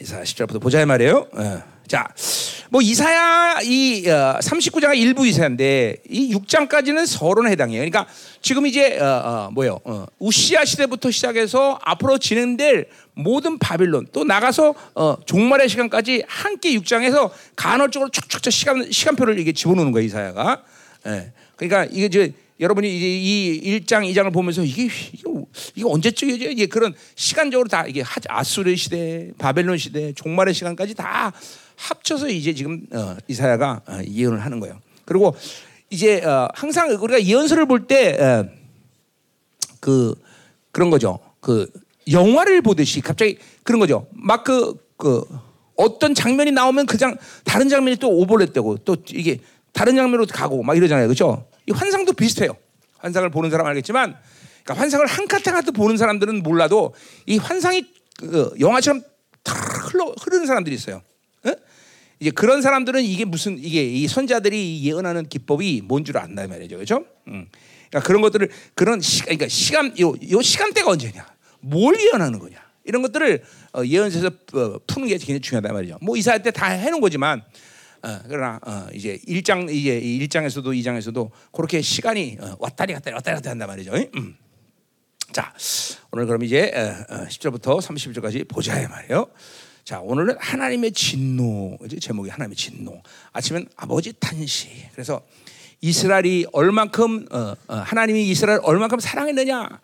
이사야 10절부터 보자 이 말이에요. 어. 자, 뭐 이사야 이 어, 39장은 일부 이사야인데 이 6장까지는 서론에 해당해요. 그러니까 지금 이제 어, 어, 뭐요? 어, 우시아 시대부터 시작해서 앞으로 진행될 모든 바빌론 또 나가서 어, 종말의 시간까지 함께 6장에서 간헐적으로 촉촉 시간 시간표를 이게 집어넣는 거예요 이사야가. 예. 그러니까 이게 이제 여러분이 이제 이 1장, 2장을 보면서 이게 이거, 이거 언제쯤이죠? 이게 그런 시간적으로 다 이게 하- 아수르 시대, 바벨론 시대, 종말의 시간까지 다 합쳐서 이제 지금 어, 이사야가 어, 예언을 하는 거예요. 그리고 이제 어, 항상 우리가 예언서를 볼 때 그 그런 거죠. 그 영화를 보듯이 갑자기 그런 거죠. 막그 그 어떤 장면이 나오면 그장 다른 장면이 또 오버랩되고 또 이게 다른 장면으로 가고 막 이러잖아요. 그렇죠? 이 환상도 비슷해요. 환상을 보는 사람 은 알겠지만 그러니까 환상을 한 카트 한 카트 보는 사람들은 몰라도 이 환상이 그 영화처럼 탁 흘러 흐르는 사람들이 있어요. 어? 이제 그런 사람들은 이게 무슨 이게 이 선자들이 예언하는 기법이 뭔 줄 안다 말이죠, 그렇죠? 음. 그러니까 그런 것들을 그런 시, 그러니까 시간 요, 요 시간대가 언제냐, 뭘 예언하는 거냐 이런 것들을 어, 예언서에서 어, 푸는 게 굉장히 중요하단 말이죠. 뭐 이사야 때다 해놓은 거지만 어, 그러나 어, 이제 1장 이제 1장에서도 2장에서도 그렇게 시간이 어, 왔다리 갔다리 왔다리 갔다리 한단 말이죠. 음. 자, 오늘 그럼 이제 어, 어, 10절부터 30절까지 보자 이 말이에요. 자, 오늘은 하나님의 진노. 이제 제목이 하나님의 진노. 아침엔 아버지 탄식. 그래서 이스라엘이 얼만큼 어, 어, 하나님이 이스라엘 얼만큼 사랑했느냐.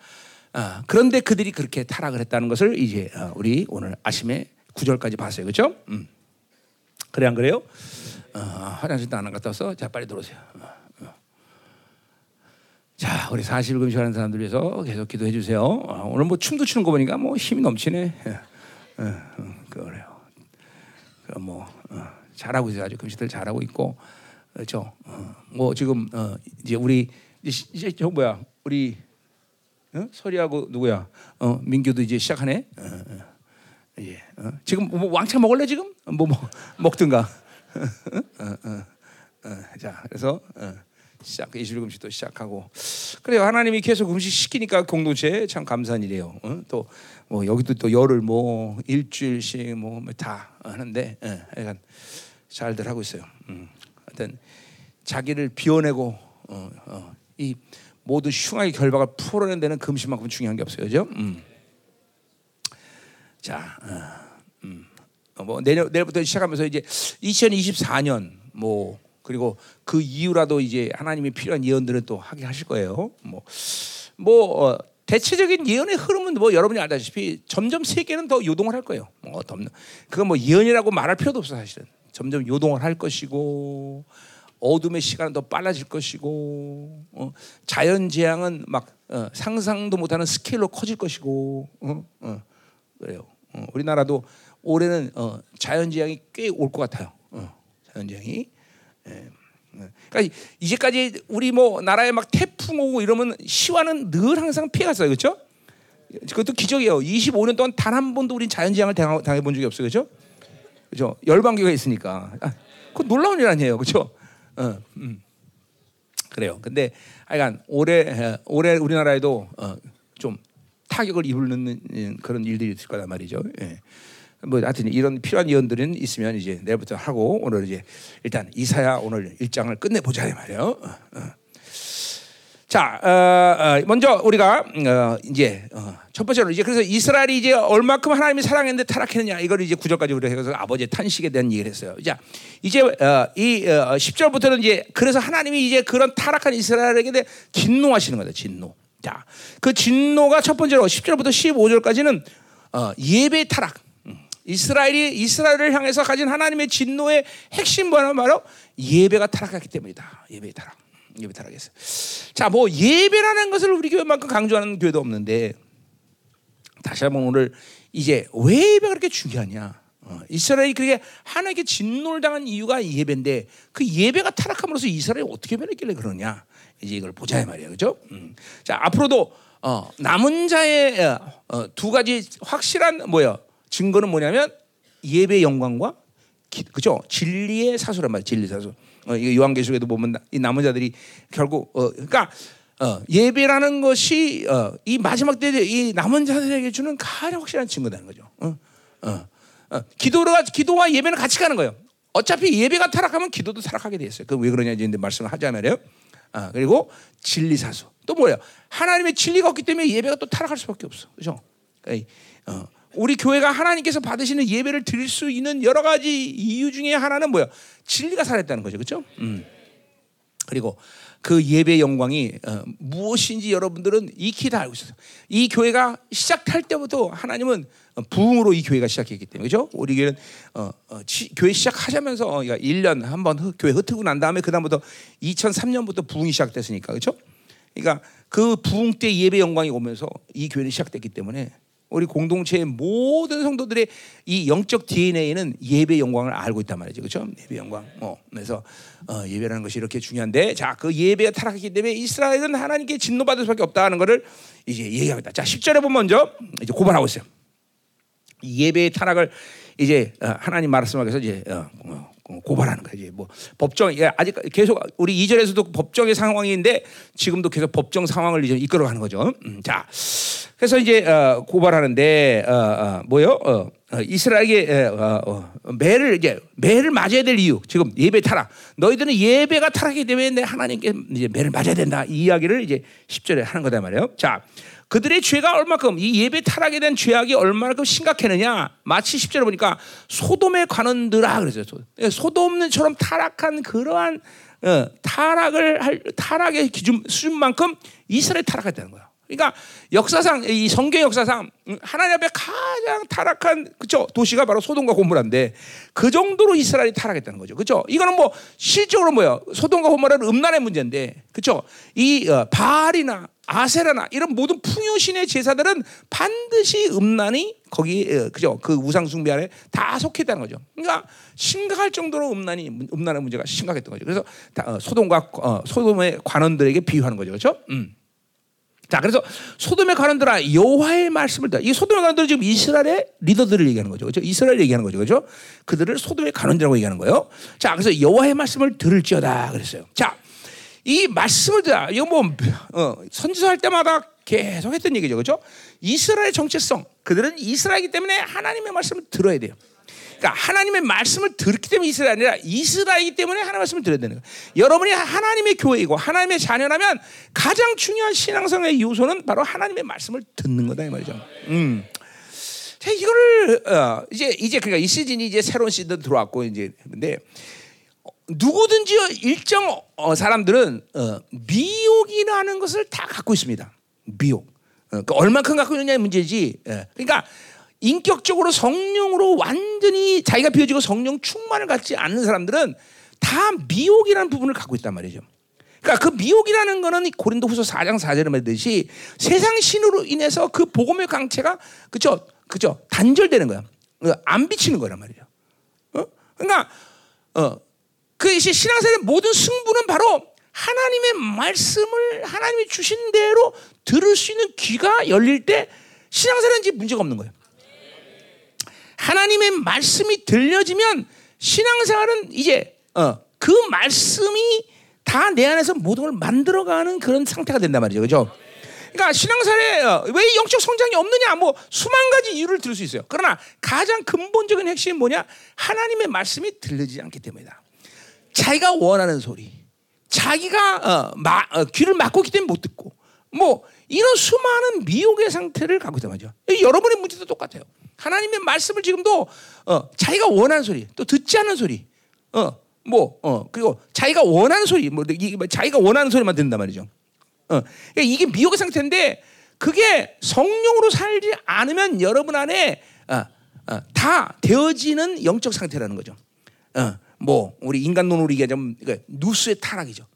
어, 그런데 그들이 그렇게 타락을 했다는 것을 이제 어, 우리 오늘 아침에 9절까지 봤어요. 그렇죠? 음. 그래 안 그래요? 어, 화장실도 안 갔다 와서 자 빨리 들어오세요. 어, 어. 자, 우리 40일 금식하는 사람들 위해서 계속 기도해 주세요. 어, 오늘 뭐 춤도 추는 거 보니까 뭐 힘이 넘치네. 예. 그래요. 그뭐 어, 잘하고 있어요. 아주 금식들 잘하고 있고 그렇죠. 어, 뭐 지금 어, 이제 우리 이제, 저 뭐야 우리 어? 설이하고 누구야? 어, 민규도 이제 시작하네. 예. 어? 지금 뭐 왕창 먹을래 지금? 뭐, 뭐 먹든가. 어, 어, 어. 자, 그래서 어, 시작 예술 금식도 시작하고 그래요. 하나님이 계속 금식 시키니까 공동체 참 감사한 일이에요. 어? 또뭐 여기도 또 열흘 뭐 일주일씩 뭐 다 하는데 예, 하여간 잘들 하고 있어요. 음. 하여튼 자기를 비워내고 어, 어, 이 모든 흉악의 결박을 풀어내는 데는 금식만큼 중요한 게 없어요, 그죠? 음. 자, 어, 음. 어, 뭐 내일 내일부터 시작하면서 이제 2024년 뭐 그리고 그 이후라도 이제 하나님이 필요한 예언들은 또 하게 하실 거예요. 뭐, 뭐 어, 대체적인 예언의 흐름은 뭐 여러분이 알다시피 점점 세계는 더 요동을 할 거예요. 뭐 덤- 그건 뭐 예언이라고 말할 필요도 없어 사실은. 점점 요동을 할 것이고 어둠의 시간은 더 빨라질 것이고 어, 자연 재앙은 막 어, 상상도 못하는 스케일로 커질 것이고 어, 어, 그래요. 어, 우리나라도 올해는 어, 자연 재앙이 꽤 올 것 같아요. 어, 자연 재앙이. 예. 예. 그러니까 이제까지 우리 뭐 나라에 막 태풍 오고 이러면 시와는 늘 항상 피해갔어요, 그렇죠? 그것도 기적이에요. 25년 동안 단 한 번도 우린 자연 재앙을 당해, 본 적이 없어요, 그렇죠? 그죠? 열방교가 있으니까. 아, 그 놀라운 일 아니에요, 그렇죠? 어, 음. 그래요. 근데 하여간 올해 에, 올해 우리나라에도 어, 좀 타격을 입는 그런 일들이 있을 거란 말이죠. 예. 뭐 하여튼 이런 필요한 예언들은 있으면 이제 내일부터 하고 오늘 이제 일단 이사야 오늘 일장을 끝내 보자 이 말이에요. 어, 어. 자, 어, 어, 먼저 우리가 어, 이제 어, 첫 번째로 이제 그래서 이스라엘이 이제 얼마큼 하나님이 사랑했는데 타락했느냐 이걸 이제 구절까지 우리가 해서 아버지의 탄식에 대한 얘기를 했어요. 자, 이제 어, 이 어, 10절부터는 이제 그래서 하나님이 이제 그런 타락한 이스라엘에게 대해 진노하시는 거다. 진노. 자, 그 진노가 첫 번째로 10절부터 15절까지는 어, 예배 타락. 음, 이스라엘이 이스라엘을 향해서 가진 하나님의 진노의 핵심 뭐냐면 바로 예배가 타락했기 때문이다. 예배 타락. 예배 타락했어. 자, 뭐 예배라는 것을 우리 교회만큼 강조하는 교회도 없는데 다시 한번 오늘 이제 왜 예배가 그렇게 중요하냐? 어, 이스라엘이 그렇게 하나님께 진노를 당한 이유가 예배인데 그 예배가 타락함으로써 이스라엘이 어떻게 변했길래 그러냐? 이제 이걸 보자 이 말이에요, 그렇죠? 음. 자, 앞으로도 어, 남은 자의 어, 어, 두 가지 확실한 뭐야 증거는 뭐냐면 예배 영광과 기, 그죠? 진리의 사수란 말이에요. 진리 사수. 어, 이거 요한계시록에도 보면 나- 이 남은 자들이 결국 어, 그러니까 어, 예배라는 것이 어, 이 마지막 때에 이 남은 자들에게 주는 가장 확실한 증거다는 거죠. 어? 어. 어, 기도가 기도와 예배는 같이 가는 거예요. 어차피 예배가 타락하면 기도도 타락하게 돼 있어요. 그 왜 그러냐 이제 말씀을 하자면요. 아, 그리고 진리 사수 또 뭐예요? 하나님의 진리가 없기 때문에 예배가 또 타락할 수밖에 없어. 그죠? 어, 우리 교회가 하나님께서 받으시는 예배를 드릴 수 있는 여러 가지 이유 중에 하나는 뭐야? 진리가 살아있다는 거죠. 그렇죠? 음. 그리고 그 예배 영광이 어, 무엇인지 여러분들은 익히 다 알고 있어요. 이 교회가 시작할 때부터 하나님은 부흥으로 이 교회가 시작했기 때문에 그죠? 우리 교회는 어, 어, 치, 교회 시작하자면서 어, 그러니까 1년 한번 교회 흩트고 난 다음에 그다음부터 2003년부터 부흥이 시작됐으니까 그죠? 그러니까 그 부흥 때 예배 영광이 오면서 이 교회는 시작됐기 때문에 우리 공동체의 모든 성도들의 이 영적 DNA는 예배 영광을 알고 있단 말이죠. 그렇죠? 예배 영광. 어, 그래서 어, 예배라는 것이 이렇게 중요한데 자, 그 예배가 타락했기 때문에 이스라엘은 하나님께 진노받을 수밖에 없다는 것을 이제 얘기하고 다 자, 10절에 보면 먼저 이제 고발하고 있어요. 예배의 타락을 이제 어, 하나님 말씀하면서 이제 어, 어, 고발하는 거지. 뭐 법정 예, 아직 계속 우리 이절에서도 법정의 상황인데 지금도 계속 법정 상황을 이제 이끌어가는 거죠. 음, 자, 그래서 이제 어, 고발하는데 어, 어, 뭐요? 어, 어, 이스라엘에게 어, 어, 매를 이제 매를 맞아야 될 이유 지금 예배 타락. 너희들은 예배가 타락이기 때문에 하나님께 이제 매를 맞아야 된다. 이 이야기를 이제 10절에 하는 거다 말이에요. 자. 그들의 죄가 얼마큼 이 예배 타락에 대한 죄악이 얼마큼 심각했느냐 마치 10절에 보니까 소돔에 관원들아 그랬어요. 소돔처럼 타락한 그러한 어, 타락을 할 타락의 기준 수준만큼 이스라엘 타락했다는 거야. 그러니까 역사상 이 성경 역사상 하나님 앞에 가장 타락한 그죠 도시가 바로 소돔과 고모라인데 그 정도로 이스라엘이 타락했다는 거죠. 그죠? 이거는 뭐 실적으로 뭐야 소돔과 고모라는 음란의 문제인데 그죠? 이 어, 바알이나 아세라나 이런 모든 풍요 신의 제사들은 반드시 음란이 거기 어, 그죠 그 우상 숭배 안에 다 속했다는 거죠. 그러니까 심각할 정도로 음란이 음란의 문제가 심각했던 거죠. 그래서 어, 소돔과 어, 소돔의 관원들에게 비유하는 거죠, 그렇죠? 음. 자, 그래서 소돔의 관원들아 여호와의 말씀을 듣이 소돔의 관원들은 지금 이스라엘의 리더들을 얘기하는 거죠. 그렇죠? 이스라엘 얘기하는 거죠. 그렇죠? 그들을 소돔의 관원들이라고 얘기하는 거예요. 자, 그래서 여호와의 말씀을 들을지어다 그랬어요. 자, 이 말씀을 듣아. 이거 뭐 어, 선지서 할 때마다 계속 했던 얘기죠. 그렇죠? 이스라엘 정체성. 그들은 이스라엘이기 때문에 하나님의 말씀을 들어야 돼요. 그러니까 하나님의 말씀을 듣기 때문에 이스라엘 아니라 이스라엘이기 때문에 하나님의 말씀을 들어야 되는 거예요. 여러분이 하나님의 교회이고 하나님의 자녀라면 가장 중요한 신앙성의 요소는 바로 하나님의 말씀을 듣는 거다 이 말이죠. 음. 자, 이거를 어, 이제 이제 그러니까 이 시즌이 이제 새로운 시즌 들어왔고 이제 근데 누구든지 일정 어, 사람들은 어, 미혹이라는 것을 다 갖고 있습니다. 미혹. 어, 그 얼마큼 갖고 있느냐의 문제지. 예. 그러니까 인격적으로 성령으로 완전히 자기가 비워지고 성령 충만을 갖지 않는 사람들은 다 미혹이라는 부분을 갖고 있단 말이죠. 그러니까 그 미혹이라는 거는 고린도후서 4장 4절에 말듯이 세상 신으로 인해서 그 복음의 강체가 그죠 그죠 단절되는 거야. 안 비치는 거란 말이죠. 어? 그러니까 어, 그 신앙생활의 모든 승부는 바로 하나님의 말씀을 하나님이 주신 대로 들을 수 있는 귀가 열릴 때 신앙생활은 이제 문제가 없는 거예요. 하나님의 말씀이 들려지면 신앙생활은 이제 어, 그 말씀이 다 내 안에서 모든 걸 만들어가는 그런 상태가 된단 말이죠, 그죠? 그러니까 신앙생활에 어, 왜 영적 성장이 없느냐, 뭐 수만 가지 이유를 들을 수 있어요. 그러나 가장 근본적인 핵심은 뭐냐? 하나님의 말씀이 들리지 않기 때문이다. 자기가 원하는 소리, 자기가 어, 마, 어, 귀를 막고 있기 때문에 못 듣고, 뭐 이런 수많은 미혹의 상태를 갖고 있단 말이죠. 여러분의 문제도 똑같아요. 하나님의 말씀을 지금도 어, 자기가 원하는 소리, 또 듣지 않는 소리, 어, 뭐, 어, 그리고 자기가 원하는 소리, 뭐, 이, 뭐 자기가 원하는 소리만 듣는단 말이죠. 어, 그러니까 이게 미혹의 상태인데 그게 성령으로 살지 않으면 여러분 안에 어, 어, 다 되어지는 영적 상태라는 거죠. 어, 뭐 우리 인간 논으로 좀 그러니까 누수의 타락이죠.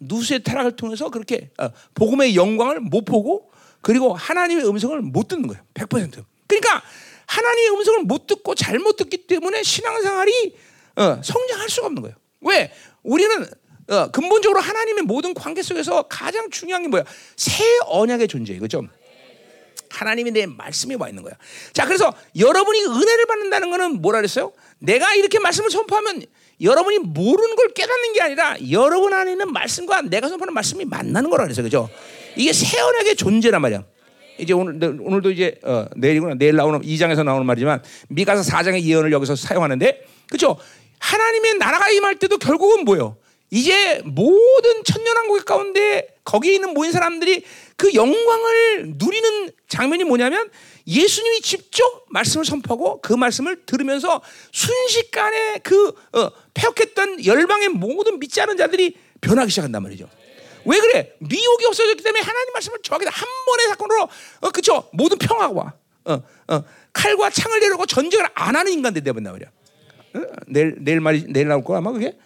누수의 타락을 통해서 그렇게 어, 복음의 영광을 못 보고 그리고 하나님의 음성을 못 듣는 거예요. 100%. 그러니까 하나님의 음성을 못 듣고 잘못 듣기 때문에 신앙생활이 어, 성장할 수가 없는 거예요. 왜? 우리는 어, 근본적으로 하나님의 모든 관계 속에서 가장 중요한 게 뭐야? 새 언약의 존재예요. 그죠? 하나님이 내 말씀에 와 있는 거야. 자, 그래서 여러분이 은혜를 받는다는 거는 뭐라 그랬어요? 내가 이렇게 말씀을 선포하면 여러분이 모르는 걸 깨닫는 게 아니라 여러분 안에 있는 말씀과 내가 선포하는 말씀이 만나는 거라 그래서 그죠? 이게 새 언약의 존재란 말이야. 이제 오늘 오늘도 이제 어, 내일이구나 내일 나오는 2장에서 나오는 말이지만 미가서 4장의 예언을 여기서 사용하는데 그렇죠? 하나님의 나라가 임할 때도 결국은 뭐예요? 이제 모든 천년왕국 가운데 거기에 있는 모인 사람들이 그 영광을 누리는 장면이 뭐냐면 예수님이 직접 말씀을 선포하고 그 말씀을 들으면서 순식간에 그 어, 폐역했던 열방의 모든 믿지 않은 자들이 변하기 시작한단 말이죠. 왜 그래? 미혹이 없어졌기 때문에 하나님 말씀을 정확히 한 번의 사건으로 어, 그쵸? 모든 평화가 와. 어, 어, 칼과 창을 내려고 전쟁을 안 하는 인간들 되버린단 말이야. 어? 내일 내일 말 내일 나올 거 아마 그게.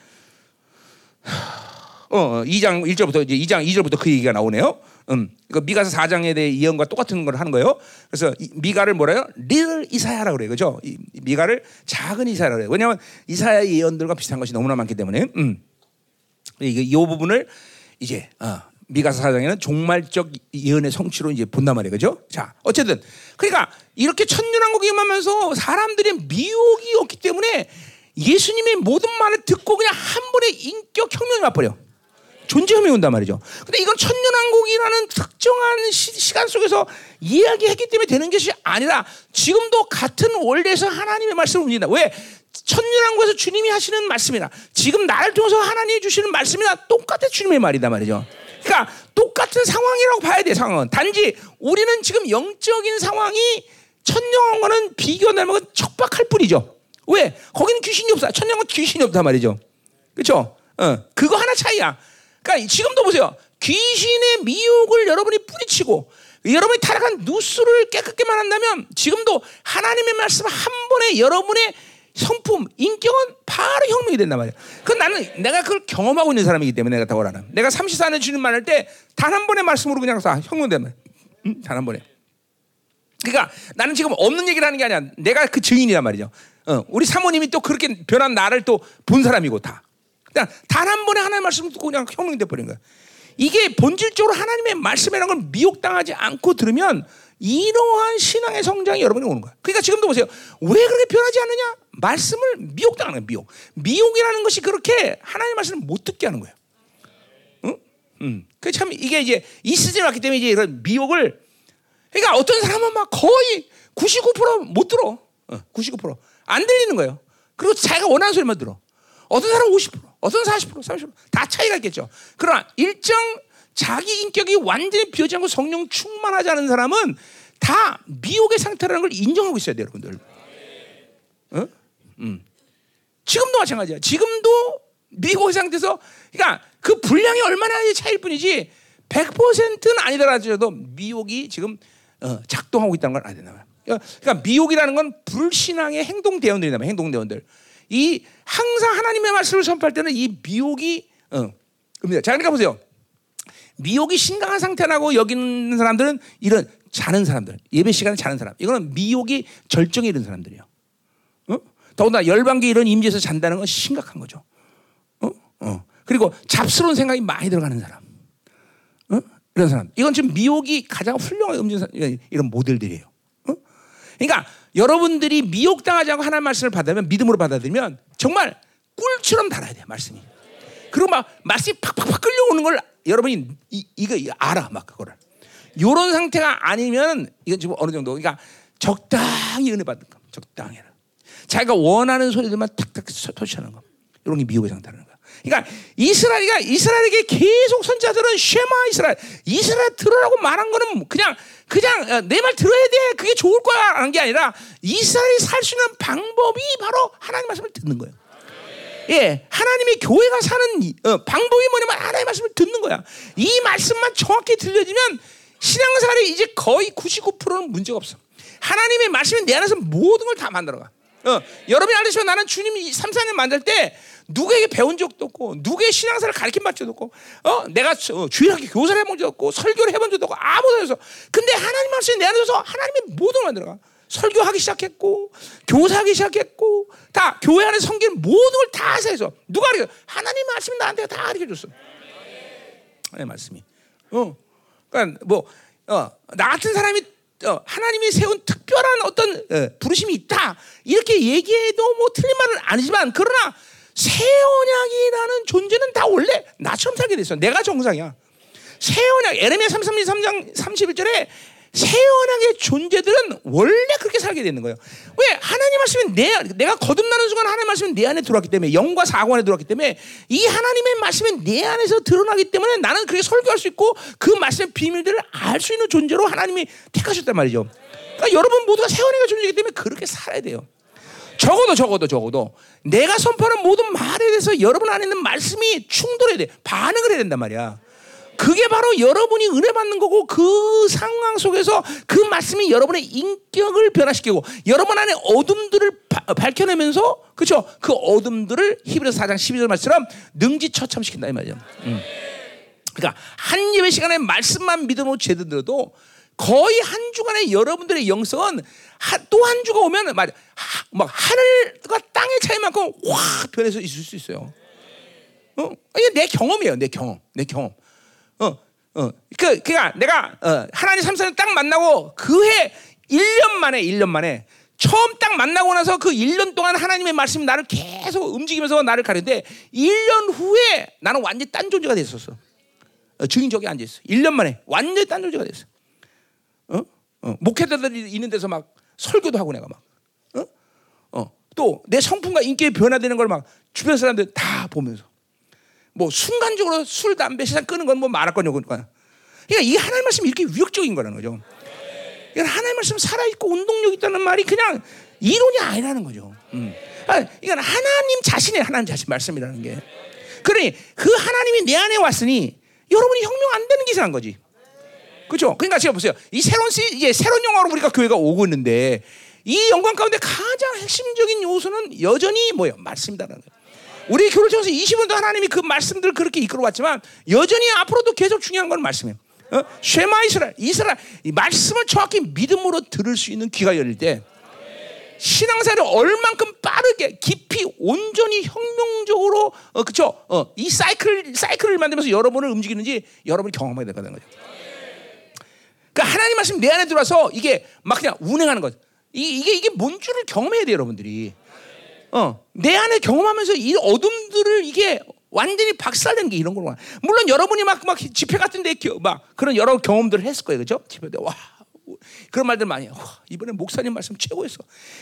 어, 2장 어, 1절부터 이제 2장 2절부터 그 얘기가 나오네요. 음. 그 미가서 4장에 대해 예언과 똑같은 걸 하는 거예요. 그래서 미가를 뭐래요? 리들 이사야라 그래요. 그죠? 미가를 작은 이사야라 그래요. 왜냐하면 이사야의 예언들과 비슷한 것이 너무나 많기 때문에. 음. 이게 이 부분을 이제 어, 미가서 4장에는 종말적 예언의 성취로 이제 본단 말이에요. 그죠? 자, 어쨌든 그러니까 이렇게 천년왕국이 임하면서 사람들의 미혹이 없기 때문에 예수님의 모든 말을 듣고 그냥 한 번에 인격 혁명이 와버려. 존재함이 온단 말이죠. 근데 이건 천년왕국이라는 특정한 시, 간 속에서 이야기했기 때문에 되는 것이 아니라 지금도 같은 원리에서 하나님의 말씀을 움직인다. 왜? 천년왕국에서 주님이 하시는 말씀이나 지금 나를 통해서 하나님이 주시는 말씀이나 똑같은 주님의 말이다 말이죠. 그러니까 똑같은 상황이라고 봐야 돼 상황은. 단지 우리는 지금 영적인 상황이 천년왕과는 비교 나면 척박할 뿐이죠. 왜? 거기는 귀신이 없어. 천년왕은 귀신이 없단 말이죠. 그렇죠? 어, 그거 하나 차이야. 그러니까 지금도 보세요. 귀신의 미혹을 여러분이 뿌리치고 여러분이 타락한 누수를 깨끗게만 한다면 지금도 하나님의 말씀 한 번에 여러분의 성품, 인격은 바로 혁명이 된단 말이야. 그 나는 내가 그걸 경험하고 있는 사람이기 때문에 내가 다고라는. 내가 34년 주님 만날 때 단 한 번의 말씀으로 그냥 다 혁명된 말. 응? 단한 번에. 그러니까 나는 지금 없는 얘기를 하는 게 아니야. 내가 그 증인이란 말이죠. 어, 우리 사모님이 또 그렇게 변한 나를 또 본 사람이고 다. 그냥 단 한 번에 하나님의 말씀을 듣고 그냥 혁명이 돼버린 거야. 이게 본질적으로 하나님의 말씀이라는 걸 미혹당하지 않고 들으면 이러한 신앙의 성장이 여러분이 오는 거야. 그러니까 지금도 보세요. 왜 그렇게 변하지 않느냐? 말씀을 미혹당하는 거야, 미혹. 미혹이라는 것이 그렇게 하나님의 말씀을 못 듣게 하는 거야. 응? 응. 그참 이게 이제 이 시즌에 왔기 때문에 이제 이런 미혹을 그러니까 어떤 사람은 막 거의 99%못 들어. 어, 99%안 들리는 거예요. 그리고 자기가 원하는 소리만 들어. 어떤 사람은 50%, 어떤 40%, 30%다 차이가 있겠죠. 그러나 일정 자기 인격이 완전히 비어지 않고 성령 충만하지 않은 사람은 다 미혹의 상태라는 걸 인정하고 있어야 돼요, 여러분들. 어? 음. 지금도 마찬가지야. 지금도 미혹의 상태에서, 그러니까 그 분량이 얼마나 차일 뿐이지 100%는 아니더라도 미혹이 지금 어, 작동하고 있다는 걸 알아야 된다. 그러니까 미혹이라는 건 불신앙의 행동 대원들이다. 행동 대원들. 이 항상 하나님의 말씀을 선포할 때는 이 미혹이 어. 자, 그러니까 보세요. 미혹이 심각한 상태라고 여기는 사람들은 이런 자는 사람들, 예배 시간에 자는 사람. 이거는 미혹이 절정에 이른 사람들이에요. 어? 더군다나 열방계 이런 임지에서 잔다는 건 심각한 거죠. 어? 어. 그리고 잡스러운 생각이 많이 들어가는 사람. 어? 이런 사람. 이건 지금 미혹이 가장 훌륭한 음주 이런 모델들이에요. 어? 그러니까 여러분들이 미혹당하지 않고 하나님 말씀을 받으면 믿음으로 받아들이면 정말 꿀처럼 달아야 돼요 말씀이. 그리고 막 말씀이 팍팍팍 끌려오는 걸 여러분이 이, 이거 알아 막 그거를. 요런 상태가 아니면 이건 지금 어느 정도. 그러니까 적당히 은혜 받는 거. 적당히. 자기가 원하는 소리들만 탁탁 터치하는 거. 이런 게 미혹의 상태라는 거야. 그러니까 이스라엘이가 이스라엘에게 계속 선자들은 쉐마 이스라엘. 이스라엘 들으라고 말한 거는 그냥 그냥 어, 내말 들어야 돼. 그게 좋을 거야. 하는 게 아니라 이스라엘이 살 수 있는 방법이 바로 하나님 말씀을 듣는 거예요. 예, 하나님의 교회가 사는 어, 방법이 뭐냐면 하나님의 말씀을 듣는 거야. 이 말씀만 정확히 들려지면 신앙생활에 이제 거의 99%는 문제가 없어. 하나님의 말씀이 내 안에서 모든 걸 다 만들어가. 어, 여러분이 알다시피 나는 주님이 3, 4년 만들 때 누구에게 배운 적도 없고 누구의 신앙사를 가르친 받 적도 없고 어, 내가 어, 주일학교 교사를 해본 적도 없고 설교를 해본 적도 없고 아무도 없어. 근데 하나님 말씀이 내 안에서 하나님의 모든 걸 만들어가. 설교하기 시작했고 교사하기 시작했고 다 교회 안에 성기는 모든 걸 다 해서 누가 가르쳐? 하나님 말씀이 나한테 다 가르쳐 줬어. 하나님 말씀이. 어. 그러니까 뭐 어, 나 같은 사람이 어, 하나님이 세운 특별한 어떤 어, 부르심이 있다 이렇게 얘기해도 뭐 틀린 말은 아니지만 그러나 새 언약이라는 존재는 다 원래 나처럼 살게 됐어. 내가 정상이야. 새 언약 에레미야 33장 31절에 세연하게 존재들은 원래 그렇게 살게 되는 거예요. 왜 하나님 말씀이 내 내가 거듭나는 순간 하나님 말씀이 내 안에 들어왔기 때문에 영과 사고 안에 들어왔기 때문에 이 하나님의 말씀이 내 안에서 드러나기 때문에 나는 그렇게 설교할 수 있고 그 말씀의 비밀들을 알 수 있는 존재로 하나님이 택하셨단 말이죠. 그러니까 여러분 모두가 세연하게 존재이기 때문에 그렇게 살아야 돼요. 적어도 적어도 적어도 내가 선포하는 모든 말에 대해서 여러분 안에 있는 말씀이 충돌해야 돼. 반응을 해야 된단 말이야. 그게 바로 여러분이 은혜 받는 거고 그 상황 속에서 그 말씀이 여러분의 인격을 변화시키고 여러분 안에 어둠들을 바, 밝혀내면서 그렇죠? 그 어둠들을 히브리서 4장 12절 말처럼 능지 처참시킨다 이 말이죠. 음. 그러니까 한 예배 시간에 말씀만 믿어놓고 제대로 들어도 거의 한 주간에 여러분들의 영성은 또 한 주가 오면 막, 막 하늘과 땅의 차이만큼 확 변해서 있을 수 있어요. 어? 이게 내 경험이에요. 내 경험. 내 경험. 어, 어. 그, 그니까 내가, 어, 하나님 삼사를 딱 만나고 그 해 1년 만에, 1년 만에 처음 딱 만나고 나서 그 1년 동안 하나님의 말씀이 나를 계속 움직이면서 나를 가르는데 1년 후에 나는 완전히 딴 존재가 됐었어. 어, 주인적이 앉아있어. 1년 만에 완전히 딴 존재가 됐어. 어? 어. 목회자들이 있는 데서 막 설교도 하고 내가 막. 어? 어. 또 내 성품과 인격이 변화되는 걸 막 주변 사람들 다 보면서. 뭐 순간적으로 술, 담배, 세상 끄는 건 뭐 말할 거냐, 그러니까. 그러니까 이 하나님 말씀이 이렇게 위력적인 거라는 거죠. 그러니까 하나님 말씀 살아있고 운동력 있다는 말이 그냥 이론이 아니라는 거죠. 음. 아, 이건 하나님 자신의 하나님 자신 말씀이라는 게. 그러니 그 하나님이 내 안에 왔으니 여러분이 혁명 안 되는 게 이상한 거지. 그렇죠? 그러니까 제가 보세요. 이 새로운 시, 이제 새로운 영화로 우리가 교회가 오고 있는데 이 영광 가운데 가장 핵심적인 요소는 여전히 뭐예요? 말씀이다라는 거예요. 우리 교를 통해서 20년도 하나님이 그 말씀들을 그렇게 이끌어 왔지만 여전히 앞으로도 계속 중요한 건 말씀이에요. 어? 쉐마 이스라엘, 이스라엘 이 말씀을 정확히 믿음으로 들을 수 있는 귀가 열릴 때 신앙생활을 얼만큼 빠르게 깊이 온전히 혁명적으로 어, 그쵸? 어, 이 사이클 사이클을 만들면서 여러분을 움직이는지 여러분이 경험하게 되는 거죠. 그러니까 하나님 말씀 내 안에 들어와서 이게 막 그냥 운행하는 거. 이, 이게 이게 뭔 줄을 경험해야 돼 여러분들이. 어, 내 안에 경험하면서 이 어둠들을 이게 완전히 박살낸 게 이런 거구나. 물론 여러분이 막, 막 집회 같은 데 막 그런 여러 경험들을 했을 거예요. 그죠? 집회 때, 와. 그런 말들 많이 해. 와, 이번에 목사님 말씀 최고였어.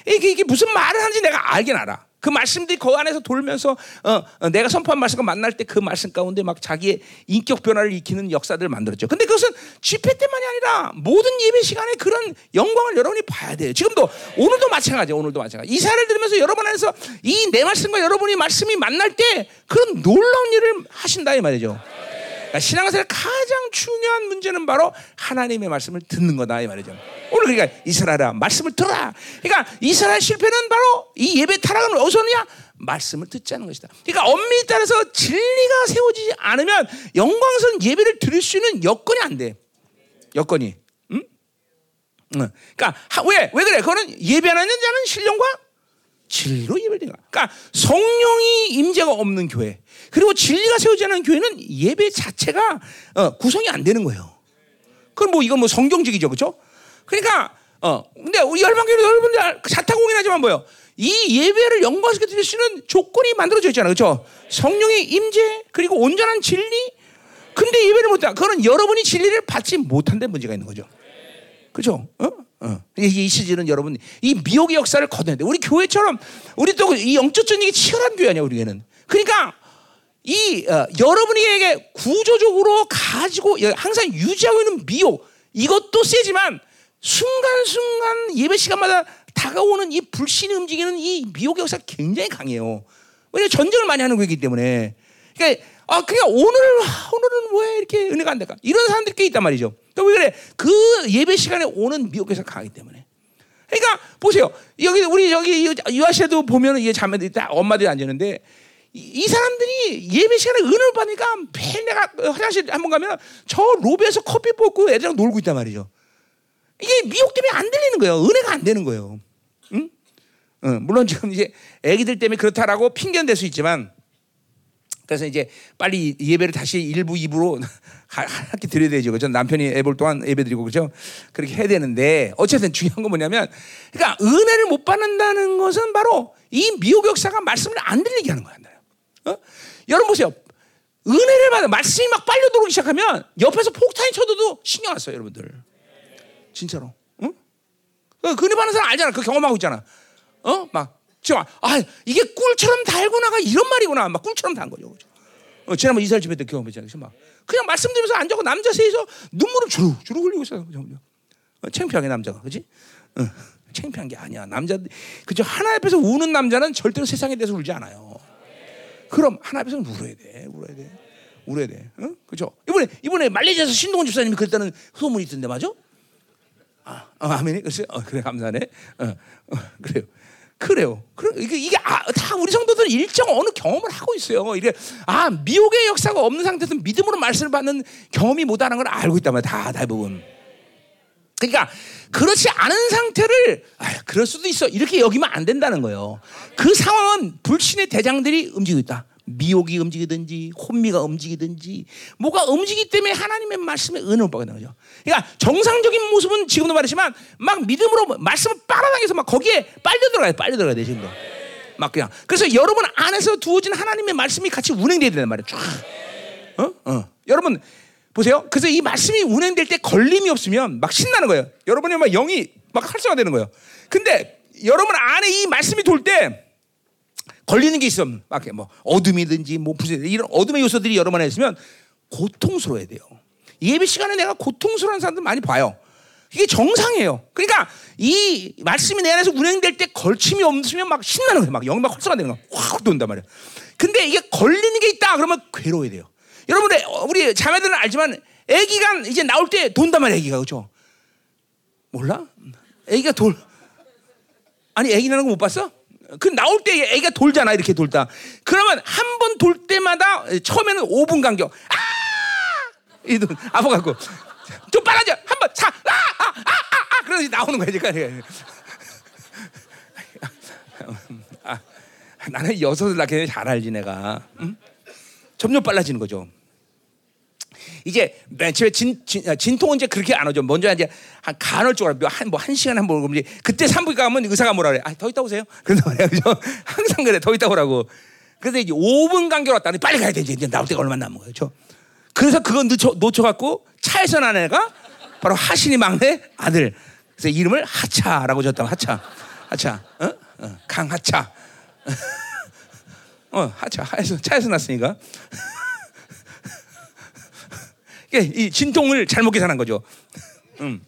이게, 이게 무슨 말을 하는지 내가 알긴 알아. 그 말씀들이 그 안에서 돌면서 어, 어, 내가 선포한 말씀과 만날 때 그 말씀 가운데 막 자기의 인격 변화를 일으키는 역사들을 만들었죠. 근데 그것은 집회 때만이 아니라 모든 예배 시간에 그런 영광을 여러분이 봐야 돼요. 지금도 오늘도 마찬가지예요. 오늘도 마찬가지. 이사를 들으면서 여러분 안에서 이 내 말씀과 여러분이 말씀이 만날 때 그런 놀라운 일을 하신다 이 말이죠. 그러니까 신앙생활 가장 중요한 문제는 바로 하나님의 말씀을 듣는 거다 이 말이죠. 오늘 그러니까 이스라엘아 말씀을 들어라. 그러니까 이스라엘 실패는 바로 이 예배 타락은 어디서 냐? 말씀을 듣지 않는 것이다. 그러니까 엄밀히 따라서 진리가 세워지지 않으면 영광스러운 예배를 드릴 수 있는 여건이 안 돼. 여건이. 응? 응. 그러니까 왜? 왜 그래? 그거는 예배하는 자는 신령과 진리로 예배를 드려. 그러니까 성령이 임재가 없는 교회. 그리고 진리가 세우지 않은 교회는 예배 자체가 어, 구성이 안 되는 거예요. 그건 뭐 이건 뭐 성경적이죠, 그렇죠? 그러니까 어 근데 우리 열방교회 여러분들 자타공인하지만 뭐요? 이 예배를 영광스럽게 드릴 수 있는 조건이 만들어져 있잖아요, 그렇죠? 성령의 임재 그리고 온전한 진리. 근데 예배를 못해. 그거는 여러분이 진리를 받지 못한데 문제가 있는 거죠. 그렇죠? 어? 어. 이 시즌은 여러분 이 미혹의 역사를 거둬야 돼. 우리 교회처럼 우리 또 이 영적 전쟁이 치열한 교회 아니야 우리에는. 그러니까 이 어, 여러분에게 구조적으로 가지고 항상 유지하고 있는 미혹 이것도 세지만 순간순간 예배 시간마다 다가오는 이 불신이 움직이는 이 미혹의 역사가 굉장히 강해요. 왜냐 전쟁을 많이 하는 거기 때문에. 그러니까 아 그냥 오늘 오늘은 왜 이렇게 은혜가 안 될까? 이런 사람들이 꽤 있단 말이죠. 왜 그래? 그 예배 시간에 오는 미혹에서 강하기 때문에. 그러니까 보세요. 여기 우리 여기 유아시아도 보면 이 자매들이 다 엄마들이 앉았는데 이, 사람들이 예배 시간에 은혜를 받으니까 매일 내가 화장실 한 번 가면 저 로비에서 커피 뽑고 애들이랑 놀고 있단 말이죠. 이게 미혹 때문에 안 들리는 거예요. 은혜가 안 되는 거예요. 응? 응, 물론 지금 이제 애기들 때문에 그렇다라고 핑계는 될 수 있지만 그래서 이제 빨리 예배를 다시 일부 이부로 함께 드려야 되죠. 그죠? 남편이 애 볼 동안 예배 드리고 그죠? 그렇게 해야 되는데 어쨌든 중요한 건 뭐냐면 그러니까 은혜를 못 받는다는 것은 바로 이 미혹 역사가 말씀을 안 들리게 하는 거야. 어? 여러분 보세요. 은혜를 받아 말씀이 막 빨려 들어오기 시작하면 옆에서 폭탄이 쳐도 신경 안 써요, 여러분들. 진짜로. 응? 그 근위 받는 사람 알잖아. 그 경험하고 있잖아. 어? 막 지금 아 이게 꿀처럼 달구나가 이런 말이구나. 막 꿀처럼 단 거죠. 그죠? 어, 지난번 이스라엘 집회 때 경험했잖아요. 그래서 막 그냥 말씀드리면서 앉아고 남자 셋이서 눈물을 주룩 주룩 흘리고 있어요. 그죠? 어, 창피하게 남자가, 그지? 어, 창피한 게 아니야. 남자, 그죠? 하나 앞에서 우는 남자는 절대로 세상에 대해서 울지 않아요. 그럼 하나 앞에서는 울어야 돼, 울어야 돼, 울어야 돼. 어? 그죠? 이번에 이번에 말레이시아에서 신동훈 집사님이 그랬다는 소문이 있던데 맞아? 아, 어, 아멘이 글쎄, 어, 그래 감사네. 어, 어, 그래요. 그래요. 그럼 이게, 이게 아, 다 우리 성도들 일정 어느 경험을 하고 있어요. 이게 아 미혹의 역사가 없는 상태에서 믿음으로 말씀을 받는 경험이 못하는 걸 알고 있단 말이야. 다 대부분. 그러니까 그렇지 않은 상태를 아, 그럴 수도 있어 이렇게 여기면 안 된다는 거예요. 그 상황은 불신의 대장들이 움직이고 있다. 미혹이 움직이든지 혼미가 움직이든지 뭐가 움직이기 때문에 하나님의 말씀에 은혜를 못 받게 되는 거죠. 그러니까 정상적인 모습은 지금도 말했지만 막 믿음으로 말씀을 빨아당겨서 막 거기에 빨려 들어가야 돼. 빨려 들어가야 돼 지금도. 막 그냥 그래서 여러분 안에서 두어진 하나님의 말씀이 같이 운행돼야 된단 말이야. 쫙. 어? 어. 여러분 보세요. 그래서 이 말씀이 운행될 때 걸림이 없으면 막 신나는 거예요. 여러분이 막 영이 막 활성화되는 거예요. 근데 여러분 안에 이 말씀이 돌 때 걸리는 게 있으면 막뭐 어둠이든지 뭐 부재 이런 어둠의 요소들이 여러분 안에 있으면 고통스러워야 돼요. 예배 시간에 내가 고통스러운 사람들 많이 봐요. 이게 정상이에요. 그러니까 이 말씀이 내 안에서 운행될 때 걸침이 없으면 막 신나는 거예요. 막 영이 막 활성화되는 거. 확 돈단 말이야. 근데 이게 걸리는 게 있다 그러면 괴로워야 돼요. 여러분 우리 자매들은 알지만 아기가 이제 나올 때 돈단 말이야 아기가 그죠? 몰라? 아기가 돌 아니 아기 나는 거 못 봤어? 그 나올 때 아기가 돌잖아 이렇게 돌다. 그러면 한 번 돌 때마다 처음에는 5분 간격. 아! 이돈 아파 갖고 좀 빨라져 한번 사. 아! 아! 아! 아! 아! 그러서 나오는 거야 이제. 아, 나는 여섯을 낳게 잘 알지 내가. 응? 점점 빨라지는 거죠. 이제 맨 처음에 진, 진, 진 통은 이제 그렇게 안 오죠. 먼저 이제 한 간헐적으로 한, 뭐한 시간 한번 오면 그때 산부인과 가면 의사가 뭐라 그래. 아, 더 있다 오세요. 그래서 말이야. 그죠? 항상 그래. 더 있다 오라고. 그래서 이제 5분 간격 왔다니 빨리 가야 돼. 이제 나올 때가 얼마 남은 거예요. 그죠? 그래서 그거 놓쳐, 놓쳐갖고 차에서 난 애가 바로 하신이 막내 아들. 그래서 이름을 하차라고 줬다. 하차. 하차. 어? 어. 강하차. 어, 하차. 하에서, 차에서 났으니까. 이 진통을 잘못 계산한 거죠. 음.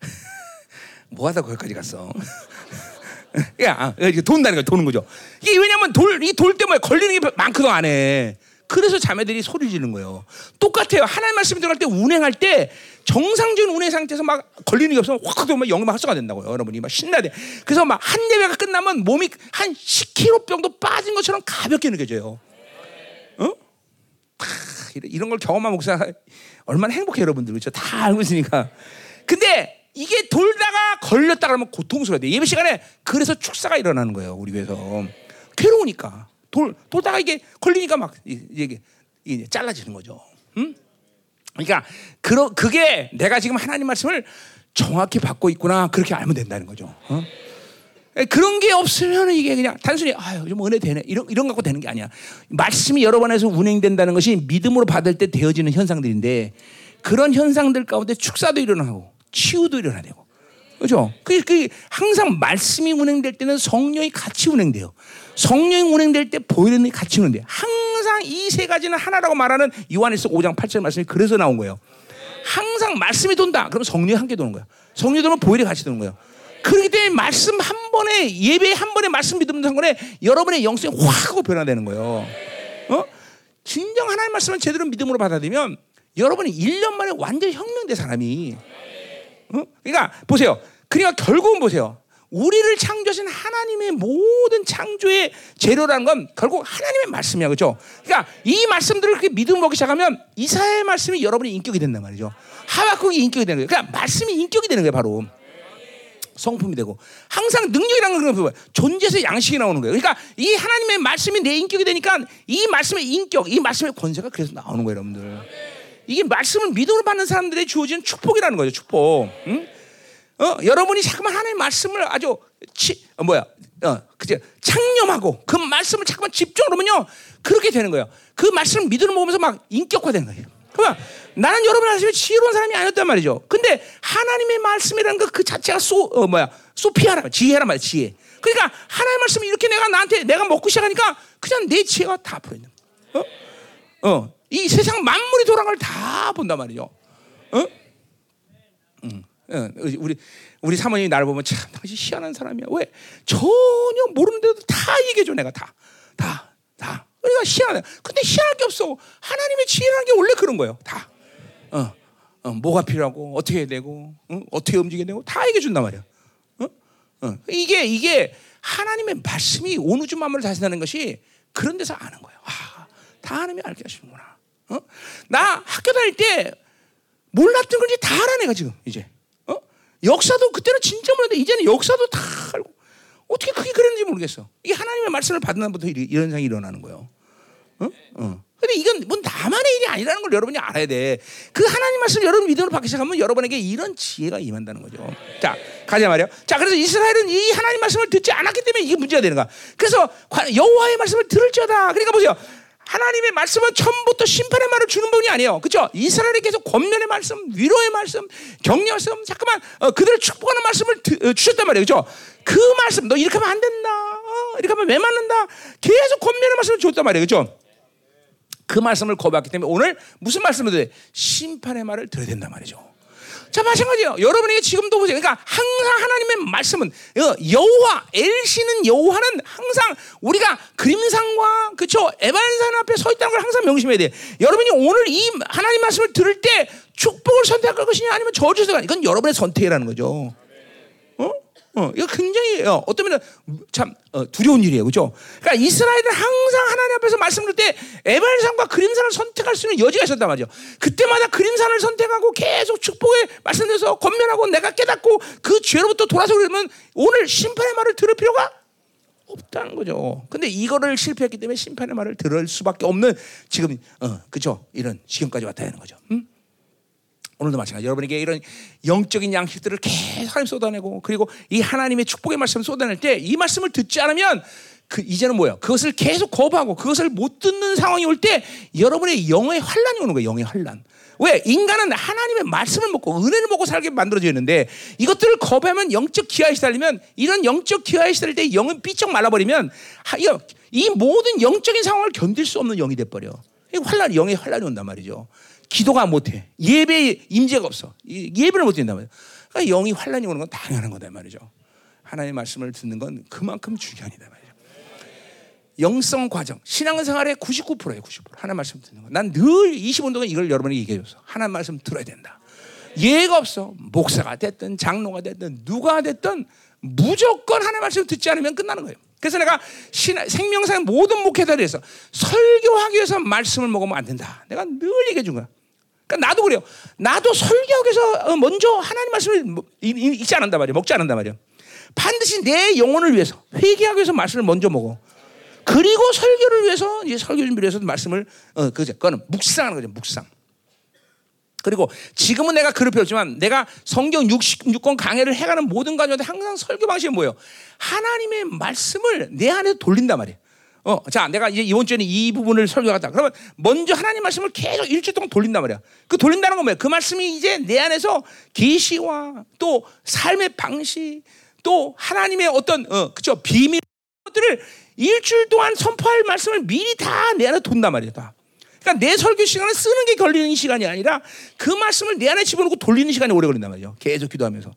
뭐 하다 거기까지 갔어? 야, 돈다는 거 도는 거죠. 이게 왜냐면 돌, 이 돌 때문에 걸리는 게 많거든, 안에. 그래서 자매들이 소리 지르는 거예요. 똑같아요. 하나님 말씀이 들어갈 때 운행할 때 정상적인 운행 상태에서 막 걸리는 게 없으면 확 영이 막 활성화 된다고요. 여러분이 막 신나야 돼. 그래서 막 한 예배가 끝나면 몸이 한 10kg 정도 빠진 것처럼 가볍게 느껴져요. 어? 이런 걸 경험한 목사 얼마나 행복해 여러분들 그렇죠? 다 알고 있으니까. 근데 이게 돌다가 걸렸다 그러면 고통스러워야 돼. 예배 시간에 그래서 축사가 일어나는 거예요. 우리 교회에서 괴로우니까 돌 돌다가 이게 걸리니까 막 이게 이게 잘라지는 거죠. 응? 그러니까 그러, 그게 내가 지금 하나님 말씀을 정확히 받고 있구나 그렇게 알면 된다는 거죠. 어? 그런 게 없으면 이게 그냥 단순히 아유 좀 은혜 되네 이런 이런 갖고 되는 게 아니야. 말씀이 여러 번에서 운행된다는 것이 믿음으로 받을 때 되어지는 현상들인데 그런 현상들 가운데 축사도 일어나고 치유도 일어나야 되고 그렇죠? 그, 그 항상 말씀이 운행될 때는 성령이 같이 운행돼요. 성령이 운행될 때 보이는 게 같이 운행돼요. 항상 이 세 가지는 하나라고 말하는 요한에서 5장 8절 말씀이 그래서 나온 거예요. 항상 말씀이 돈다. 그럼 성령이 함께 도는 거야. 성령이 도면 보혈이 같이 도는 거예요. 그렇기 때문에 말씀 한 번에 예배 한 번에 말씀 믿음는 상관에 여러분의 영성이 확 하고 변화되는 거예요. 어? 진정 하나님 말씀을 제대로 믿음으로 받아들이면 여러분이 1년 만에 완전 혁명된 사람이 어? 그러니까 보세요. 그러니까 결국은 보세요. 우리를 창조하신 하나님의 모든 창조의 재료라는 건 결국 하나님의 말씀이야. 그렇죠? 그러니까 이 말씀들을 그렇게 믿음으로 먹기 시작하면 이사의 말씀이 여러분의 인격이 된단 말이죠. 하박국이 인격이 되는 거예요. 그러니까 말씀이 인격이 되는 거예요, 바로. 성품이 되고 항상 능력이라는 건 뭐야? 존재에서 양식이 나오는 거예요. 그러니까 이 하나님의 말씀이 내 인격이 되니까 이 말씀의 인격, 이 말씀의 권세가 그래서 나오는 거예요, 여러분들. 이게 말씀을 믿음으로 받는 사람들의 주어지는 축복이라는 거죠, 축복. 응? 어, 여러분이 잠깐만 하나님의 말씀을 아주 치, 어, 뭐야, 어, 그죠? 창념하고 그 말씀을 잠깐만 집중하면요, 그렇게 되는 거예요. 그 말씀을 믿음으로 먹으면서 막 인격화되는 거예요. 그만 나는 여러분 말씀에 지혜로운 사람이 아니었단 말이죠. 근데 하나님의 말씀이라는 거그 자체가 소 어, 뭐야 소피아라 지혜란 말이야 지혜. 그러니까 하나님의 말씀을 이렇게 내가 나한테 내가 먹고 시작하니까 그냥 내 지혜가 다 풀어 있는. 어? 어. 이 세상 만물이 돌아간 걸다 본단 말이죠. 어? 응. 어, 우리 우리 사모님이 나를 보면 참 당신 희한한 사람이야. 왜 전혀 모르는데도 다 얘기해 줘 내가 다, 다, 다. 우리가 희한해. 근데 희한할 게 없어. 하나님의 지혜라는 게 원래 그런 거예요. 다. 어, 어 뭐가 필요하고 어떻게 해야 되고 어? 어떻게 움직여야 되고 다 얘기해 준단 말이야. 어? 어. 이게 이게 하나님의 말씀이 온 우주 만물을 다스린다는 것이 그런 데서 아는 거예요. 아, 다 하나님이 알게 하시는구나. 어? 나 학교 다닐 때 몰랐던 건지 다 알아 내가 지금 이제. 어? 역사도 그때는 진짜 몰랐는데 이제는 역사도 다 알고 어떻게 그게 그랬는지 모르겠어. 이게 하나님의 말씀을 받는 날부터 이런 상이 일어나는 거예요. 어? 어. 근데 이건 뭐 나만의 일이 아니라는 걸 여러분이 알아야 돼. 그 하나님 말씀 여러분 믿음으로 받기 시작하면 여러분에게 이런 지혜가 임한다는 거죠. 자, 가자 말이요. 자, 그래서 이스라엘은 이 하나님 말씀을 듣지 않았기 때문에 이게 문제가 되는 거야. 그래서 여호와의 말씀을 들을지어다. 그러니까 보세요. 하나님의 말씀은 처음부터 심판의 말을 주는 분이 아니에요. 그렇죠? 이스라엘에 계속 권면의 말씀, 위로의 말씀, 격려 말씀, 잠깐만 어, 그들을 축복하는 말씀을 드, 어, 주셨단 말이에요. 그렇죠? 그 말씀 너 이렇게 하면 안 된다. 어, 이렇게 하면 왜 맞는다. 계속 권면의 말씀을 줬단 말이에요. 그렇죠? 그 말씀을 거부했기 때문에 오늘 무슨 말씀을 들어야 돼? 심판의 말을 들어야 된단 말이죠. 자, 마찬가지예요. 여러분에게 지금도 보세요. 그러니까 항상 하나님의 말씀은 어, 여호와 엘시는 여호와는 항상 우리가 그림상과 그쵸 에반산 앞에 서 있다는 걸 항상 명심해야 돼. 여러분이 오늘 이 하나님 말씀을 들을 때 축복을 선택할 것이냐 아니면 저주를 선택할 이건 여러분의 선택이라는 거죠. 어? 어, 이거 굉장히 어, 어떤 면은 참 어, 두려운 일이에요, 그렇죠? 그러니까 이스라엘은 항상 하나님 앞에서 말씀을 때 에발산과 그림산을 선택할 수 있는 여지가 있었단 말이죠. 그때마다 그림산을 선택하고 계속 축복의 말씀에서 권면하고 내가 깨닫고 그 죄로부터 돌아서 그러면 오늘 심판의 말을 들을 필요가 없다는 거죠. 근데 이거를 실패했기 때문에 심판의 말을 들을 수밖에 없는 지금 어, 그죠? 이런 지금까지 왔다 하는 거죠. 음? 오늘도 마찬가지. 여러분에게 이런 영적인 양식들을 계속 하나님 쏟아내고 그리고 이 하나님의 축복의 말씀을 쏟아낼 때 이 말씀을 듣지 않으면 그 이제는 뭐예요? 그것을 계속 거부하고 그것을 못 듣는 상황이 올 때 여러분의 영의 환란이 오는 거예요. 영의 환란. 왜 인간은 하나님의 말씀을 먹고 은혜를 먹고 살게 만들어져 있는데 이것들을 거부하면 영적 기아에 시달리면 이런 영적 기아에 시달릴 때 영은 삐쩍 말라버리면 이 모든 영적인 상황을 견딜 수 없는 영이 돼버려. 환란, 영의 환란이 온단 말이죠. 기도가 못해. 예배 임재가 없어. 예배를 못 드린단 말이야. 그러니까 영이 환란이 오는 건 당연한 거다 말이죠. 하나님의 말씀을 듣는 건 그만큼 중요하다 말이죠. 영성 과정, 신앙생활의 99%예요, 99%. 하나님 말씀 듣는 거. 난 늘 20분 동안 이걸 여러분에게 얘기해줬어. 하나님 말씀 들어야 된다. 예가 없어. 목사가 됐든 장로가 됐든 누가 됐든 무조건 하나님 말씀 듣지 않으면 끝나는 거예요. 그래서 내가 생명상 모든 목회자들에서 설교하기 위해서 말씀을 먹으면 안 된다. 내가 늘 얘기해 준 거야. 그러니까 나도 그래요. 나도 위해서 어, 먼저 하나님 말씀을 뭐, 읽지 않는단 말이야. 먹지 않는단 말이야. 반드시 내 영혼을 위해서 회개하기 위해서 말씀을 먼저 먹어. 그리고 설교를 위해서 이제 설교 준비를 위해서 말씀을 어 그죠. 그거는 묵상하는 거죠. 묵상. 그리고 지금은 내가 배웠지만 내가 성경 66권 강해를 해가는 모든 과정에 항상 설교 방식이 뭐예요? 하나님의 말씀을 내 안에 돌린단 말이에요. 어, 자, 내가 이제 이번 주에는 이 부분을 설교하다. 그러면 먼저 하나님 말씀을 계속 일주일 동안 돌린단 말이야. 그 돌린다는 건 뭐야? 그 말씀이 이제 내 안에서 계시와 또 삶의 방식 또 하나님의 어떤 어, 그죠 비밀 것들을 일주일 동안 선포할 말씀을 미리 다 내 안에 돈단 말이야. 다. 그러니까 내 설교 시간은 쓰는 게 걸리는 시간이 아니라 그 말씀을 내 안에 집어넣고 돌리는 시간이 오래 걸린단 말이죠. 계속 기도하면서.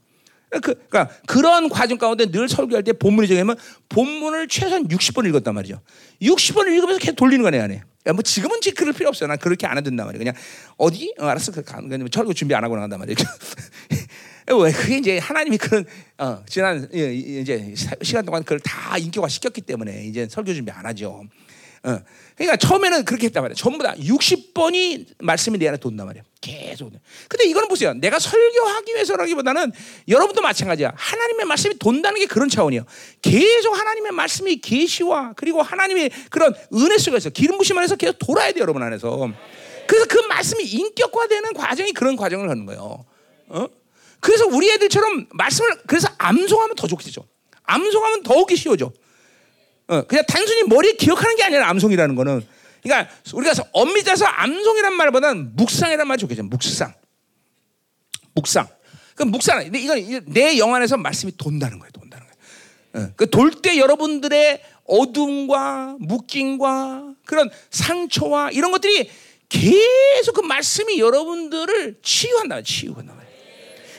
그, 그러니까 그런 과정 가운데 늘 설교할 때 본문이 정하면 본문을 최소한 60번 읽었단 말이죠. 60번을 읽으면서 계속 돌리는 거네 안에. 뭐 지금은 그럴 필요 없어요. 난 그렇게 안 한단 말이야. 그냥 어디? 어, 알았어. 그 설교 준비 안 하고 나간단 말이야. 왜 그게 이제 하나님이 그런 어, 지난 이제 시간 동안 그걸 다 인격화 시켰기 때문에 이제 설교 준비 안 하죠. 어. 그러니까 처음에는 그렇게 했단 말이야. 전부 다 60번이 말씀이 내 안에 돈단 말이야. 계속. 근데 이거는 보세요. 내가 설교하기 위해서라기보다는 여러분도 마찬가지야. 하나님의 말씀이 돈다는 게 그런 차원이에요. 계속 하나님의 말씀이 계시와 그리고 하나님의 그런 은혜 속에서 기름 부심 안에서 계속 돌아야 돼요, 여러분 안에서. 그래서 그 말씀이 인격화되는 과정이 그런 과정을 하는 거예요. 어? 그래서 우리 애들처럼 말씀을 그래서 암송하면 더 좋겠죠. 암송하면 더욱이 쉬워져. 어, 그냥 단순히 머리에 기억하는 게 아니라 암송이라는 거는 그러니까 우리가 엄밀히 따서 암송이란 말보다는 묵상이란 말 좋겠죠. 묵상. 묵상. 그 묵상. 이건 내 영 안에서 말씀이 돈다는 거예요. 돈다는 거예요. 그돌 때 여러분들의 어둠과 묶임과 그런 상처와 이런 것들이 계속 그 말씀이 여러분들을 치유한다. 치유한다.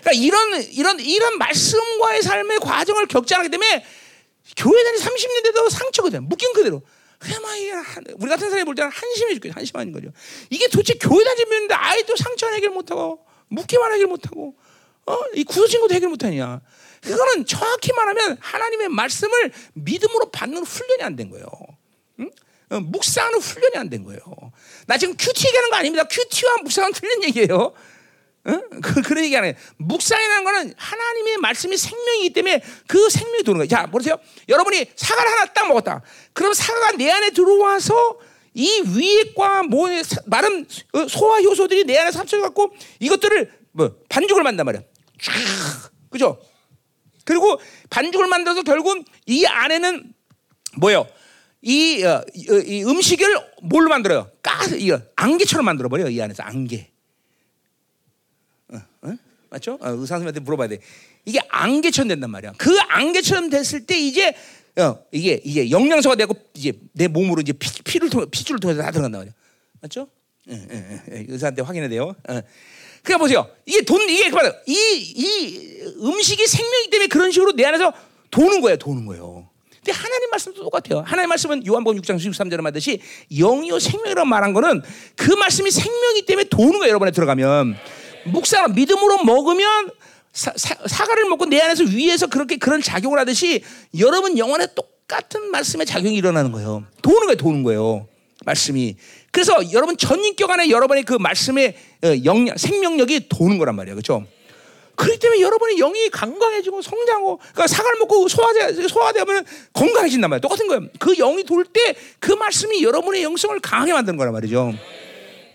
그러니까 이런 이런 이런 말씀과의 삶의 과정을 겪지 않기 때문에 교회 다니 30년 돼도 상처거든. 묶인 그대로. 우리 같은 사람이 볼 때는 한심해 죽겠 한심한 거죠. 이게 도대체 교회 다니는데 아이도 상처 해결 못하고 묶기만 해결 못하고 어? 이 구소진 것도 해결 못하냐. 그거는 정확히 말하면 하나님의 말씀을 믿음으로 받는 훈련이 안 된 거예요. 응? 어, 묵상하는 훈련이 안 된 거예요. 나 지금 큐티 얘기하는 거 아닙니다. 큐티와 묵상은 틀린 얘기예요. 응? 그, 그런 얘기 하는 묵상이라는 거는 하나님의 말씀이 생명이기 때문에 그 생명이 도는 거예요. 자, 보세요. 여러분이 사과를 하나 딱 먹었다. 그럼 사과가 내 안에 들어와서 이 위액과 뭐 마른 어, 소화 효소들이 내 안에 합쳐갖고 이것들을 뭐 반죽을 만단 말이야. 쫙, 그죠? 그리고 반죽을 만들어서 결국 이 안에는 뭐요? 이, 어, 이, 음식을 뭘로 만들어요? 가스, 이 안개처럼 만들어 버려요. 이 안에서 안개. 맞죠? 어, 의사 선생님한테 물어봐야 돼. 이게 안개처럼 된단 말이야. 그 안개처럼 됐을 때 이제 어, 이게 이게 영양소가 되고 이제 내 몸으로 이제 피, 를 통해 피줄을 통해서 다 들어간단 말이야. 맞죠? 예, 예, 예. 의사한테 확인해야 돼요. 어. 그러니까 보세요. 이게 돈 이게 봐요. 이, 이 음식이 생명이기 때문에 그런 식으로 내 안에서 도는 거예요. 도는 거예요. 근데 하나님 말씀도 똑같아요. 하나님 말씀은 요한복음 6장 13절에 말듯이 영이요 생명이라고 말한 거는 그 말씀이 생명이기 때문에 도는 거예요. 여러분에 들어가면 묵사람 믿음으로 먹으면 사, 사, 과를 먹고 내 안에서 위에서 그렇게 그런 작용을 하듯이 여러분 영혼에 똑같은 말씀의 작용이 일어나는 거예요. 도는 거예요. 도는 거예요. 말씀이. 그래서 여러분 전인격 안에 여러분의 그 말씀의 어, 영향, 생명력이 도는 거란 말이에요. 그렇죠? 그렇기 때문에 여러분의 영이 건강해지고 성장하고 그러니까 사과를 먹고 소화돼 소화되면 건강해진단 말이에요. 똑같은 거예요. 그 영이 돌 때 그 말씀이 여러분의 영성을 강하게 만드는 거란 말이죠.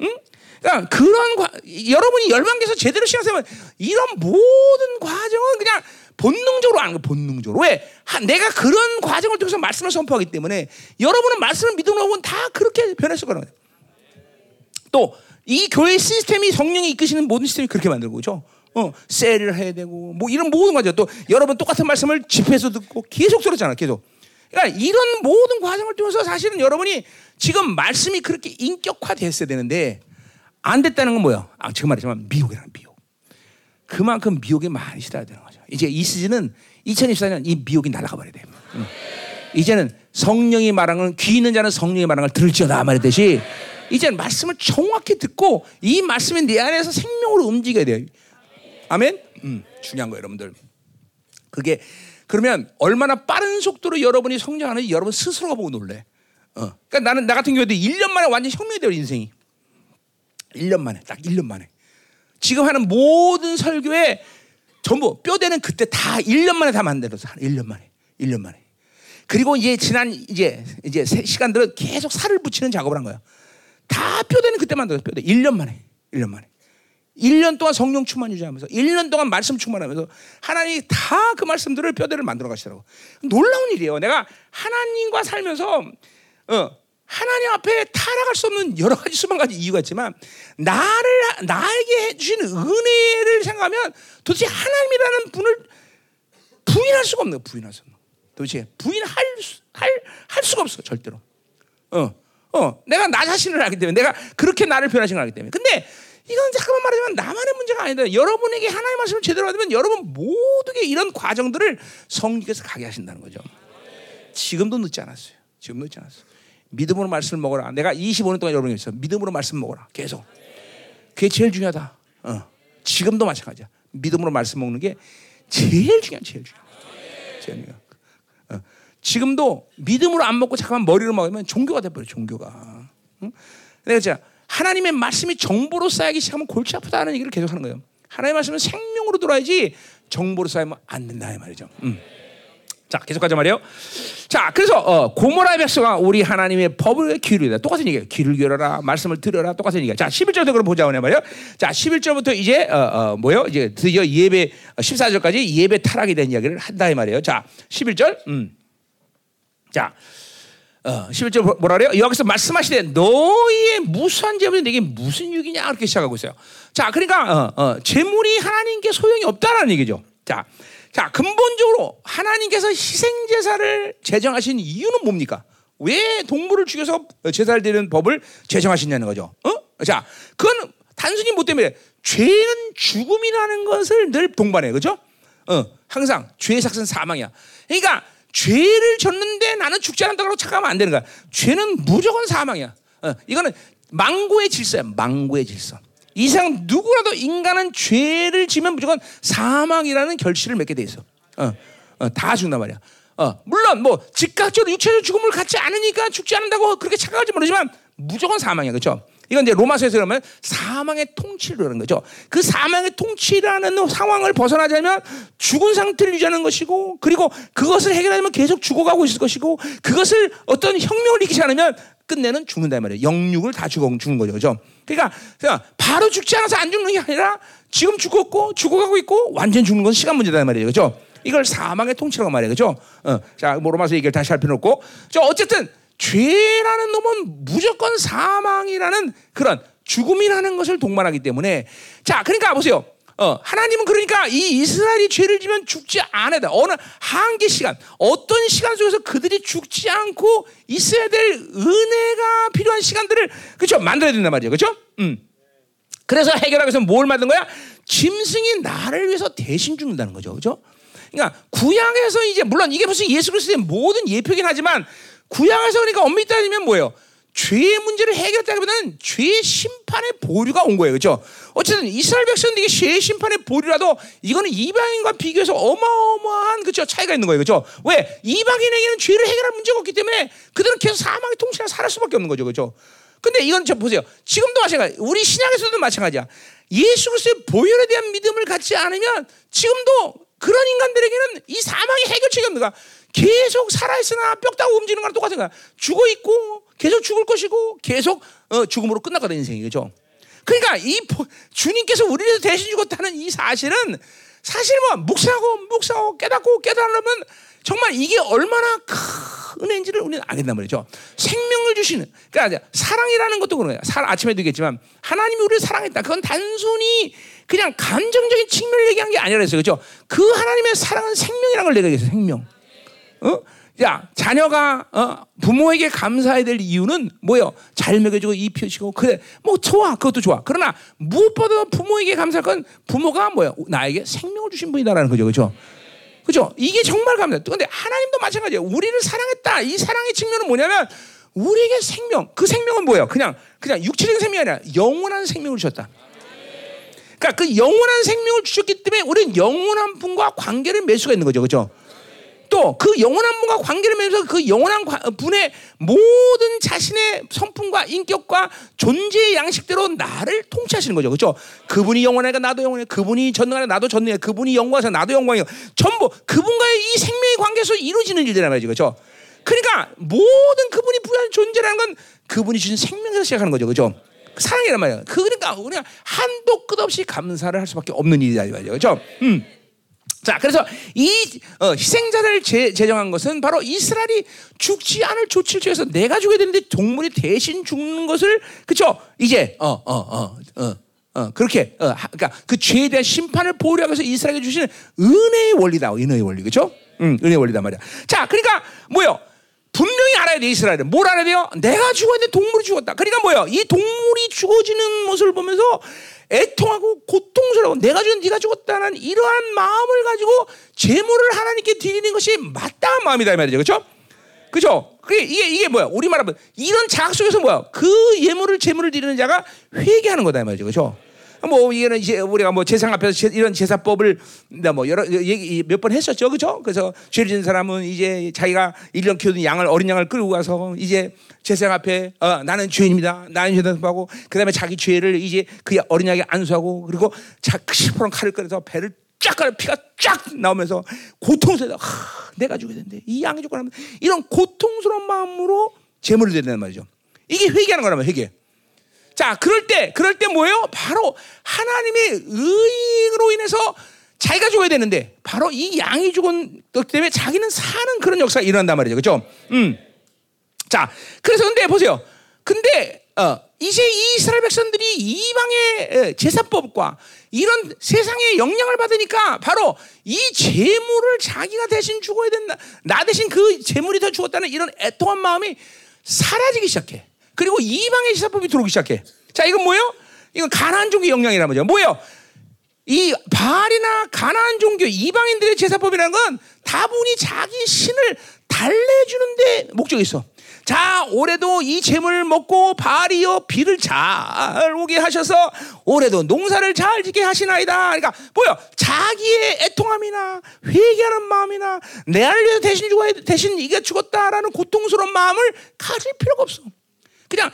응? 그러니까 그런 과, 여러분이 열방에서 제대로 신앙생활 이런 모든 과정은 그냥 본능적으로 하는 거예요. 본능적으로 왜 하, 내가 그런 과정을 통해서 말씀을 선포하기 때문에 여러분은 말씀을 믿음으로 보면 다 그렇게 변했을 거라는 거예요. 또 이 교회 시스템이 성령이 이끄시는 모든 시스템이 그렇게 만들고 그죠? 어, 셀을 해야 되고 뭐 이런 모든 과정 또 여러분 똑같은 말씀을 집회에서 듣고 계속 들었잖아 계속. 그러니까 이런 모든 과정을 통해서 사실은 여러분이 지금 말씀이 그렇게 인격화됐어야 되는데 안 됐다는 건 뭐야? 아, 지금 말했지만 미혹이라는 미혹. 그만큼 미혹이 많이 시달야 되는 거죠. 이제 이 시즌은 2024년 이 미혹이 날아가 버려야 돼. 응. 이제는 성령이 말하는 건, 귀 있는 자는 성령이 말하는 걸 들을지어다 말했듯이 이제는 말씀을 정확히 듣고 이 말씀이 내 안에서 생명으로 움직여야 돼요. 아멘? 음, 중요한 거예요, 여러분들. 그게 그러면 얼마나 빠른 속도로 여러분이 성장하는지 여러분 스스로가 보고 놀래. 어. 그러니까 나는 나 같은 경우도 1년 만에 완전 혁명이 돼요, 인생이. 1년 만에, 딱 1년 만에. 지금 하는 모든 설교에 전부 뼈대는 그때 다 1년 만에 다 만들어서 1년 만에. 1년 만에. 그리고 이제 지난 이제 이제 시간들은 계속 살을 붙이는 작업을 한 거야. 다 뼈대는 그때 만들었어. 뼈대. 1년 만에. 1년 만에. 1년 동안 성령 충만 유지하면서 1년 동안 말씀 충만하면서 하나님이 다 그 말씀들을 뼈대를 만들어 가시더라고. 놀라운 일이에요. 내가 하나님과 살면서 어, 하나님 앞에 타락할 수 없는 여러 가지 수만 가지 이유가 있지만 나를 나에게 해주신 은혜를 생각하면 도대체 하나님이라는 분을 부인할 수가 없는 부인할 수 없는 도대체 부인할 할, 할 수가 없어 절대로. 어, 어, 내가 나 자신을 알기 때문에 내가 그렇게 나를 변하신 걸 알기 때문에. 근데 이건 잠깐만 말하지만 나만의 문제가 아니다. 여러분에게 하나님 말씀을 제대로 받으면 여러분 모두게 이런 과정들을 성령께서 가게 하신다는 거죠. 지금도 늦지 않았어요. 지금 늦지 않았어요. 믿음으로 말씀을 먹어라. 내가 25년 동안 여러분에게 있어. 믿음으로 말씀 먹어라. 계속. 그게 제일 중요하다. 어. 지금도 마찬가지야. 믿음으로 말씀 먹는 게 제일 중요한 제일 중요. 제일. 어. 지금도 믿음으로 안 먹고 잠깐만 머리로 먹으면 종교가 돼버려. 종교가. 응? 내가 진짜 하나님의 말씀이 정보로 쌓이기 시작하면 골치 아프다는 얘기를 계속 하는 거예요. 하나님의 말씀은 생명으로 들어야지 정보로 쌓이면 안 된다 이 말이죠. 음. 자, 계속 가자 말이에요. 자, 그래서 어, 고모라 백성아 우리 하나님의 법을 기울이다. 똑같은 얘기예요. 귀를 기울여라. 말씀을 들어라. 똑같은 얘기야. 자, 11절부터 그럼 보자 말이에요. 자, 11절부터 이제 어, 어, 뭐요? 이제 드디어 예배 14절까지 예배 타락이 된 이야기를 한다 이 말이에요. 자, 11절. 음. 자. 어, 11절 뭐라 그래요? 여기서 말씀하시되 너희의 무수한 재물이 내게 무슨 유익이냐 이렇게 시작하고 있어요. 자, 그러니까 어, 어, 재물이 하나님께 소용이 없다라는 얘기죠. 자, 자 근본적으로 하나님께서 희생 제사를 제정하신 이유는 뭡니까? 왜 동물을 죽여서 제사를 드리는 법을 제정하시냐는 거죠. 어? 자, 그건 단순히 뭐 때문에 죄는 죽음이라는 것을 늘 동반해, 그죠? 어, 항상 죄의 삭은 사망이야. 그러니까 죄를 졌는데 나는 죽지 않는다고 착각하면 안 되는 거야. 죄는 무조건 사망이야. 어, 이거는 망고의 질서야. 망고의 질서. 이상 누구라도 인간은 죄를 지면 무조건 사망이라는 결실을 맺게 돼 있어. 어, 어, 다 죽는단 말이야. 어, 물론 뭐 즉각적으로 육체적 죽음을 갖지 않으니까 죽지 않는다고 그렇게 착각하지 모르지만 무조건 사망이야. 그렇죠? 이건 이제 로마서에서 그러면 사망의 통치라는 거죠. 그 사망의 통치라는 상황을 벗어나자면 죽은 상태를 유지하는 것이고 그리고 그것을 해결하면 계속 죽어가고 있을 것이고 그것을 어떤 혁명을 일으키지 않으면 끝내는 죽는다 말이에요. 영육을 다 죽어 죽는 거죠. 그죠? 그러니까 바로 죽지 않아서 안 죽는 게 아니라 지금 죽었고 죽어가고 있고 완전 죽는 건 시간 문제다 말이에요. 그죠? 이걸 사망의 통치라고 말해요. 그죠? 어, 자, 뭐 로마서 얘기를 다시 할 필요 없고. 저 어쨌든 죄라는 놈은 무조건 사망이라는 그런 죽음이라는 것을 동반하기 때문에 자, 그러니까 보세요. 어, 하나님은 그러니까 이 이스라엘이 죄를 지면 죽지 않아야 어느 한계 시간, 어떤 시간 속에서 그들이 죽지 않고 있어야 될 은혜가 필요한 시간들을 그렇죠 만들어야 된단 말이죠, 그렇죠? 음. 그래서 해결하기 위해서 뭘 만든 거야? 짐승이 나를 위해서 대신 죽는다는 거죠, 그렇죠? 그러니까 구약에서 이제 물론 이게 무슨 예수 그리스도의 모든 예표긴 하지만 구약에서 그러니까 엄밀히 따지면 뭐예요? 죄의 문제를 해결했다기보다는 죄의 심판의 보류가 온 거예요. 그렇죠? 어쨌든 이스라엘 백성들이 죄의 심판의 보류라도 이거는 이방인과 비교해서 어마어마한 그죠 차이가 있는 거예요. 그렇죠? 왜? 이방인에게는 죄를 해결할 문제가 없기 때문에 그들은 계속 사망의 통치를 살할 수밖에 없는 거죠. 그렇죠? 근데 이건 저 보세요. 지금도 마찬가지. 우리 신약에서도 마찬가지야. 예수 그리스도의 보혈에 대한 믿음을 갖지 않으면 지금도 그런 인간들에게는 이 사망의 해결책이 없는 거야. 계속 살아있으나 뼈다고 움직이는 거랑 똑같은 거야. 죽어 있고 계속 죽을 것이고 계속 어, 죽음으로 끝나거든 인생이 그죠. 그러니까 이 주님께서 우리를 대신 죽었다는 이 사실은 사실 뭐 묵상하고 묵상하고 깨닫고 깨달으면 정말 이게 얼마나 큰 은혜인지를 우리는 알게 된단 말이죠. 생명을 주시는 그러니까 사랑이라는 것도 그런 거야. 살 아침에도 얘기했지만 하나님이 우리를 사랑했다. 그건 단순히 그냥 감정적인 측면을 얘기한 게 아니라 그랬어요. 그죠? 그 하나님의 사랑은 생명이라는 걸 내가 얘기했어요. 생명. 어? 야, 자녀가 어, 부모에게 감사해야 될 이유는 뭐요? 잘 먹여주고 입혀주고 그래, 뭐 좋아, 그것도 좋아. 그러나 무엇보다 부모에게 감사할 건 부모가 뭐야? 나에게 생명을 주신 분이다라는 거죠, 그렇죠? 그죠? 이게 정말 감사. 근데 하나님도 마찬가지예요. 우리를 사랑했다. 이 사랑의 측면은 뭐냐면 우리에게 생명. 그 생명은 뭐예요? 그냥 그냥 육체적인 생명이 아니라 영원한 생명을 주셨다. 그러니까 그 영원한 생명을 주셨기 때문에 우리는 영원한 분과 관계를 맺을 수가 있는 거죠, 그렇죠? 또 그 영원한 분과 관계를 맺으면서 그 영원한 분의 모든 자신의 성품과 인격과 존재의 양식대로 나를 통치하시는 거죠. 그렇죠? 그분이 영원하니까 나도 영원해. 그분이 전능하니까 나도 전능해. 그분이 영광해서 나도 영광이요. 전부 그분과의 이 생명의 관계에서 이루어지는 일이란 말이죠. 그렇죠? 그러니까 모든 그분이 부여한 존재라는 건 그분이 주신 생명에서 시작하는 거죠. 그렇죠? 사랑이란 말이에요. 그러니까 우리가 한도 끝없이 감사를 할 수밖에 없는 일이다 말이죠. 그렇죠? 음. 자, 그래서 이 어, 희생자를 제, 정한 것은 바로 이스라엘이 죽지 않을 조치를 취해서 내가 죽어야 되는데 동물이 대신 죽는 것을 그쵸? 이제 어 어 어 어, 어, 그렇게 어, 그러니까 그 죄에 대한 심판을 보호하기 위해서 이스라엘에 주시는 은혜의 원리다. 은혜의 원리 그죠? 응, 은혜의 원리다 말이야. 자, 그러니까 뭐요? 분명히 알아야 돼 이스라엘은 뭘 알아야 돼요? 내가 돼 동물이 죽었다. 그러니까 뭐요? 이 동물이 죽어지는 모습을 보면서 애통하고 고통스러워 내가 죽은 네가 죽었다는 이러한 마음을 가지고 제물을 하나님께 드리는 것이 마땅한 마음이다 이 말이죠. 그렇죠? 그죠? 그게 이게 이게 뭐야? 우리 말하면 이런 자각 속에서 뭐야? 그 예물을 제물을 드리는 자가 회개하는 거다 이 말이죠. 그렇죠? 뭐 이거는 이제 우리가 뭐 재상 앞에서 이런 제사법을 뭐 여러 얘기 몇 번 했었죠, 그렇죠? 그래서 죄를 지은 사람은 이제 자기가 1년 키우던 양을 어린 양을 끌고 가서 이제 제상 앞에 어, 나는 죄인입니다, 나는 죄인하고 그다음에 자기 죄를 이제 그 어린 양에 안수하고 그리고 자 시퍼런 칼을 꺼내서 배를 쫙 가려 피가 쫙 나오면서 고통스러워. 내가 죽어야 되는데 이 양이 죽고 나면 이런 고통스러운 마음으로 제물을 드린다는 말이죠. 이게 회개하는 거라면 회개. 자, 그럴 때, 그럴 때 뭐예요? 바로 하나님의 의로 인해서 자기가 죽어야 되는데, 바로 이 양이 죽은 것 때문에 자기는 사는 그런 역사가 일어난단 말이죠. 그죠? 음. 자, 그래서 근데 보세요. 근데 어, 이제 이스라엘 백성들이 이방의 제사법과 이런 세상의 영향을 받으니까 바로 이 재물을 자기가 대신 죽어야 된다. 나 대신 그 재물이 더 죽었다는 이런 애통한 마음이 사라지기 시작해. 그리고 이방의 제사법이 들어오기 시작해. 자, 이건 뭐예요? 이건 가나안 종교 영향이란 말이죠. 뭐예요? 이 바알이나 가나안 종교 이방인들의 제사법이라는 건 다분히 자기 신을 달래주는데 목적이 있어. 자, 올해도 이 재물을 먹고 바알이여 비를 잘 오게 하셔서 올해도 농사를 잘 짓게 하시나이다. 그러니까 뭐요? 자기의 애통함이나 회개하는 마음이나 내 알려 대신 죽어야 대신 이게 죽었다라는 고통스러운 마음을 가질 필요가 없어. 그냥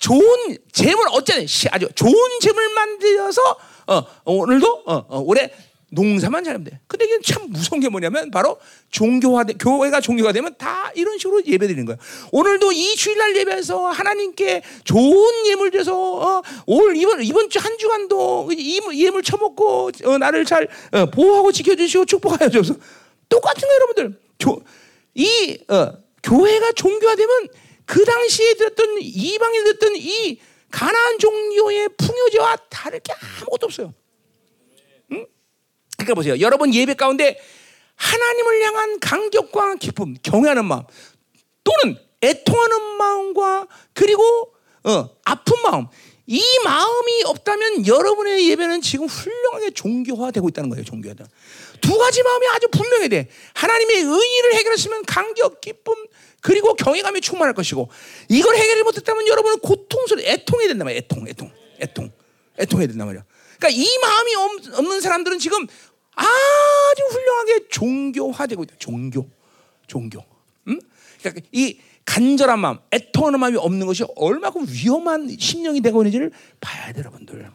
좋은 재물 어쨌든 아주 좋은 재물 만들어서 어, 오늘도 어, 어, 올해 농사만 잘하면 돼. 근데 이게 참 무서운 게 뭐냐면 바로 종교화 교회가 종교가 되면 다 이런 식으로 예배드리는 거예요. 오늘도 이 주일날 예배에서 하나님께 좋은 예물 줘서 어, 올 이번 이번 주 한 주간도 이 예물 처먹고 어, 나를 잘 어, 보호하고 지켜주시고 축복하여 줘서 똑같은 거 여러분들. 조, 이 어, 교회가 종교화 되면 그 당시에 들었던 이방에 들었던 이 가나안 종교의 풍요제와 다를 게 아무것도 없어요. 응? 그러니까 보세요. 여러분 예배 가운데 하나님을 향한 감격과 기쁨, 경외하는 마음, 또는 애통하는 마음과 그리고 어, 아픈 마음, 이 마음이 없다면 여러분의 예배는 지금 훌륭하게 종교화되고 있다는 거예요. 종교화다. 두 가지 마음이 아주 분명해야 돼. 하나님의 의의를 해결했으면 감격, 기쁨, 그리고 경외감이 충만할 것이고 이걸 해결을 못했다면 여러분은 고통스러 애통해야 된단 말이야. 애통, 애통, 애통, 애통해야 된단 말이야. 그러니까 이 마음이 없는 사람들은 지금 아주 훌륭하게 종교화되고 있다. 종교, 종교. 음? 그러니까 이 간절한 마음, 애통하는 마음이 없는 것이 얼마큼 위험한 심령이 되고 있는지를 봐야 돼, 여러분들.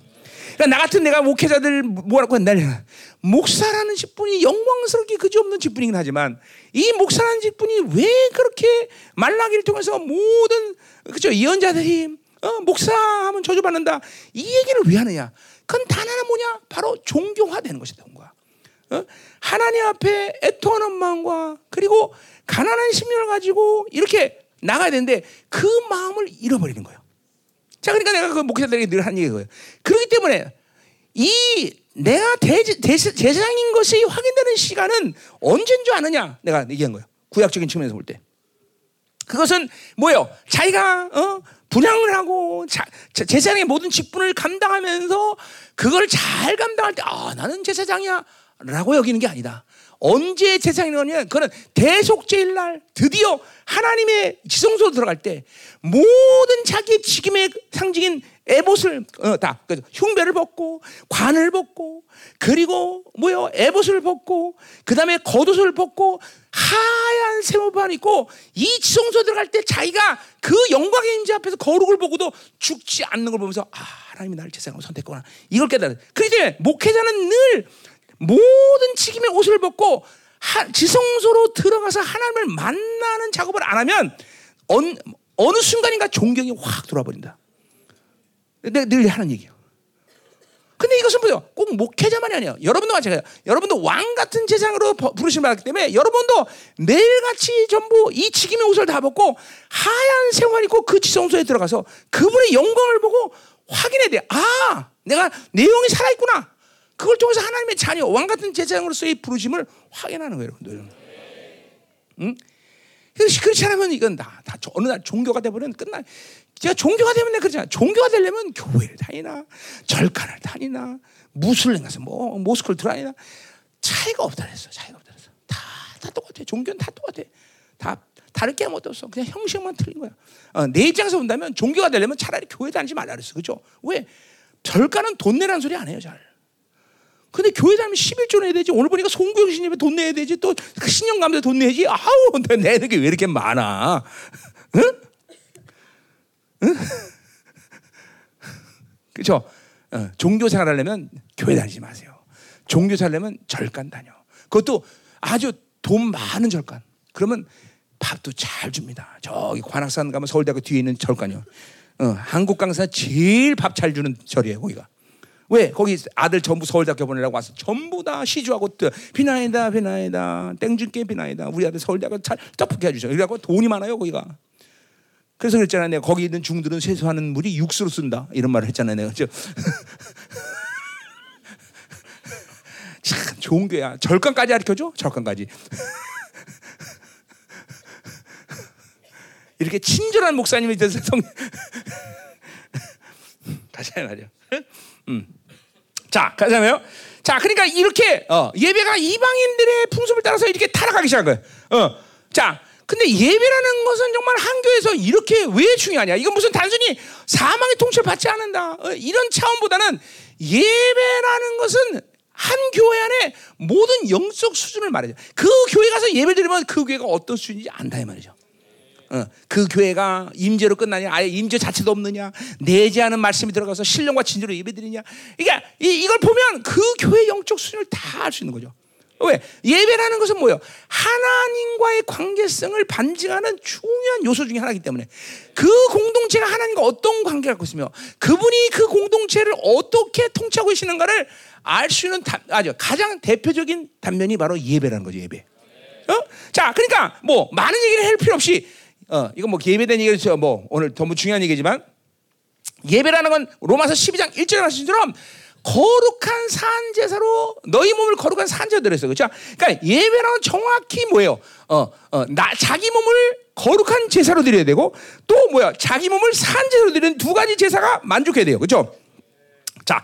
그러니까 나 같은 내가 목회자들 뭐라고 한다냐. 목사라는 직분이 영광스럽게 그지 없는 직분이긴 하지만 이 목사라는 직분이 왜 그렇게 말라기를 통해서 모든 그죠 예언자들이 어, 목사하면 저주받는다 이 얘기를 왜 하느냐? 그건 단 하나 뭐냐? 바로 종교화되는 것이다. 거야. 어? 하나님 앞에 애통하는 마음과 그리고 가난한 심령을 가지고 이렇게 나가야 되는데 그 마음을 잃어버리는 거예요. 자, 그러니까 내가 그 목사들에게 늘 하는 얘기예요. 그렇기 때문에 이 내가 대, 대, 제사장인 것이 확인되는 시간은 언제인 줄 아느냐? 내가 얘기한 거예요. 구약적인 측면에서 볼 때. 그것은 뭐예요? 자기가 어? 분양을 하고 자, 제사장의 모든 직분을 감당하면서 그걸 잘 감당할 때 아, 나는 제사장이야 라고 여기는 게 아니다. 언제 제사장이냐면 그는 대속제일 날 드디어 하나님의 지성소로 들어갈 때 모든 자기의 직임의 상징인 에봇을 어, 다 흉배를 벗고 관을 벗고 그리고 뭐요? 에봇을 벗고 그 다음에 겉옷을 벗고 하얀 세모판 입고 이 지성소 들어갈 때 자기가 그 영광의 임재 앞에서 거룩을 보고도 죽지 않는 걸 보면서 아 하나님이 나를 제사장으로 선택했구나. 이걸 깨달아. 때문에 목회자는 늘 모든 직임의 옷을 벗고 하, 지성소로 들어가서 하나님을 만나는 작업을 안 하면 어느, 어느 순간인가 존경이 확 돌아버린다. 내가 늘 하는 얘기예요. 근데 이것은 뭐요? 꼭 목회자만이 아니에요. 여러분도 마찬가지예요. 여러분도 왕 같은 재상으로 부르심을 받기 때문에 여러분도 매일같이 전부 이 직임의 옷을 다 벗고 하얀 생활 입고 그 지성소에 들어가서 그분의 영광을 보고 확인해야 돼. 아, 내가 내용이 살아있구나. 그걸 통해서 하나님의 자녀, 왕 같은 제사장으로서의 부르심을 확인하는 거예요, 여러분들. 응? 그렇지 않으면 이건 다, 다 어느 날 종교가 되버리면 끝나. 제가 종교가 되면 내가 그러잖아. 종교가 되려면 교회를 다니나, 절간을 다니나, 무술랭 가서 뭐, 모스크를 들어다니나. 차이가 없다 그랬어. 차이가 없다 그랬어. 다, 다 똑같아. 종교는 다 똑같아. 다 다를 게 아무것도 없어. 그냥 형식만 틀린 거야. 어, 내 입장에서 본다면 종교가 되려면 차라리 교회 다니지 말라 그랬어. 그죠? 왜? 절간은 돈 내라는 소리 안 해요, 잘. 근데 교회 다니면 11조 내야 되지. 오늘 보니까 송구영 신님에 돈 내야 되지. 또그 신령 감사 돈 내야지. 아우, 내는 게 왜 이렇게 많아. 응? 응? 그죠? 어, 종교 생활하려면 교회 다니지 마세요. 종교 살려면 절간 다녀. 그것도 아주 돈 많은 절간. 그러면 밥도 잘 줍니다. 저기 관악산 가면 서울대학교 뒤에 있는 절간이요. 어, 한국 강사 제일 밥 잘 주는 절이에요, 거기가. 왜? 거기 아들 전부 서울대학교 보내라고 와서 전부 다 시주하고 비나이다 비나이다 땡줄게 비나이다 우리 아들 서울대학교 잘 떡볶이 해주죠. 이래갖고 돈이 많아요 거기가. 그래서 그랬잖아. 내가 거기 있는 중들은 세수하는 물이 육수로 쓴다. 이런 말을 했잖아요. 내가. 참 좋은 교야. 절간까지 가르쳐줘. 절간까지. 이렇게 친절한 목사님이 돼서 성 다시 말이야. 음. 자, 가자면요. 자, 그러니까 이렇게 어, 예배가 이방인들의 풍습을 따라서 이렇게 타락하기 시작한 거예요. 어. 자, 근데 예배라는 것은 정말 한 교회에서 이렇게 왜 중요하냐? 이건 무슨 단순히 사망의 통치를 받지 않는다. 어, 이런 차원보다는 예배라는 것은 한 교회 안에 모든 영적 수준을 말해줘. 그 교회 가서 예배 드리면 그 교회가 어떤 수준인지 안다 이 말이죠. 어, 그 교회가 임재로 끝나냐? 아예 임재 자체도 없느냐? 내재하는 말씀이 들어가서 신령과 진주로 예배드리냐? 그러니까 이, 이걸 보면 그 교회 영적 수준을 다 알 수 있는 거죠. 왜? 예배라는 것은 뭐예요? 하나님과의 관계성을 반증하는 중요한 요소 중에 하나이기 때문에 그 공동체가 하나님과 어떤 관계를 갖고 있으며 그분이 그 공동체를 어떻게 통치하고 계시는가를 알 수 있는 다, 아주 가장 대표적인 단면이 바로 예배라는 거죠, 예배. 어? 자, 그러니까 뭐 많은 얘기를 할 필요 없이 어, 이거 뭐 예배된 얘기를 뭐 오늘 너무 중요한 얘기지만 예배라는 건 로마서 12장 1절에 말씀처 거룩한 산 제사로 너희 몸을 거룩한 산 제사로 드렸어요. 그렇죠? 그러니까 예배라는 정확히 뭐예요? 어, 어, 나 자기 몸을 거룩한 제사로 드려야 되고 또 뭐야? 자기 몸을 산 제사로 드리는 두 가지 제사가 만족해야 돼요. 그렇죠? 자,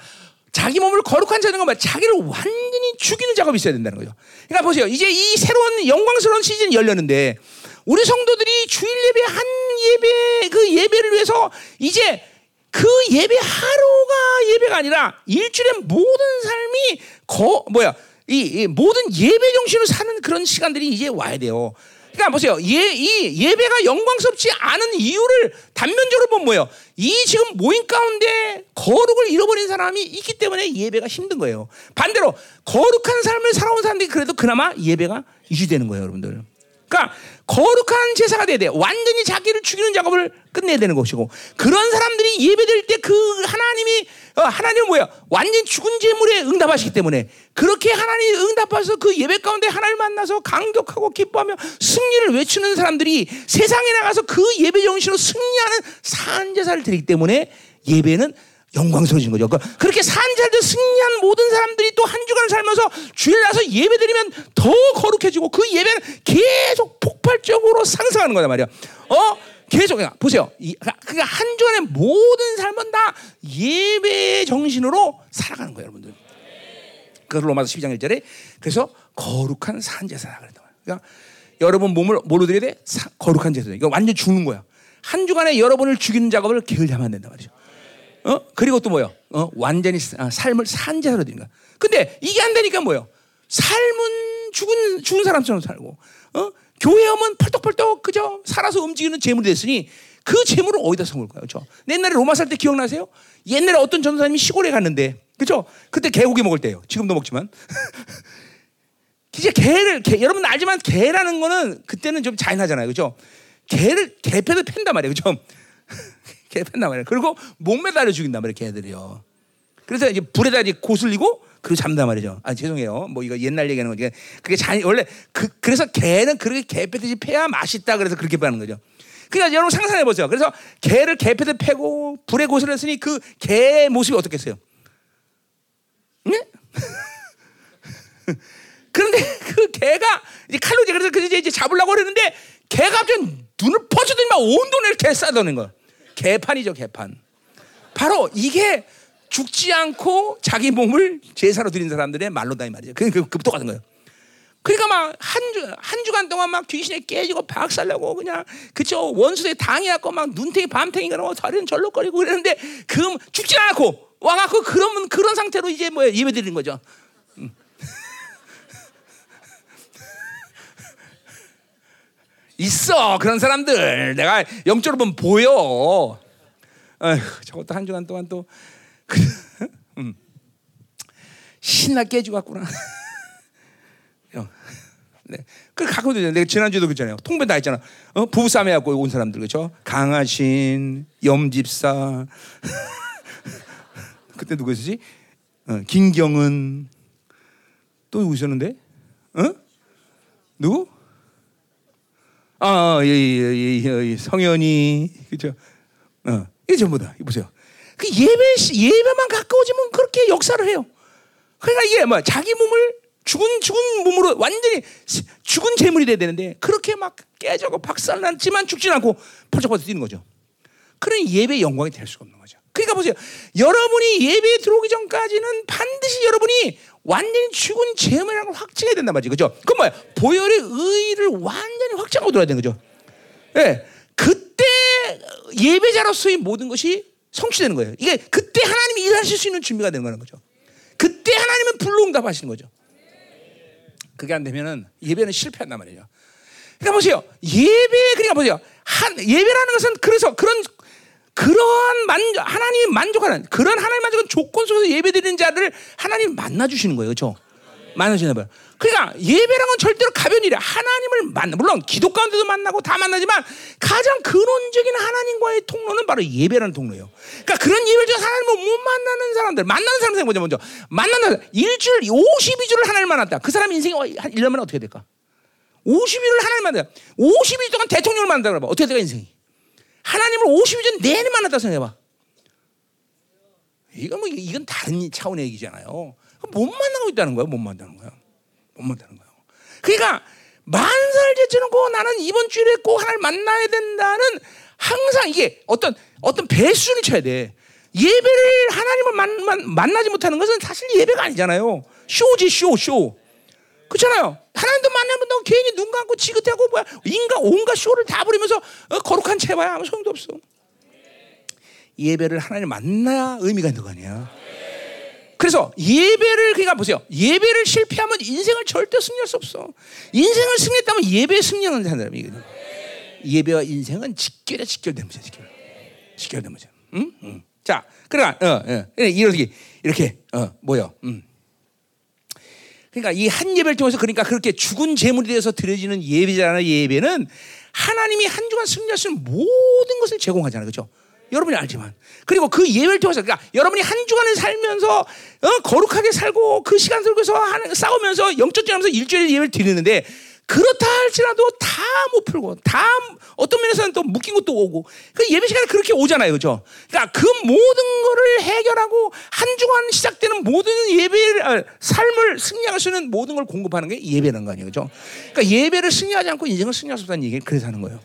자기 몸을 거룩한 자는 건 자기를 완전히 죽이는 작업이 있어야 된다는 거죠. 그러니까 보세요. 이제 이 새로운 영광스러운 시즌이 열렸는데 우리 성도들이 주일 예배 한 예배 그 예배를 위해서 이제 그 예배 하루가 예배가 아니라 일주일의 모든 삶이 거 뭐야 이, 이 모든 예배 정신으로 사는 그런 시간들이 이제 와야 돼요. 그러니까 보세요. 예, 이 예배가 영광스럽지 않은 이유를 단면적으로 보면 뭐예요? 이 지금 모임 가운데 거룩을 잃어버린 사람이 있기 때문에 예배가 힘든 거예요. 반대로 거룩한 삶을 살아온 사람들이 그래도 그나마 예배가 유지되는 거예요, 여러분들. 그러니까 거룩한 제사가 돼야 돼. 완전히 자기를 죽이는 작업을 끝내야 되는 것이고 그런 사람들이 예배될 때 그 하나님이 어, 하나님 뭐야? 완전 죽은 제물에 응답하시기 때문에 그렇게 하나님이 응답하셔서 그 예배 가운데 하나님 만나서 강격하고 기뻐하며 승리를 외치는 사람들이 세상에 나가서 그 예배 정신으로 승리하는 산 제사를 드리기 때문에 예배는 영광스러워진 거죠. 그러니까 그렇게 산자들 승리한 모든 사람들이 또 한 주간을 살면서 주일 나서 예배 드리면 더 거룩해지고 그 예배는 계속 폭발적으로 상승하는 거단 말이야. 어? 계속 그냥 보세요. 그러니까 한 주간의 모든 삶은 다 예배 정신으로 살아가는 거예요, 여러분들. 그래서 로마서 12장 1절에 그래서 거룩한 산제사라 그랬단 말이야. 그러니까 여러분 몸을 뭘로 드려야 돼? 사, 거룩한 제사. 이거 완전 죽는 거야. 한 주간에 여러분을 죽이는 작업을 게을리하면 안 된단 말이죠. 어? 그리고 또 뭐요? 어? 완전히 아, 삶을 산제사로 드린 거야. 근데 이게 안 되니까 뭐요? 삶은 죽은 죽은 사람처럼 살고, 어? 교회 오면 펄떡펄떡 그저 살아서 움직이는 재물이 됐으니 그 재물을 어디다 써먹을 거예요, 그렇죠? 옛날에 로마 살 때 기억나세요? 옛날에 어떤 전도사님이 시골에 갔는데, 그렇죠? 그때 개고기 먹을 때요. 지금도 먹지만. 이제 개를 개, 여러분 알지만 개라는 거는 그때는 좀 잔인하잖아요, 그렇죠? 개를 개패도 팬단 말이에요, 그렇죠? 개팬단 말이에요. 그리고 목 매달려 죽인단 말이에요, 개들이요. 그래서 이제 불에다 이제 고슬리고 그리고 잡는단 말이죠. 아 죄송해요. 뭐 이거 옛날 얘기하는 거지. 그게 잔 원래 그 그래서 개는 그렇게 개 패듯이 패야 맛있다. 그래서 그렇게 패는 거죠. 그러니까 여러분 상상해 보세요. 그래서 개를 개 패듯 패고 불에 고슬렸으니 그개 모습이 어떻겠어요? 네? 그런데 그 개가 이제 칼로 이제 그래서 이제 잡으려고 그러는데 개가 갑자기 눈을 퍼주더니 막 온 돈을 개 싸다는 거야. 개판이죠, 개판. 바로 이게 죽지 않고 자기 몸을 제사로 드린 사람들의 말로다 이 말이죠. 그, 그, 그 똑같은 거예요. 그러니까 막 한 주, 한 주간 동안 막 귀신에 깨지고 박살나고 그냥, 그쵸. 원수에 당해갖고 막 눈탱이 밤탱이 그러고 다리는 절룩거리고 그러는데 그 죽지 않고 와갖고 그러면 그런 상태로 이제 뭐 예배 드리는 거죠. 있어 그런 사람들 내가 영적으로 보면 보여. 아휴, 저것도 한 주간 동안 또 음. 신나 깨지고 왔구나. 네. 그 갖고 되잖아. 내가 지난주도 그랬잖아요. 통변 다 했잖아. 어? 부부싸움 해갖고 온 사람들 그죠? 강하신, 염집사. 그때 누구 있었지? 어, 김경은. 또 있었는데? 어? 누구? 아, 예, 예, 예, 예, 성현이 그죠? 어, 이게 전부 다. 보세요. 그 예배 예배만 가까워지면 그렇게 역사를 해요. 그러니까 이게 뭐 자기 몸을 죽은 죽은 몸으로 완전히 죽은 재물이 돼야 되는데 그렇게 막 깨져고 박살났지만 죽진 않고 펄쩍펄쩍 뛰는 거죠. 그런 예배 영광이 될 수가 없는 거죠. 그러니까 보세요. 여러분이 예배에 들어오기 전까지는 반드시 여러분이 완전히 죽은 재물이라는 걸 확증해야 된단 말이죠. 그죠? 그건 뭐야? 보혈의 의를 완전히 확증하고 들어야 되는 거죠. 예. 네. 그때 예배자로서의 모든 것이 성취되는 거예요. 이게 그때 하나님이 일하실 수 있는 준비가 되는 거죠. 그때 하나님은 불로 응답하시는 거죠. 그게 안 되면은 예배는 실패한단 말이에요. 그러니까 보세요. 예배 그러니까 보세요. 한 예배라는 것은 그래서 그런 그러한 만족 하나님이 만족하는 그런 하나님 만족은 조건 속에서 예배드리는 자를 하나님 만나 주시는 거예요. 그렇죠? 만나 주시는 거예요. 그러니까 예배란 건 절대로 가벼운 일이야. 하나님을 만나 물론 기도 가운데도 만나고 다 만나지만 가장 근원적인 하나님과의 통로는 바로 예배라는 통로예요. 그러니까 그런 예배를 중 하나님을 못 만나는 사람들, 만나는 사람 생각 먼저 먼저 만나는 일주일 52주를 하나님 만났다. 그 사람 인생이 한 1년만 어떻게 될까? 52주를 하나님 만나. 52주 동안 대통령을 만난다. 어떻게 될까 인생이? 하나님을 52주 내내 만났다 생각해봐. 이건 뭐 이건 다른 차원의 얘기잖아요. 못 만나고 있다는 거야. 못 만나는 거야. 못 만나는 거예요. 그러니까 만살 제쳐놓고 나는 이번 주일에 꼭 하나님 만나야 된다는 항상 이게 어떤 어떤 배수를 쳐야 돼. 예배를 하나님을 만, 만, 만나지 못하는 것은 사실 예배가 아니잖아요. 쇼지 쇼 쇼. 그렇잖아요. 하나님도 만나면 괜히 눈 감고 지긋하고 뭐야 인간 온갖 쇼를 다 부리면서 어, 거룩한 채봐야 아무 소용도 없어. 예배를 하나님 만나야 의미가 있는 거 아니야. 그래서 예배를 그러니까 보세요. 예배를 실패하면 인생을 절대 승리할 수 없어. 인생을 승리했다면 예배에 승리하는 사람이거든. 예배와 인생은 직결에 직결된 문제, 직결. 직결된 문제. 응? 응. 자, 그러나 어, 어, 이렇게 이렇게 어, 뭐요? 음. 그러니까 이 한 예배를 통해서 그러니까 그렇게 죽은 재물이 되어서 드려지는 예배잖아요. 예배는 하나님이 한 주간 있는 모든 것을 제공하잖아요. 그렇죠? 여러분이 알지만 그리고 그 예배를 통해서 그러니까 여러분이 한 주간을 살면서 어, 거룩하게 살고 그 시간 속에서 싸우면서 영적 전하면서 일주일 예배를 드리는데 그렇다 할지라도 다 못 풀고 다 어떤 면에서는 또 묶인 것도 오고 그 예배 시간에 그렇게 오잖아요, 그죠? 그러니까 그 모든 거를 해결하고 한 주간 시작되는 모든 예배 아, 삶을 승리할 수 있는 모든 걸 공급하는 게 예배라는 거 아니에요, 그죠? 그러니까 예배를 승리하지 않고 인생을 승리할 수 없다는 얘기를 그래서 하는 거예요.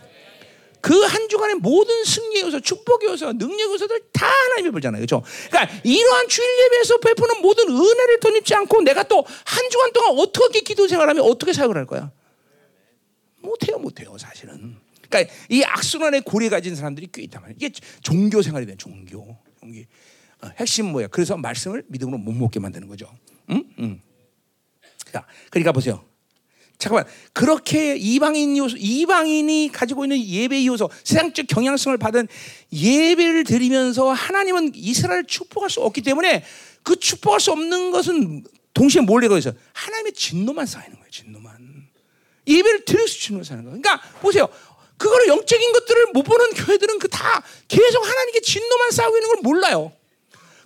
그한 주간의 모든 승리의 요소, 축복의 요소, 능력의 요소들 다 하나님이 보잖아요. 그렇죠? 그러니까 이러한 주일 예배에서 베푸는 모든 은혜를 덧입지 않고 내가 또 한 주간 동안 어떻게 기도 생활하면 어떻게 사역을 할 거야? 못해요, 못해요, 사실은. 그러니까 이 악순환의 고리 가진 사람들이 꽤 있단 말이에요. 이게 종교 생활이 돼, 종교. 종교. 어, 핵심 뭐야? 그래서 말씀을 믿음으로 못 먹게 만드는 거죠. 응? 응. 자, 그러니까 보세요. 잠깐만 그렇게 이방인 요소, 이방인이 가지고 있는 예배 요소, 세상적 경향성을 받은 예배를 드리면서 하나님은 이스라엘을 축복할 수 없기 때문에 그 축복할 수 없는 것은 동시에 뭘 내고 있어? 하나님의 진노만 쌓이는 거예요. 진노만 예배를 드릴 수 진노만 쌓이는 거예요. 그러니까 보세요. 그거를 영적인 것들을 못 보는 교회들은 그 다 계속 하나님께 진노만 쌓고 있는 걸 몰라요.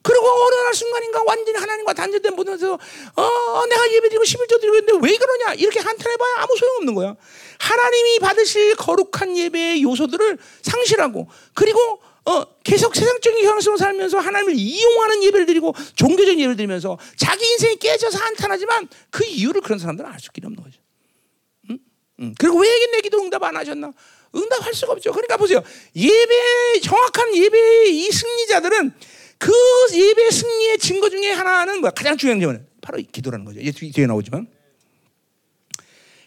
그리고 어느 날 순간인가 완전히 하나님과 단절된 모습에서 어, 내가 예배드리고 11조 드리고 있는데 왜 그러냐 이렇게 한탄해봐야 아무 소용없는 거야. 하나님이 받으실 거룩한 예배의 요소들을 상실하고 그리고 어, 계속 세상적인 형성을 살면서 하나님을 이용하는 예배를 드리고 종교적인 예배를 드리면서 자기 인생이 깨져서 한탄하지만 그 이유를 그런 사람들은 알수 없는 거죠. 응? 응. 그리고 왜 내 기도 응답 안 하셨나? 응답할 수가 없죠. 그러니까 보세요. 예배 정확한 예배의 이 승리자들은 그 예배 승리의 증거 중에 하나는 뭐야? 가장 중요한 점은 바로 기도라는 거죠. 뒤에 나오지만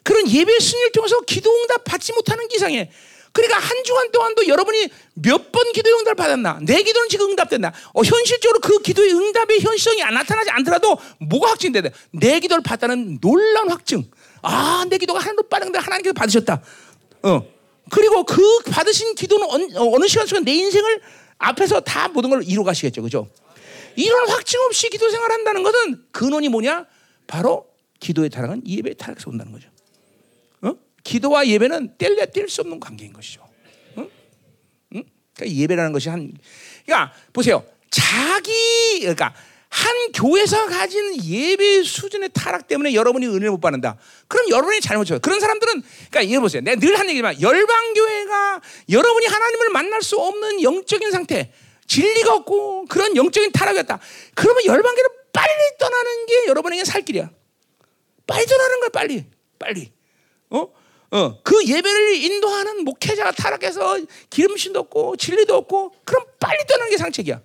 그런 예배 승리를 통해서 기도 응답 받지 못하는 기상에 그러니까 한 주간 동안도 여러분이 몇 번 기도 응답을 받았나? 내 기도는 지금 응답된다. 어, 현실적으로 그 기도의 응답의 현실성이 안 나타나지 않더라도 뭐가 확증되다? 내 기도를 받다는 놀라운 확증. 아, 내 기도가 하나님으로 빠른데 하나님께서 받으셨다. 어. 그리고 그 받으신 기도는 어느, 어느 시간 속에 내 인생을 앞에서 다 모든 걸 이루 가시겠죠. 그죠? 이런 확증 없이 기도 생활한다는 것은 근원이 뭐냐? 바로 기도에 타락한 예배에 타락해서 온다는 거죠. 어? 기도와 예배는 뗄래 뗄 수 없는 관계인 것이죠. 응? 응? 그러니까 예배라는 것이 한, 그러니까 보세요. 자기, 그러니까 한 교회에서 가진 예배 수준의 타락 때문에 여러분이 은혜를 못 받는다. 그럼 여러분이 잘못해요. 그런 사람들은 그러니까 이해 보세요. 내가 늘 하는 얘기지만 열방 교회가 여러분이 하나님을 만날 수 없는 영적인 상태, 진리가 없고 그런 영적인 타락이었다. 그러면 열방 교회를 빨리 떠나는 게 여러분에게 살 길이야. 빨리 떠나는 거야, 빨리. 빨리. 어? 어, 그 예배를 인도하는 목회자가 타락해서 기름신도 없고 진리도 없고 그럼 빨리 떠나는 게 상책이야.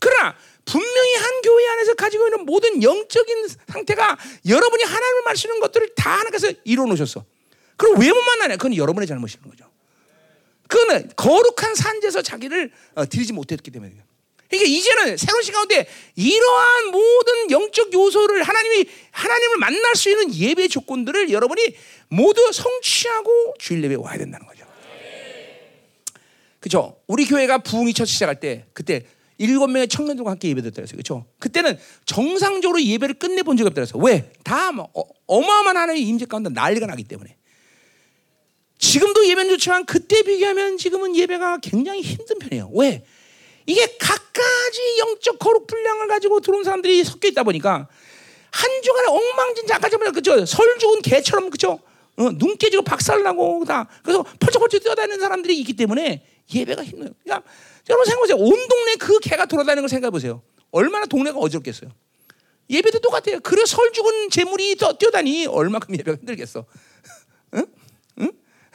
그러나 분명히 한 교회 안에서 가지고 있는 모든 영적인 상태가 여러분이 하나님을 마시는 것들을 다 하나님께서 이루어 놓으셨어. 그럼 왜 못 만나냐? 그건 여러분의 잘못인 거죠. 그거는 거룩한 산지에서 자기를 어, 드리지 못했기 때문이에요. 그러니까 이제는 새로운 시간 가운데 이러한 모든 영적 요소를 하나님이 하나님을 만날 수 있는 예배 조건들을 여러분이 모두 성취하고 주일 예배 와야 된다는 거죠. 그렇죠? 우리 교회가 부흥이 첫 시작할 때 그때 일곱 명의 청년들과 함께 예배드렸다 그랬어요. 그렇죠? 그때는 정상적으로 예배를 끝내 본 적이 그랬어요. 왜? 다뭐 어, 마어마한 하나님의 임재 가운데 난리가 나기 때문에. 지금도 예배는 좋지만 그때 비교하면 지금은 예배가 굉장히 힘든 편이에요. 왜? 이게 각가지 영적 거룩 분량을 가지고 들어온 사람들이 섞여 있다 보니까 한 주간에 엉망진창 아까 전에 그죠 설 죽은 개처럼 그죠 어, 눈 깨지고 박살나고 다 그래서 펄쩍펄쩍 뛰어다니는 사람들이 있기 때문에 예배가 힘들어요. 그러니까 여러분 생각해보세요. 온 동네 그 개가 돌아다니는 걸 생각해보세요. 얼마나 동네가 어지럽겠어요. 예배도 똑같아요. 그래 설 죽은 재물이 뛰어다니 얼마큼 예배가 힘들겠어. 응? 응?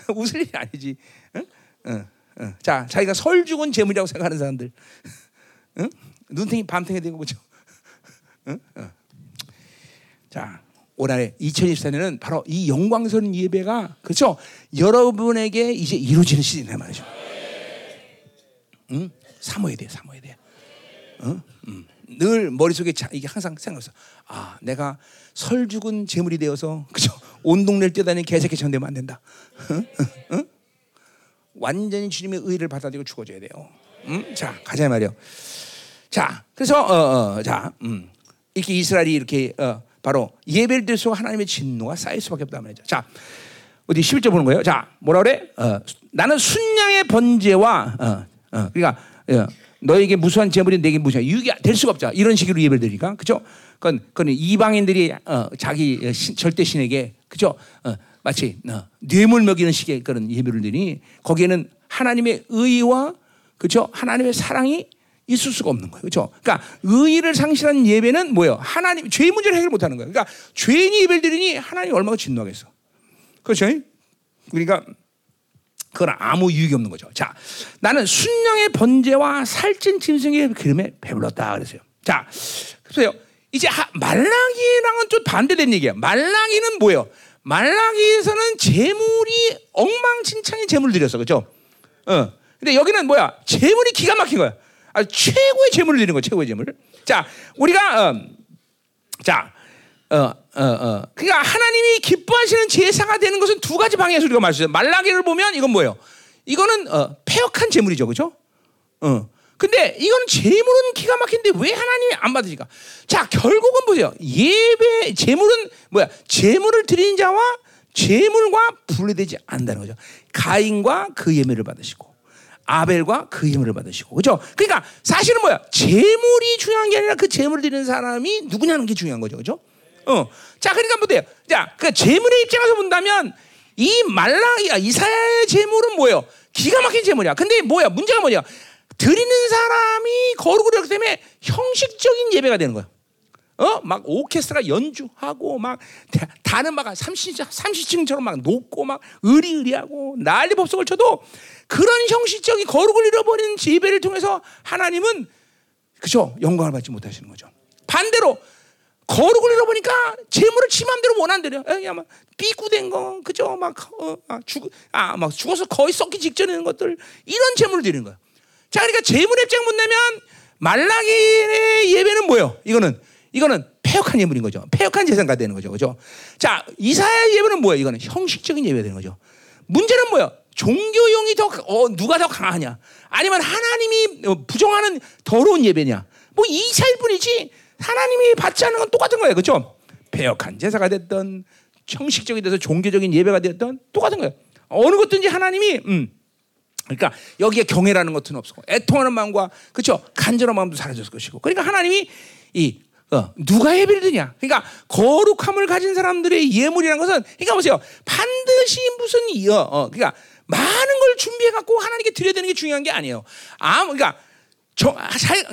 웃을 일이 아니지. 응? 응. 응. 자, 자기가 설 죽은 재물이라고 생각하는 사람들. 응? 눈탱이 밤탱이 되고 그죠? 응? 응. 자, 올해 2024년은 바로 이 영광스러운 예배가 그렇죠? 여러분에게 이제 이루어지는 시즌이란 말이죠. 응? 사모해야 돼, 사모해야 돼. 응? 응. 늘 머릿속에 자, 이게 항상 생각해서 아, 내가 설 죽은 재물이 되어서 그죠? 온 동네를 뛰어다니는 개새끼처럼 되면 안 된다. 응? 응? 완전히 주님의 의를 받아들이고 죽어줘야 돼요. 음? 자, 가자 말이요. 자, 그래서 어, 어, 자, 음. 이렇게 이스라엘이 이렇게 어, 바로 예배를 드려서 하나님의 진노가 쌓일 수밖에 없다 말이죠. 자, 어디 11절 보는 거예요. 자, 뭐라 그래? 어, 나는 순양의 번제와 어, 어, 그러니까 어, 너에게 무수한 재물이 내게 무수한 유익이 될 수가 없자. 이런 식으로 예배를 드리니까, 그죠? 그건, 그건 이방인들이 어, 자기 신, 절대 신에게, 그죠? 어, 마치 어, 뇌물 먹이는 식의 그런 예배를 드리니 거기에는 하나님의 의와 그죠? 하나님의 사랑이 있을 수가 없는 거예요. 그렇죠? 그러니까 의를 상실한 예배는 뭐예요? 하나님 죄 문제를 해결 못 하는 거예요. 그러니까 죄인이 예배를 드리니 하나님이 얼마나 진노하겠어. 그렇죠? 그러니까 그건 아무 유익이 없는 거죠. 자, 나는 순양의 번제와 살찐 짐승의 기름에 배불렀다 그랬어요. 자, 그래서 이제 말라기랑은 좀 반대된 얘기야. 말라기는 뭐예요? 말라기에서는 재물이 엉망진창의 재물을 드렸어, 그렇죠? 어. 근데 여기는 뭐야? 재물이 기가 막힌 거야. 아, 최고의 재물을 드리는 거야, 최고의 재물. 자, 우리가 어, 자, 어, 어, 어. 그러니까 하나님이 기뻐하시는 제사가 되는 것은 두 가지 방향에서 우리가 말했어요. 말라기를 보면 이건 뭐예요? 이거는 어, 폐역한 재물이죠, 그렇죠? 어. 근데 이건 재물은 기가 막힌데 왜 하나님이 안 받으실까? 자, 결국은 보세요. 예배 재물은 뭐야? 재물을 드린 자와 재물과 분리되지 않는다는 거죠. 가인과 그 예물을 받으시고 아벨과 그 예물을 받으시고 그죠? 그러니까 사실은 뭐야? 재물이 중요한 게 아니라 그 재물을 드리는 사람이 누구냐는 게 중요한 거죠, 그죠? 어, 자, 그러니까 보세요. 자, 그 재물의 입장에서 본다면 이 말라기야 이사야의 재물은 뭐예요? 기가 막힌 재물이야. 근데 뭐야? 문제가 뭐냐? 드리는 사람이 거룩을 하기 때문에 형식적인 예배가 되는 거야. 어? 막 오케스트라 연주하고 막 다른 막 30, 30층처럼 막 높고 막 의리의리하고 난리 법석을 쳐도 그런 형식적인 거룩을 잃어버리는 예배를 통해서 하나님은 그죠 영광을 받지 못하시는 거죠. 반대로 거룩을 잃어보니까 재물을 지 맘대로 원한대요. 그냥 막 삐꾸된 거, 그죠? 막, 어, 아, 죽, 아, 막 죽어서 거의 썩기 있는 것들, 이런 재물을 드리는 거야. 자, 그러니까 재물의 입장 묻내면 말라기의 예배는 뭐예요? 이거는 이거는 폐역한 예물인 거죠. 폐역한 재산가 되는 거죠. 그죠? 자, 이사야 예배는 뭐예요? 이거는 형식적인 예배가 되는 거죠. 문제는 뭐예요? 종교용이 더 어, 누가 더 강하냐? 아니면 하나님이 어, 부정하는 더러운 예배냐? 뭐 이 차일 뿐이지 하나님이 받지 않는 건 똑같은 거예요. 그죠? 폐역한 제사가 됐던 형식적이 돼서 종교적인 예배가 됐던 똑같은 거예요. 어느 것든지 하나님이 음, 그러니까 여기에 경외라는 것은 없고 애통하는 마음과 그렇죠 간절한 마음도 사라졌을 것이고 그러니까 하나님이 이 어, 누가 예배를 드냐? 그러니까 거룩함을 가진 사람들의 예물이라는 것은 그러니까 보세요. 반드시 무슨 이- 어, 어 그러니까 많은 걸 준비해 갖고 하나님께 드려야 되는 게 중요한 게 아니에요. 아, 그러니까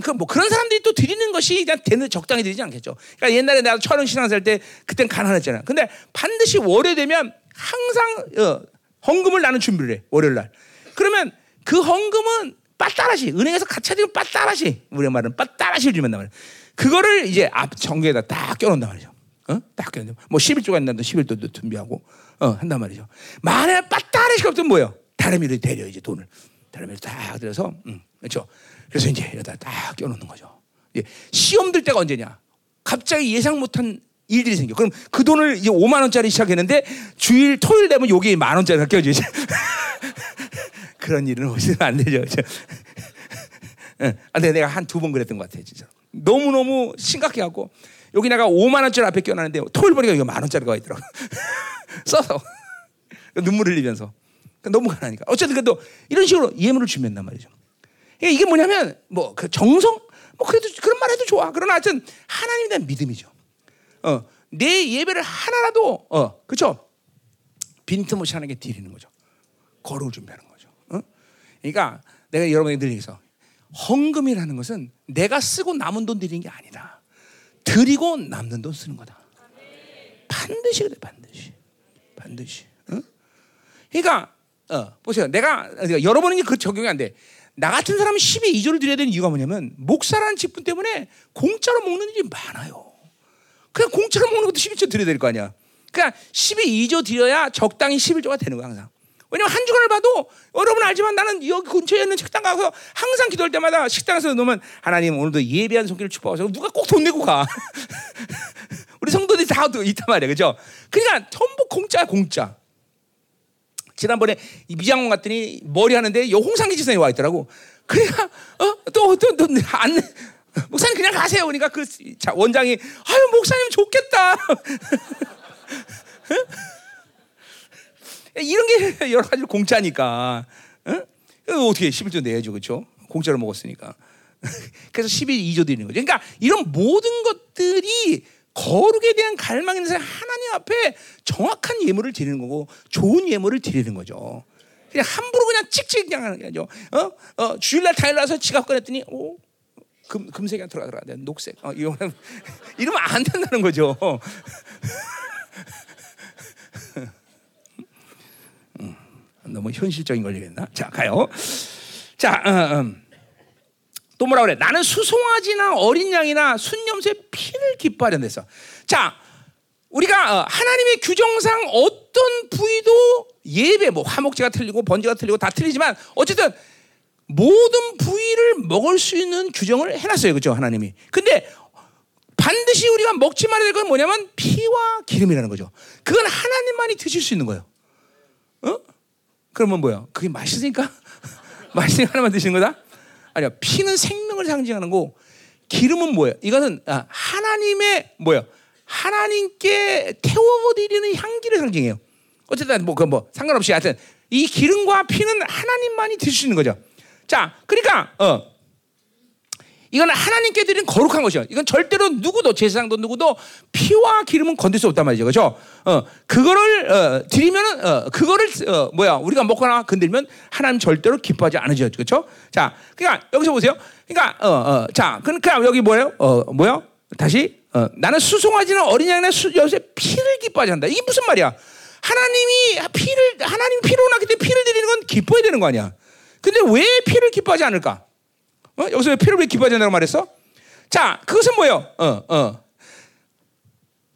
그뭐 그런 사람들이 또 드리는 것이 그냥 되는 적당히 드리지 않겠죠. 그러니까 옛날에 내가 철원 신앙 살 때 그땐 가난했잖아. 근데 반드시 월요 되면 항상 어, 헌금을 나는 준비를 해. 월요일 날. 그러면 그 헌금은 빠따라시 은행에서 같이 하면 빠따라시 우리 말은 빠따라시를 주면 단 말이야. 그거를 이제 앞 정교에다 딱 껴놓는단 말이죠. 어? 딱 껴놓는. 뭐 11조가 있는데 11조도 준비하고 어, 한단 말이죠. 만약에 빠따라시가 없으면 뭐예요? 다름이를 데려 이제 돈을 다름이를 딱 들여서 음, 그렇죠. 그래서 이제 여기다 딱 껴놓는 거죠. 이제 시험 들 때가 언제냐? 갑자기 예상 못한 일들이 생겨. 그럼 그 돈을 이제 5만 원짜리 시작했는데 주일 토요일 되면 여기 만 원짜리가 껴져 이제. 그런 일은 없으면 안 되죠. 그죠? 응. 아, 근데 내가 한 두 번 그랬던 것 같아, 진짜. 너무 너무 심각해갖고 여기 내가 5만 원짜리 앞에 껴놨는데 토요일 보니까 이거 만 원짜리가 있더라고. 써서 눈물 흘리면서 그러니까 너무 가나니까. 어쨌든 그래도 이런 식으로 예물을 준비한단 말이죠. 그러니까 이게 뭐냐면 뭐 그 정성 뭐 그래도 그런 말 해도 좋아. 그러나 하여튼 하나님에 대한 믿음이죠. 어, 내 예배를 하나라도 어, 그렇죠? 빈틈없이 하나님께 드리는 거죠. 거룩을 준비하는 거죠. 어? 그러니까 내가 얘기해서 헌금이라는 것은 내가 쓰고 남은 돈 드리는 게 아니다. 드리고 남는 돈 쓰는 거다. 반드시 그래 반드시 반드시. 어? 그러니까 어, 보세요. 내가 그러니까 여러분은 그 적용이 안 돼. 나 같은 사람은 10에 2조를 드려야 되는 이유가 뭐냐면 목사라는 직분 때문에 공짜로 먹는 일이 많아요. 그냥 공짜로 먹는 것도 12조 드려야 될 거 아니야. 그러니까 10에 2조 드려야 적당히 11조가 되는 거야 항상. 왜냐면 한 주간을 봐도 여러분 알지만 나는 여기 근처에 있는 식당 가서 항상 기도할 때마다 식당에서 놓으면 하나님 오늘도 예배한 손길을 축복하셔서 누가 꼭 돈 내고 가. 우리 성도들이 다 있단 말이야. 그죠? 그러니까 전부 공짜야 공짜. 지난번에 이 미장원 갔더니 머리 하는데 요 홍상기 지사님 와 있더라고. 그러니까 어또또또안 목사님 그냥 가세요. 그러니까 그 자, 원장이 아유 목사님 좋겠다. 이런 게 여러 가지로 공짜니까. 응? 어떻게 11조 내야죠, 그렇죠? 공짜로 먹었으니까. 그래서 12조 드리는 거죠. 그러니까 이런 모든 것들이 거룩에 대한 갈망 있는 사람 하나님 앞에 정확한 예물을 드리는 거고 좋은 예물을 드리는 거죠. 그냥 함부로 그냥 찍찍 그냥 하는 게 아니죠. 어? 어, 주일날 나서 지갑 꺼냈더니 오 금, 금색이 들어가더라. 녹색. 어, 이러면, 이러면 안 된다는 거죠. 음, 너무 현실적인 걸 얘기했나? 자, 가요. 자, 어, 음. 또 뭐라 그래? 나는 수송아지나 어린 양이나 순념새 피를 기뻐하려 했어. 자, 우리가 하나님의 규정상 어떤 부위도 예배, 뭐 화목제가 틀리고 번제가 틀리고 다 틀리지만 어쨌든 모든 부위를 먹을 수 있는 규정을 해놨어요, 그죠 하나님이. 근데 반드시 우리가 먹지 말아야 될 건 뭐냐면 피와 기름이라는 거죠. 그건 하나님만이 드실 수 있는 거예요. 어? 그러면 뭐야? 그게 맛있으니까 맛있으니까 하나만 드시는 거다? 아니야. 피는 생명을 상징하는 거고 기름은 뭐예요? 이것은 아, 하나님의 뭐예요? 하나님께 태워드리는 향기를 상징해요. 어쨌든 뭐 그뭐 뭐 상관없이 하여튼 이 기름과 피는 하나님만이 드실 수 있는 거죠. 자, 그러니까 어 이건 하나님께 드린 거룩한 것이요. 이건 절대로 누구도 제사장도 누구도 피와 기름은 건들 수 없단 말이죠, 그렇죠? 어 그거를 어, 드리면은 어, 그거를 어, 뭐야 우리가 먹거나 건들면 하나님 절대로 기뻐하지 않으죠, 그렇죠? 자, 그러니까 여기서 보세요. 그러니까 어, 어, 자, 그러니까 여기 뭐예요? 어, 뭐야? 다시 어, 나는 수송아지는 어린 양이나 여세 피를 기뻐하지 않는다. 이게 무슨 말이야? 하나님이 피를 하나님 피로 나기 때문에 피를 드리는 건 기뻐해야 되는 거 아니야? 근데 왜 피를 기뻐하지 않을까? 어? 여기서 왜 피를 왜 기뻐하지 않는다고 말했어? 자, 그것은 뭐예요? 어, 어.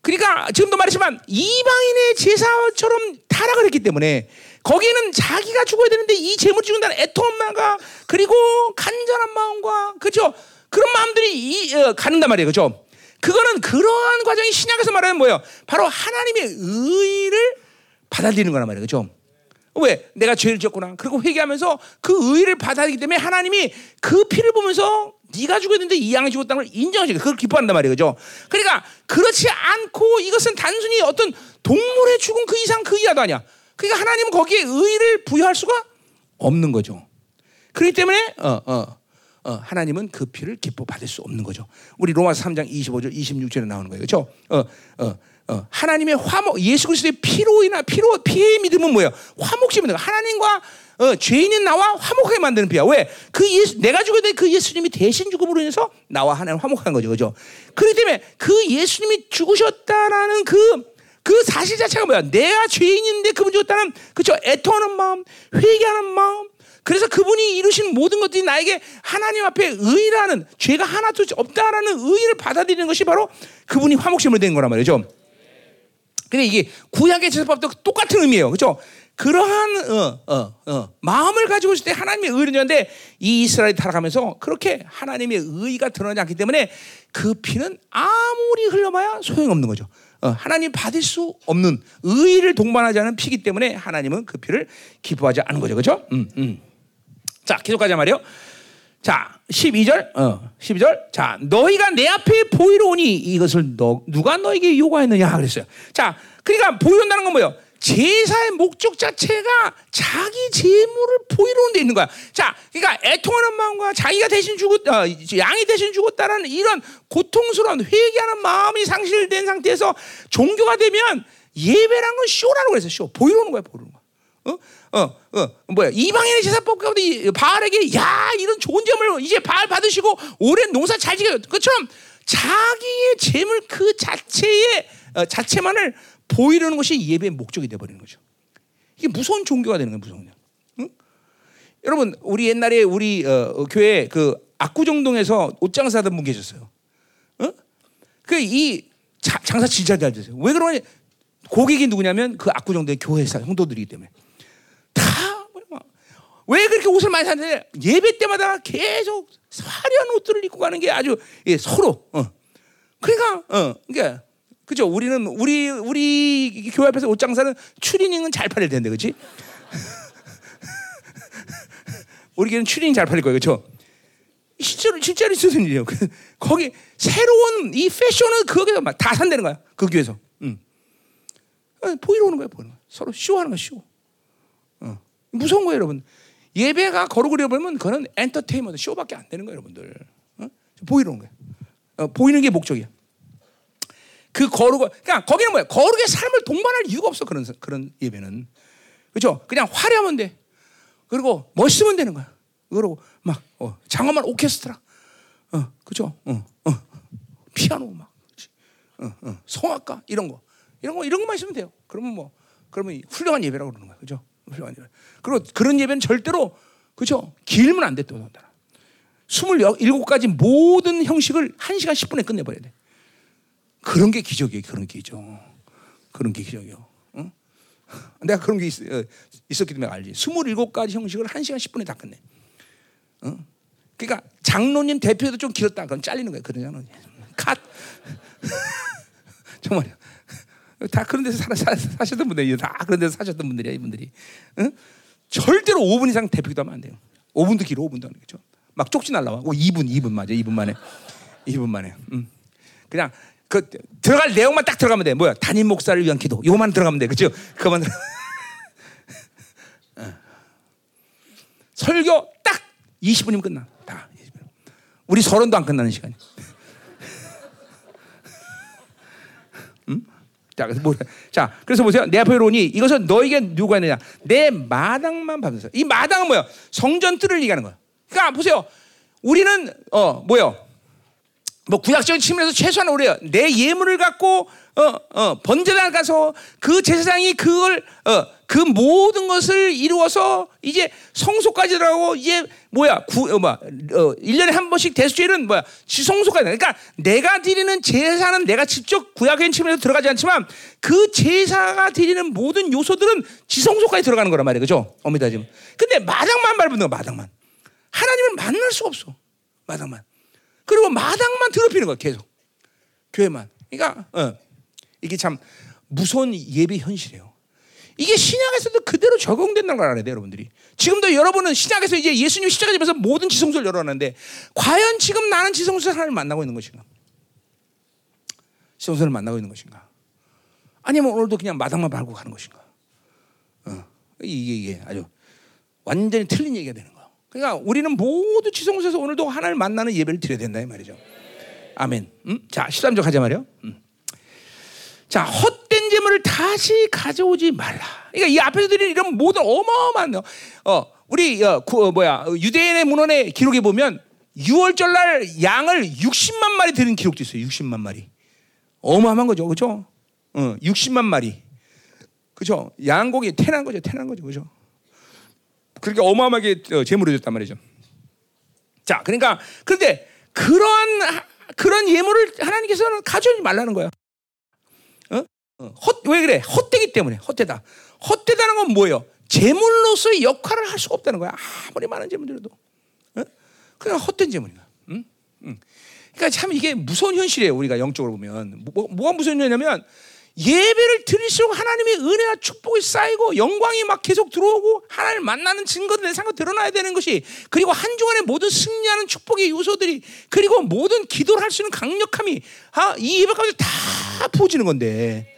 그러니까 지금도 말했지만 이방인의 제사처럼 타락을 했기 때문에 거기에는 자기가 죽어야 되는데 이 재물 죽는다는 애통함과 그리고 간절한 마음과 그죠? 그런 마음들이 이, 어, 가는단 말이에요, 그죠? 그거는 그러한 과정이 신약에서 말하는 뭐예요? 바로 하나님의 의를 받아들이는 거란 말이에요, 그죠? 왜? 내가 죄를 지었구나. 그리고 회개하면서 그 의를 받아들이기 때문에 하나님이 그 피를 보면서 네가 죽었는데 이 양이 죽었다는 걸 인정하시고 그걸 기뻐한단 말이에요. 그죠? 그러니까 그렇지 않고 이것은 단순히 어떤 동물의 죽은 그 이상 그 이하도 아니야. 그러니까 하나님은 거기에 의를 부여할 수가 없는 거죠. 그렇기 때문에 어, 어, 어, 하나님은 그 피를 기뻐 받을 수 없는 거죠. 우리 로마서 3장 25절 26절에 나오는 거예요. 그렇죠? 어, 하나님의 화목 예수 그리스도의 피로 인한 피로 피의 믿음은 뭐예요? 화목심입니다. 하나님과 어, 죄인인 나와 화목하게 만드는 피야. 왜? 그 예수, 내가 될그 예수님이 대신 죽음으로 인해서 나와 하나님 화목한 거죠. 그죠? 그렇기 때문에 그 예수님이 죽으셨다라는 그, 그 사실 자체가 뭐야? 내가 죄인인데 그분 죽었다는, 그죠? 애통하는 마음, 회개하는 마음, 그래서 그분이 이루신 모든 것들이 나에게 하나님 앞에 의라는 죄가 하나도 없다라는 의를 받아들이는 것이 바로 그분이 화목심을 된 거란 말이죠. 근데 이게 구약의 제사법도 똑같은 의미예요. 그렇죠? 그러한 어, 어, 어, 마음을 가지고 있을 때 하나님의 의를 주는데 이 이스라엘이 타락하면서 그렇게 하나님의 의가 드러나지 않기 때문에 그 피는 아무리 흘러봐야 소용없는 거죠. 어, 하나님 받을 수 없는 의를 동반하지 않은 피기 때문에 하나님은 그 피를 기뻐하지 않은 거죠. 그렇죠? 음, 음. 자, 계속 가자 말이요. 자, 12절, 어, 12절. 자, 너희가 내 앞에 보이러 오니 이것을 너, 누가 너에게 요구했느냐 그랬어요. 자, 그러니까 보이온다는 건 뭐예요? 제사의 목적 자체가 자기 재물을 보이러 온데 있는 거야. 자, 그러니까 애통하는 마음과 자기가 대신 죽었, 어, 양이 대신 죽었다라는 이런 고통스러운 회개하는 마음이 상실된 상태에서 종교가 되면 예배란 건 쇼라고 그랬어, 쇼. 보이러 오는 거야, 보이러. 어? 어, 어, 뭐야? 이방인의 제사법 가운데 바알에게 야 이런 좋은 점을 이제 바알 받으시고 오랜 농사 잘 지겨. 그처럼 자기의 재물 그 자체의 어, 자체만을 보이려는 것이 예배의 목적이 되어버리는 거죠. 이게 무서운 종교가 되는 거예요, 무서운. 응? 여러분, 우리 옛날에 우리 어, 교회 그 압구정동에서 옷장사 하던 분 계셨어요. 어? 그이 장사 진짜 잘 되세요. 왜 그러냐? 고객이 누구냐면 그 압구정동의 교회사 성도들이기 때문에. 왜 그렇게 옷을 많이 사는데 예배 때마다 계속 화려한 옷들을 입고 가는 게 아주 예, 서로 어. 그러니까 어 그러니까 그죠? 우리는 우리 우리 교회 앞에서 옷 장사는 추리닝은 잘 팔릴 텐데 그렇지 우리 교회는 추리닝 잘 팔릴 거예요 그렇죠 실제로 실제로 있었던 일이에요. 거기 새로운 이 패션은 거기서 막 다 산다는 거야 그 교회에서. 응. 어, 보이러 오는 거야 보이는 거야 서로 쇼하는 거야 쇼. 어. 무서운 거예요 여러분 예배가 거룩을 잃어버리면 그거는 엔터테인먼트 쇼밖에 안 되는 거예요, 여러분들. 어? 보이는 거예요. 어, 보이는 게 목적이야. 그 거룩을 그러니까 거기는 뭐야? 거룩의 삶을 동반할 이유가 없어 그런 그런 예배는. 그렇죠? 그냥 화려하면 돼. 그리고 멋있으면 되는 거야. 그리고 막 어, 장엄한 오케스트라. 어, 그죠? 어, 어, 피아노 막, 어, 어, 성악가 이런 거, 이런 거 이런 것만 있으면 돼요. 그러면 뭐, 그러면 훌륭한 예배라고 그러는 거야, 그죠? 예배. 그리고 그런 예배는 절대로 그죠? 길면 안 돼, 또. 27가지 모든 형식을 1시간 10분에 끝내버려야 돼. 그런 게 기적이에요, 그런 게 기적. 그런 게 기적이요. 응? 내가 그런 게 있, 어, 있었기 때문에 알지. 27가지 형식을 1시간 10분에 다 끝내. 응? 그러니까 장로님 대표도 좀 길었다. 그럼 잘리는 거야, 장로님. 컷! 정말요. 다 그런 데서 사, 사, 사셨던 분들이 다 그런 데서 사셨던 분들이야, 이분들이. 응? 절대로 5분 이상 대표기도 하면 안 돼요. 5분도 길어, 5분도 하는 거죠. 막 쪽지 날라와. 오, 2분, 2분 맞아. 2분 만에. 2분 만에. 음. 그냥 그 들어갈 내용만 딱 들어가면 돼. 뭐야? 담임 목사를 위한 기도. 이거만 들어가면 돼. 그죠? 그만. 어. 설교 딱 20분이면 끝나. 다. 20분. 우리 서른도 안 끝나는 시간이. 자, 그래서 뭐, 자, 그래서 보세요. 내 앞에 오니 이것은 너에게 누가 있느냐? 내 마당만 받으세요. 이 마당은 뭐야? 성전 뜰을 얘기하는 거야. 그러니까 보세요. 우리는 어 뭐요? 뭐 구약적인 측면에서 최소한 우리가 내 예물을 갖고 어, 어, 번제단 가서 그 제사장이 그걸 어, 그 모든 것을 이루어서 이제 성소까지 들어가고 이제 뭐야 구, 어, 뭐, 어, 1년에 한 번씩 대수제는 뭐야 지성소까지 그러니까 내가 드리는 제사는 내가 직접 구약적인 측면에서 들어가지 않지만 그 제사가 드리는 모든 요소들은 지성소까지 들어가는 거란 말이에요. 그죠? 어미다 지금. 근데 마당만 밟는 거 마당만. 하나님을 만날 수가 없어. 마당만. 그리고 마당만 더럽히는 거야 계속. 교회만. 그러니까 어. 이게 참 무서운 예배 현실이에요. 이게 신약에서도 그대로 적용된다는 걸 알아야 돼요, 여러분들이. 지금도 여러분은 신약에서 이제 예수님 십자가 지면서 모든 지성소를 열어놨는데 과연 지금 나는 지성소 하나님을 만나고 있는 것인가? 지성소를 만나고 있는 것인가? 아니면 오늘도 그냥 마당만 밟고 가는 것인가? 어. 이게, 이게 아주 완전히 틀린 얘기가 되는 거야. 그러니까 우리는 모두 지성소에서 오늘도 하나님을 만나는 예배를 드려야 된다 이 말이죠. 아멘. 음? 자, 13절 가자 말이요. 음. 자, 헛된 재물을 다시 가져오지 말라. 그러니까 이 앞에서 드린 이런 모든 어마어마한 어, 우리 어, 구, 어, 뭐야 유대인의 문헌의 기록에 보면 6월절 날 양을 60만 마리 드는 기록도 있어요. 60만 마리. 어마어마한 거죠. 그죠? 어, 60만 마리. 그죠? 양고기 태난 거죠. 태난 거죠. 그죠? 그렇게 어마어마하게 어, 제물을 줬단 말이죠. 자, 그러니까 그런데 그러한 그런 예물을 하나님께서는 가져오지 말라는. 어? 어? 헛, 왜 그래? 헛되기 때문에 헛되다. 헛되다는 건 뭐예요? 제물로서의 역할을 할 수가 없다는 거야. 아무리 많은 제물들도. 어? 그냥 헛된 제물이야. 응? 응. 그러니까 참 이게 무서운 현실이에요. 우리가 영적으로 보면 뭐, 뭐가 무서운 현실이냐면 예배를 드릴수록 하나님의 은혜와 축복이 쌓이고 영광이 막 계속 들어오고 하나님을 만나는 증거들 내 상고 드러나야 되는 것이 그리고 한 주간의 모든 승리하는 축복의 요소들이 그리고 모든 기도를 할 수 있는 강력함이 아, 이 예배 가운데 다 부어지는 건데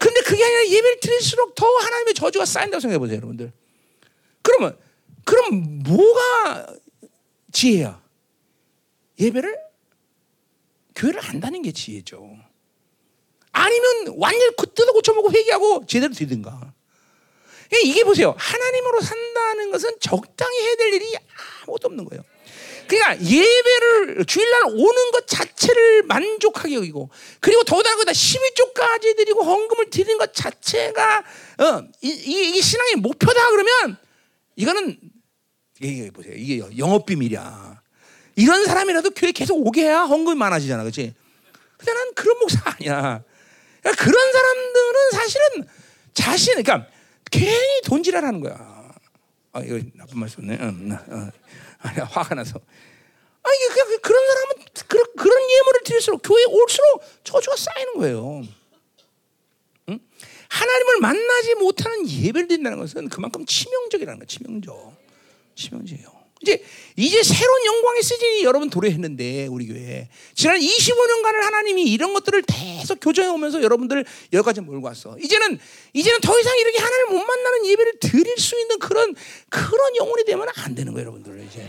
근데 그게 아니라 예배를 드릴수록 더 하나님의 저주가 쌓인다고 생각해 보세요 여러분들 그러면 그럼 뭐가 지혜야 예배를 교회를 한다는 게 지혜죠 아니면 완전히 뜯어 고쳐먹고 회개하고 제대로 되든가. 이게 보세요. 하나님으로 산다는 것은 적당히 해야 될 일이 아무것도 없는 거예요. 그러니까 예배를 주일날 오는 것 자체를 만족하게 여기고 그리고 더군다나 거기다 12조까지 드리고 헌금을 드리는 것 자체가 어, 이, 이, 신앙의 목표다 그러면 이거는 이게 보세요. 이게 영업 비밀이야. 이런 사람이라도 교회 계속 오게 해야 헌금이 많아지잖아. 그렇지? 근데 난 그런 목사 아니야. 그러니까 그런 사람들은 사실은 자신, 그러니까 괜히 돈지랄하는 거야. 아 이거 나쁜 말씀네. 응, 응. 아니 화가 나서. 아 이게 그, 그, 그런 사람은 그런 그런 예물을 드릴수록 교회 올수록 저주가 쌓이는 거예요. 응? 하나님을 만나지 못하는 예배를 드린다는 것은 그만큼 치명적이라는 거야. 치명적. 치명적이에요. 이제 이제 새로운 영광의 시즌이 여러분 도래했는데 우리 교회 지난 25년간을 하나님이 이런 것들을 계속 교정해 오면서 여러분들 여기까지 몰고 왔어. 이제는 이제는 더 이상 이렇게 하나님을 못 만나는 예배를 드릴 수 있는 그런 그런 영혼이 되면 안 되는 거예요, 여러분들 이제.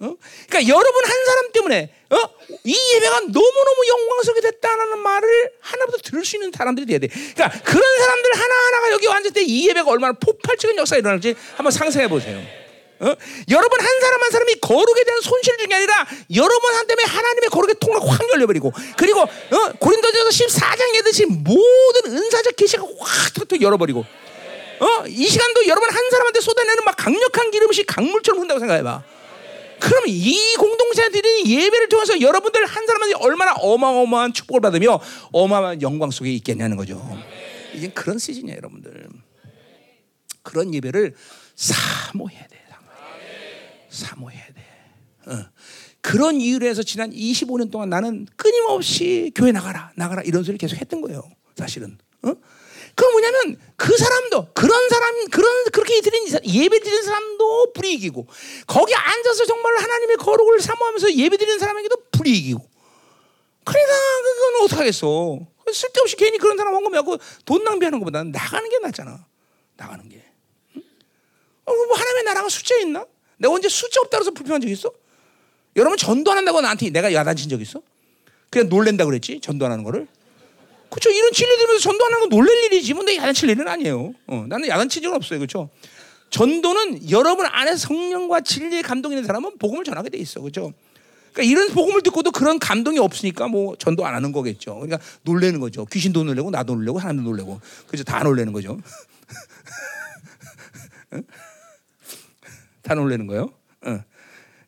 어? 그러니까 여러분 한 사람 때문에 어? 이 예배가 너무너무 영광스럽게 됐다는 말을 하나부터 들을 수 있는 사람들이 돼야 돼. 그러니까 그런 사람들 하나하나가 여기 앉을 때 이 예배가 얼마나 폭발적인 역사가 일어날지 한번 상상해 보세요. 어? 여러분 한 사람 한 사람이 거룩에 대한 손실 중이 아니라 여러분 한 때문에 하나님의 거룩의 통로 확 열려버리고 그리고 어? 고린도전서 14장 에 듯이 모든 은사적 계시가 확 열어버리고 어? 이 시간도 여러분 한 사람한테 쏟아내는 막 강력한 기름이 강물처럼 흔다고 생각해봐. 그럼 이 공동체들이 예배를 통해서 여러분들 한 사람한테 얼마나 어마어마한 축복을 받으며 어마어마한 영광 속에 있겠냐는 거죠. 이제 그런 시즌이에요, 여러분들. 그런 예배를 사모해야 돼. 사모해야 돼. 어. 그런 이유로 해서 지난 25년 동안 나는 끊임없이 교회 나가라, 나가라 이런 소리를 계속 했던 거예요. 사실은. 어? 그 뭐냐면 그 사람도 그런 사람 그런 그렇게 드린 예배 드리는 사람도 불이익이고 거기 앉아서 정말 하나님의 거룩을 사모하면서 예배 드리는 사람에게도 불이익이고 그러니까 그건 어떡하겠어 쓸데없이 괜히 그런 사람 헌금하고 돈 낭비하는 것보다는 나가는 게 낫잖아 나가는 게 응? 어, 뭐 하나님의 나라가 숫자 있나? 내가 언제 숫자 없다고 해서 불평한 적 있어? 여러분 전도 안 한다고 나한테 내가 야단친 적 있어? 그냥 놀랜다 그랬지 전도 안 하는 거를. 그렇죠. 이런 진리 들으면서 전도 안 하는 건 놀랄 일이지. 뭐 내가 야단칠 일은 아니에요. 어, 나는 야단친 적은 없어요. 그렇죠. 전도는 여러분 안에 성령과 진리의 감동이 있는 사람은 복음을 전하게 돼 있어. 그렇죠. 그러니까 이런 복음을 듣고도 그런 감동이 없으니까 뭐 전도 안 하는 거겠죠. 그러니까 놀래는 거죠. 귀신도 놀래고 나도 놀래고 하나님도 놀래고. 그죠. 다 놀래는 거죠. 다 놀라는 거예요. 어.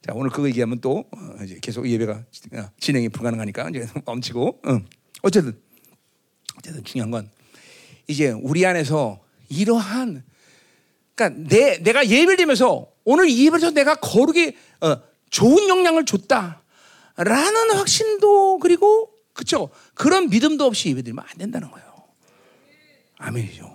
자 오늘 그거 얘기하면 또 어, 이제 계속 예배가 어, 진행이 불가능하니까 이제 멈추고 어. 어쨌든 어쨌든 중요한 건 이제 우리 안에서 이러한 그러니까 내 내가 예배를 드리면서 오늘 예배에서 내가 거룩에 어, 좋은 영향을 줬다라는 확신도 그리고 그쵸 그런 믿음도 없이 예배드리면 안 된다는 거예요. 아멘이죠.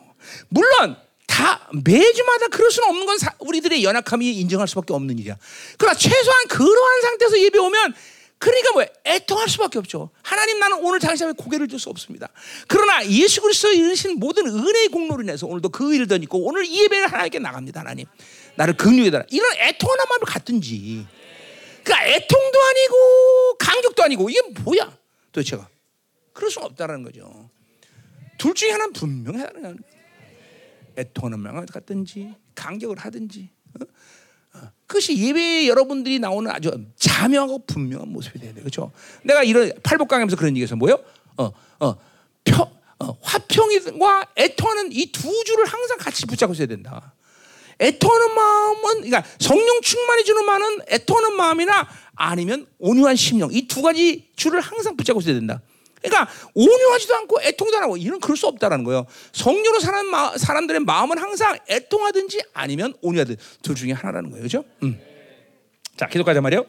물론 다 매주마다 그럴 수는 없는 건 사, 우리들의 연약함이 인정할 수밖에 없는 일이야. 그러나 최소한 그러한 상태에서 예배 오면 그러니까 뭐 애통할 수밖에 없죠. 하나님 나는 오늘 당신 앞에 고개를 들 수 없습니다. 그러나 예수 그리스도 이루신 모든 은혜의 공로로 인해서 오늘도 그 일도 있고 오늘 이 예배를 하나님께 나갑니다. 하나님. 나를 긍휼해달라. 이런 애통하는 마음을 갖든지. 그러니까 애통도 아니고 간격도 아니고 이게 뭐야 도대체가. 그럴 수는 없다라는 거죠. 둘 중에 하나는 분명하다는 거예요. 애통하는 마음을 갖든지 간격을 하든지. 어? 어. 그것이 예배 여러분들이 나오는 아주 자명하고 분명한 모습이 돼야 돼. 그렇죠? 내가 이런 팔복강에서 그런 얘기해서 뭐요? 어, 어, 펴, 어, 화평과 애통하는 이 두 줄을 항상 같이 붙잡고 있어야 된다. 애통하는 마음은 그러니까 성령 충만해 주는 마음은 애통하는 마음이나 아니면 온유한 심령 이 두 가지 줄을 항상 붙잡고 있어야 된다. 그러니까 온유하지도 않고 애통도 안 하고 이런 그럴 수 없다라는 거예요. 성령으로 사는 마, 사람들의 마음은 항상 애통하든지 아니면 온유하든 둘 중에 하나라는 거예요. 그렇죠? 음. 자, 계속 가자 말이요.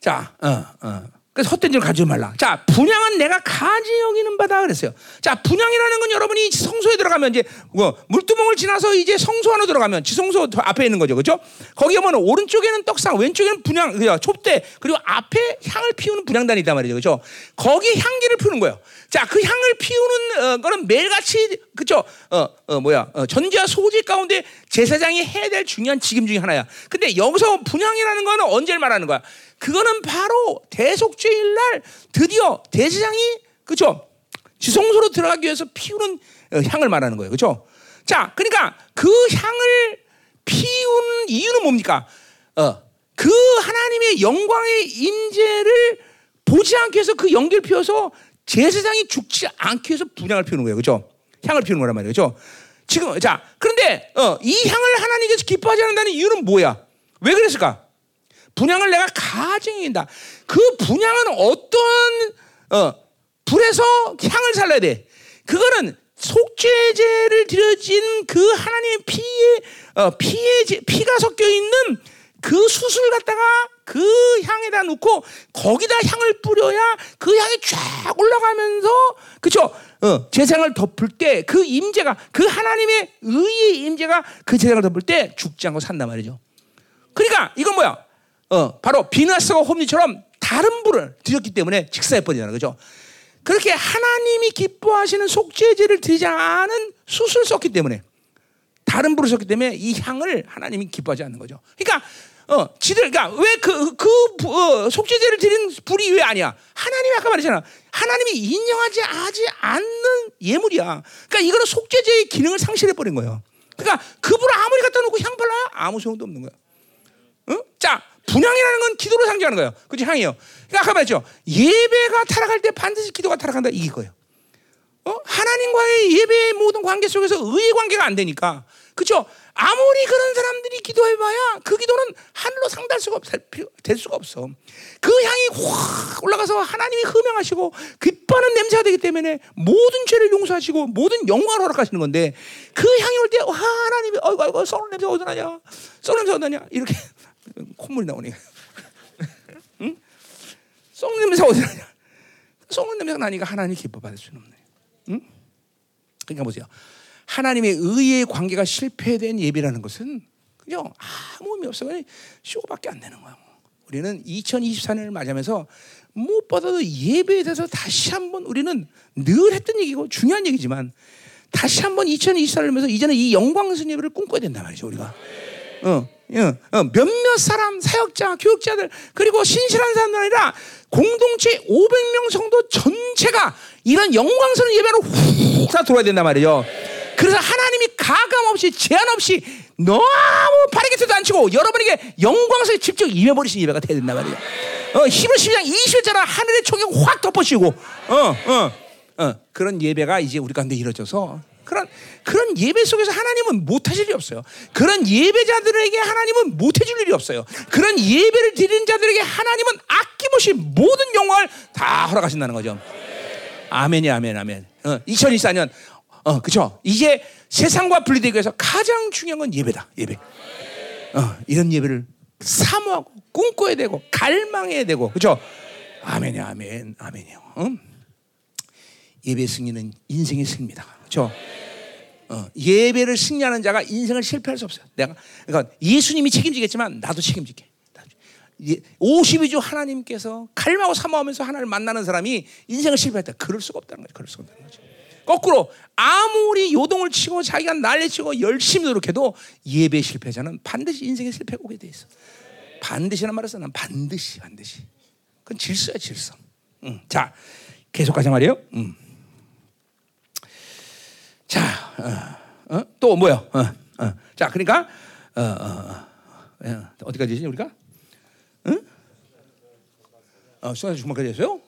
자, 어, 어. 그래서 헛된 짓을 가지 말라. 자, 분양은 내가 가지 여기는 바다 그랬어요. 자, 분양이라는 건 여러분이 성소에 들어가면 이제 뭐 물두멍을 지나서 이제 성소 안으로 들어가면 지성소 앞에 있는 거죠. 그렇죠? 거기 보면 오른쪽에는 떡상, 왼쪽에는 분양, 그죠? 촛대, 그리고 앞에 향을 피우는 분양단이 있단 말이죠. 그렇죠? 거기 향기를 피우는 거예요. 자, 그 향을 피우는 어, 거는 매일같이 그죠? 어, 어 뭐야? 어, 전지와 소지 가운데 제사장이 해야 될 중요한 직임 중에 하나야. 근데 여기서 분양이라는 거는 언제를 말하는 거야? 그거는 바로 대속죄일 날 드디어 대제장이 그죠? 지성소로 들어가기 위해서 피우는 어, 향을 말하는 거예요. 그죠? 자, 그러니까 그 향을 피우는 이유는 뭡니까? 어, 그 하나님의 영광의 임재를 보지 않기 위해서 그 연기를 피워서 제사장이 죽지 않기 위해서 분향을 피우는 거예요. 그죠? 향을 피우는 거란 말이에요. 그죠? 지금, 자, 그런데, 어, 이 향을 하나님께서 기뻐하지 않는다는 이유는 뭐야? 왜 그랬을까? 분양을 내가 가증인다. 그 분양은 어떤 어, 불에서 향을 살려야 돼. 그거는 속죄제를 드려진 그 하나님의 피에 어, 피에 피가 섞여 있는 그 수술 갖다가 그 향에다 놓고 거기다 향을 뿌려야 그 향이 쫙 올라가면서 그쵸? 어, 재생을 덮을 때 그 임재가 그 하나님의 의의 임재가 그 재생을 덮을 때 죽지 않고 산단 말이죠. 그러니까 이건 뭐야? 어, 바로 비나스와 홈리처럼 다른 불을 드렸기 때문에 직사해 버리잖아. 그죠? 그렇게 하나님이 기뻐하시는 속죄제를 드리지 않은 수술 썼기 때문에 다른 불을 썼기 때문에 이 향을 하나님이 기뻐하지 않는 거죠. 그러니까 어, 지들, 그러니까 왜 그, 그, 어, 속죄제를 드린 불이 왜 아니야? 하나님이 아까 말했잖아. 하나님이 인정하지 하지 않는 예물이야. 그러니까 이거는 속죄제의 기능을 상실해버린 거예요. 그러니까 그 불을 아무리 갖다 놓고 향 발라야 아무 소용도 없는 거야. 어? 자, 분향이라는 건 기도로 상징하는 거예요. 그죠? 향이요. 그러니까 아까 말했죠. 예배가 타락할 때 반드시 기도가 타락한다. 이게 거예요. 어? 하나님과의 예배의 모든 관계 속에서 의의 관계가 안 되니까. 그죠? 아무리 그런 사람들이 기도해봐야 그 기도는 하늘로 상달 수가 없, 될 수가 없어. 그 향이 확 올라가서 하나님이 흠명하시고 기뻐하는 냄새가 되기 때문에 모든 죄를 용서하시고 모든 영광을 허락하시는 건데 그 향이 올 때 하나님이 어이구 어이구 썩는 냄새 어디 나냐 썩는 냄새 어디 나냐 이렇게 콧물이 나오니. 응? 썩는 냄새가 어디 나냐? 썩는 냄새가 나니까 하나님 기뻐 받을 수는 없네. 응? 그러니까 보세요. 하나님의 의의 관계가 실패된 예배라는 것은 그죠? 아무 의미 없어. 쇼밖에 안 되는 거야. 우리는 2024년을 맞이하면서 무엇보다도 예배에 대해서 다시 한번 우리는 늘 했던 얘기고 중요한 얘기지만 다시 한번 2024년을 하면서 이제는 이 영광스러운 꿈꿔야 된단 말이죠, 우리가. 어. 어, 몇몇 사람, 사역자, 교육자들, 그리고 신실한 사람들 아니라 공동체 500명 정도 전체가 이런 영광스러운 예배로 훅다 들어야 된단 말이죠. 그래서 하나님이 가감 없이 제한 없이 너무 바르게 되도 안 치고 여러분에게 영광스럽게 직접 임해버리신 예배가 돼야 된단 말이에요. 어, 히브리 12장 20절처럼 하늘의 총이 확 덮어씌우고, 어, 어, 어, 그런 예배가 이제 우리 가운데 이루어져서 그런 그런 예배 속에서 하나님은 못하실 일이 없어요. 그런 예배자들에게 하나님은 못해줄 일이 없어요. 그런 예배를 드리는 자들에게 하나님은 아낌없이 모든 영광을 다 허락하신다는 거죠. 아멘이 아멘 아멘. 어, 2024년 어 그죠? 이제 세상과 분리되기 위해서 가장 중요한 건 예배다. 예배. 어, 이런 예배를 사모하고 꿈꿔야 되고 갈망해야 되고 그죠? 아멘이 아멘 아멘이요. 응? 예배 승리는 인생의 승리입니다. 그렇죠? 어, 예배를 승리하는 자가 인생을 실패할 수 없어요. 내가 그러니까 예수님이 책임지겠지만 나도 책임질게. 52주 하나님께서 갈망하고 사모하면서 하나님을 만나는 사람이 인생을 실패했다. 그럴 수가 없다는 거죠. 그럴 수가 없다는 거죠. 거꾸로 아무리 요동을 치고 자기가 난리치고 열심히 노력해도 예배 실패자는 반드시 인생의 실패가 오게 돼 있어. 반드시란 써. 난 반드시 반드시. 그건 질서야 질서. 음. 자 계속 가자 말이에요. 음. 자, 어, 어? 또 뭐요? 어, 어. 자, 그러니까 어, 어, 어. 어디까지지 우리가? 응? 어, 수산 주말까지 했어요?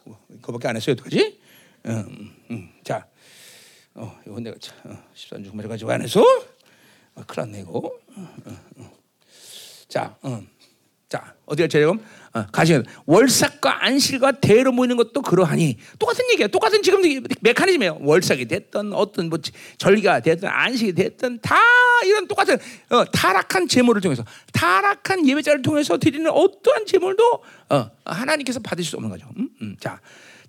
그거밖에 안 했어요, 어떡하지? 음, 음, 음. 자, 어, 이건 내가 어, 13주 주말까지 안 했어? 어, 큰일 났네, 이거. 자, 음. 자, 어디 갈지 지금 어, 가시 월삭과 안식과 대로 모이는 것도 그러하니 똑같은 얘기야. 똑같은 지금 메커니즘이에요. 월삭이 됐던 어떤 뭐 절기가 됐든 안식이 됐든 다 이런 똑같은 어, 타락한 제물을 통해서 타락한 예배자를 통해서 드리는 어떠한 제물도 어, 하나님께서 받으실 수 없는 거죠. 음? 음. 자.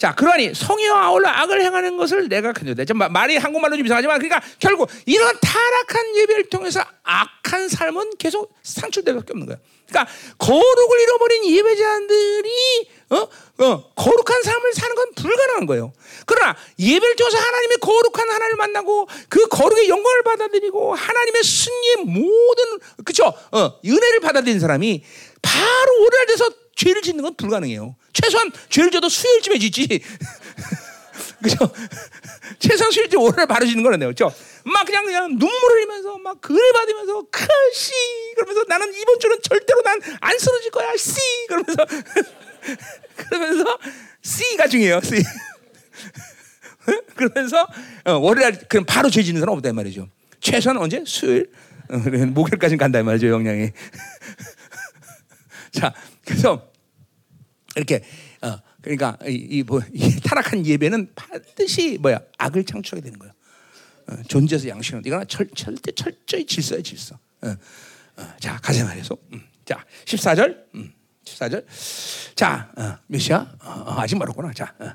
자, 그러니 성의와 아울러 악을 행하는 것을 내가 근절돼. 말이 한국말로 좀 이상하지만 그러니까 결국 이런 타락한 예배를 통해서 악한 삶은 계속 상출될 수밖에 없는 거야. 그러니까 거룩을 잃어버린 예배자들이 어? 어, 거룩한 삶을 사는 건 불가능한 거예요. 그러나 예배를 통해서 하나님의 거룩한 하나님을 만나고 그 거룩의 영광을 받아들이고 하나님의 승리의 모든 그쵸 어, 은혜를 받아들인 사람이 바로 오래날 돼서 죄를 짓는 건 불가능해요. 최소한 죄를 져도 수요일쯤에 짓지. 그죠? 최소한 수요일쯤 오래날 바로 짓는 거는 그죠? 막 그냥 그냥 눈물을 흘리면서 막 그을 받으면서 크시 그러면서 나는 이번 주는 절대로 난 안 쓰러질 거야 씨 그러면서 그러면서 C가 중요해요 C 그러면서 어, 월요일 그럼 바로 죄 짓는 사람 없단 말이죠 최소한 언제 수요일 어, 목요일까지 간다 말이죠 영향이 자 그래서 이렇게 어, 그러니까 이, 이, 뭐, 이 타락한 예배는 반드시 뭐야 악을 창출하게 되는 거예요. 어, 존재에서 양식은 이거는 철, 절대 철저히 질서야 질서. 어, 어, 자 가자 말해서 음, 자 14절 음, 14절 자 어, 몇이야? 어, 아직 멀었구나. 자, 어.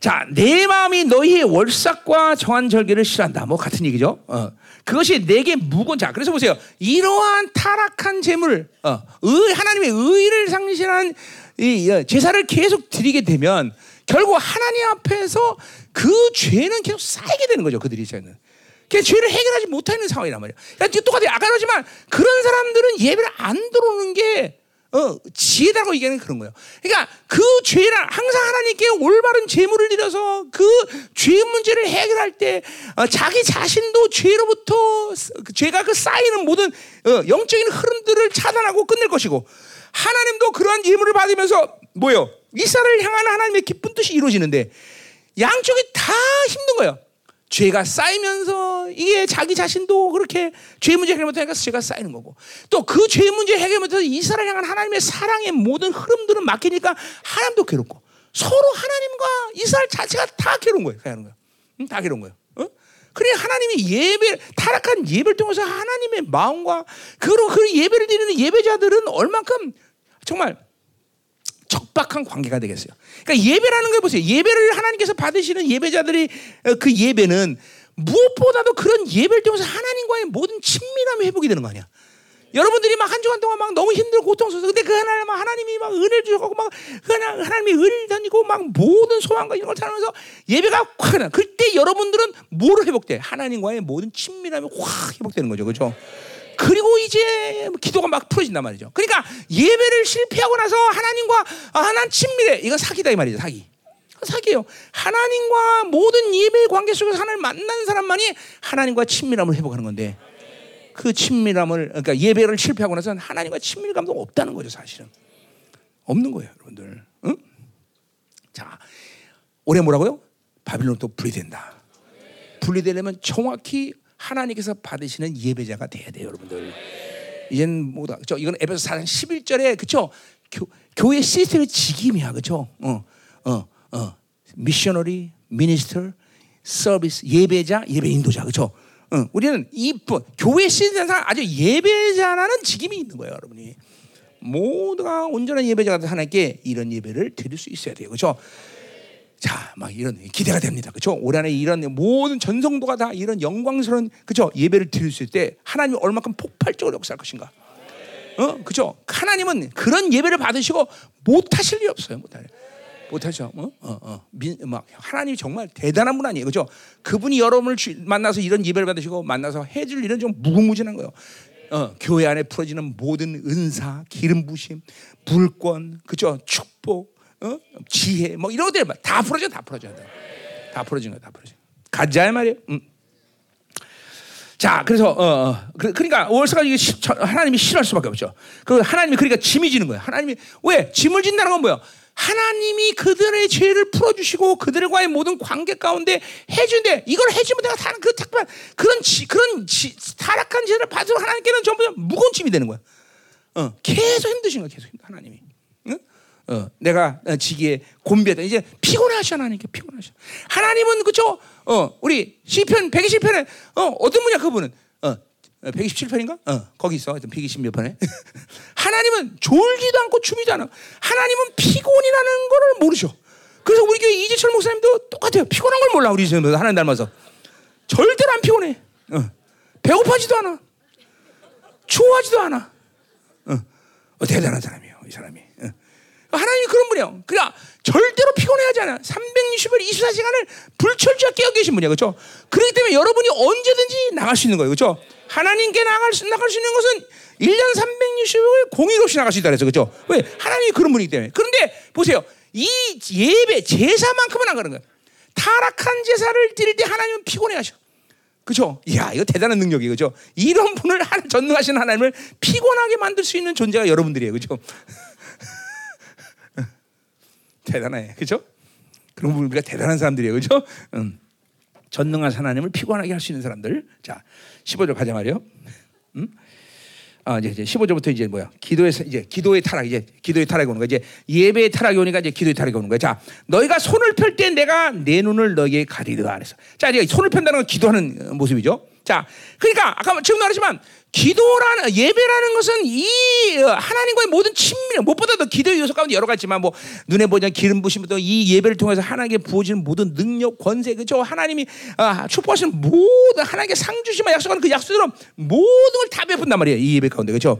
자, 내 마음이 너희의 월삭과 정한 절기를 싫어한다. 뭐 같은 얘기죠. 어. 그것이 내게 무거운 자. 그래서 보세요. 이러한 타락한 재물, 어, 의, 하나님의 의를 상실한 이 제사를 계속 드리게 되면 결국 하나님 앞에서 그 죄는 계속 쌓이게 되는 거죠. 그들이 죄는. 그 죄를 해결하지 못하는 상황이란 말이야. 그러니까 똑같아요. 아까 그러지만 그런 사람들은 예배를 안 들어오는 게 어, 지혜다고 얘기하는 그런 거예요. 그러니까 그 죄를 항상 하나님께 올바른 죄물을 드려서 그 죄 문제를 해결할 때 어, 자기 자신도 죄로부터 그 죄가 그 쌓이는 모든 어, 영적인 흐름들을 차단하고 끝낼 것이고 하나님도 그러한 예물을 받으면서 뭐요? 이스라엘을 향한 하나님의 기쁜 뜻이 이루어지는데 양쪽이 다 힘든 거예요. 죄가 쌓이면서 이게 자기 자신도 그렇게 죄 문제 해결 못하니까 죄가 쌓이는 거고 또 그 죄 문제 해결 못해서 이스라엘 향한 하나님의 사랑의 모든 흐름들은 막히니까 하나님도 괴롭고 서로 하나님과 이스라엘 자체가 다 괴로운 거예요. 하는 거예요. 응? 다 괴로운 거예요. 어? 그래 하나님이 예배 타락한 예배를 통해서 하나님의 마음과 그로 그 예배를 드리는 예배자들은 얼만큼 정말 적박한 관계가 되겠어요. 그러니까 예배라는 걸 보세요. 예배를 하나님께서 받으시는 예배자들이 어, 그 예배는 무엇보다도 그런 예배를 통해서 하나님과의 모든 친밀함이 회복이 되는 거 아니야. 여러분들이 막 한 주간 동안 막 너무 힘들고 고통스러워. 근데 그 하나님 막 하나님이 막 은혜를 주고 막 하나님이 은혜를 던지고 막 모든 소망과 이런 걸 살면서 예배가 확 나. 그때 여러분들은 뭐로 회복돼? 하나님과의 모든 친밀함이 확 회복되는 거죠. 그렇죠? 그리고 이제 기도가 막 풀어진단 말이죠. 그러니까 예배를 실패하고 나서 하나님과 아, 하나님 친밀해. 이건 사기다 이 말이죠. 사기. 사기예요. 하나님과 모든 예배 관계 속에서 하나님 만난 사람만이 하나님과 친밀함을 회복하는 건데 그 친밀함을 그러니까 예배를 실패하고 나서 하나님과 친밀감도 없다는 거죠, 사실은. 없는 거예요, 여러분들. 응? 자, 올해 뭐라고요? 바빌론 또 분리된다. 분리되려면 정확히 하나님께서 받으시는 예배자가 돼야 돼요, 여러분들. 이젠 뭐다. 저 이건 에베소 4장 11절에 그쵸? 교, 교회 시스템의 직임이야, 그쵸? 어, 어, 어. 미셔너리, 미니스터, 서비스, 예배자, 예배 인도자, 그쵸? 어, 우리는 이 교회 시스템상 아주 예배자라는 직임이 있는 거예요, 여러분이. 모두가 온전한 예배자가 하나님께 이런 예배를 드릴 수 있어야 돼요, 그렇죠? 자, 막 이런 기대가 됩니다. 그렇죠? 올 한해 이런 모든 전성도가 다 이런 영광스러운 그렇죠? 예배를 드릴 수 있을 때 하나님이 얼마큼 폭발적으로 역사할 것인가? 어? 그렇죠? 하나님은 그런 예배를 받으시고 못 하실 리 없어요. 못 할. 못하죠. 어? 어, 어. 민, 막 하나님이 정말 대단한 분 아니에요, 그죠? 그분이 여러분을 주, 만나서 이런 예배를 받으시고 만나서 해줄 일은 좀 무궁무진한 거예요. 어, 교회 안에 풀어지는 모든 은사, 기름 부심, 불권, 그죠? 축복, 어? 지혜, 뭐 이런 것들 다 풀어져, 다 풀어져, 다 풀어진 거다 풀어져. 가자 말이에요. 음. 자, 그래서 어, 어. 그, 러니까 월서가 이게 시, 하나님이 싫어할 수밖에 없죠. 그 하나님이 그러니까 짐이 지는 거예요. 하나님이 왜 짐을 진다는 건 뭐야? 하나님이 그들의 죄를 풀어주시고 그들과의 모든 관계 가운데 해준대. 이걸 해주면 내가 다른 그 특별 그런 지, 그런 지, 타락한 죄를 받으러 하나님께는 전부 무거운 짐이 되는 거야. 어, 계속 힘드신 거야. 계속 힘들 하나님이. 응? 어, 내가 지기에 곤비했다. 이제 피곤하셔 하나님께 피곤하셔. 하나님은 그죠? 어, 우리 시편 120편에 어, 어떤 분이야 그분은? 어, 127편인가? 어, 거기 있어. 하여튼 120몇 편에. 하나님은 졸지도 않고 춤이도 않아. 하나님은 피곤이라는 거를 모르셔. 그래서 우리 교회 이재철 목사님도 똑같아요. 피곤한 걸 몰라. 우리 지금 하나님 닮아서. 절대로 안 피곤해. 어. 배고파지도 않아. 추워하지도 않아. 어. 어, 대단한 사람이에요. 이 사람이. 어. 하나님이 그런 분이에요. 그러니까 절대로 피곤해하지 않아. 360일 24시간을 불철주야 깨어 계신 분이야. 그렇죠? 그렇기 때문에 여러분이 언제든지 나갈 수 있는 거예요. 그렇죠? 하나님께 나갈 수, 나갈 수 있는 것은 1년 360일 공의 없이 나갈 수 있다 그래서 그렇죠? 왜? 하나님이 그런 분이기 때문에. 그런데 보세요. 이 예배 제사만큼은 안 가는 거야. 타락한 제사를 드릴 때 하나님은 피곤해 하셔. 그죠? 이야, 이거 대단한 능력이에요. 그죠? 이런 분을 전능하신 하나님을 피곤하게 만들 수 있는 존재가 여러분들이에요. 그죠? 대단해. 그죠? 그런 분 우리가 대단한 사람들이에요. 그죠? 음. 전능한 하나님을 피곤하게 할 수 있는 사람들. 자, 15절 가자 말이요. 음? 아, 이제, 이제 15절부터 이제 뭐야? 기도의 이제 기도의 타락 이제 기도의 타락이 오는 거야. 이제 예배의 타락이 오니까 이제 기도의 타락이 오는 거야. 자, 너희가 손을 펼 때 내가 내 눈을 너희에게 가리리라 그랬어. 자, 이제 손을 편다는 건 기도하는 모습이죠. 자, 그러니까 아까 지금 말했지만 기도라는 예배라는 것은 이 어, 하나님과의 모든 친밀 무엇보다도 기도의 요소 가운데 여러 가지지만 뭐 눈에 보이는 기름 부심부터 이 예배를 통해서 하나님께 부어지는 모든 능력 권세 그죠? 하나님이 아, 축복하시는 모든 하나님께 상 주시면 약속하는 그 약속대로 모든 걸 다 베푼단 말이에요 이 예배 가운데 그죠?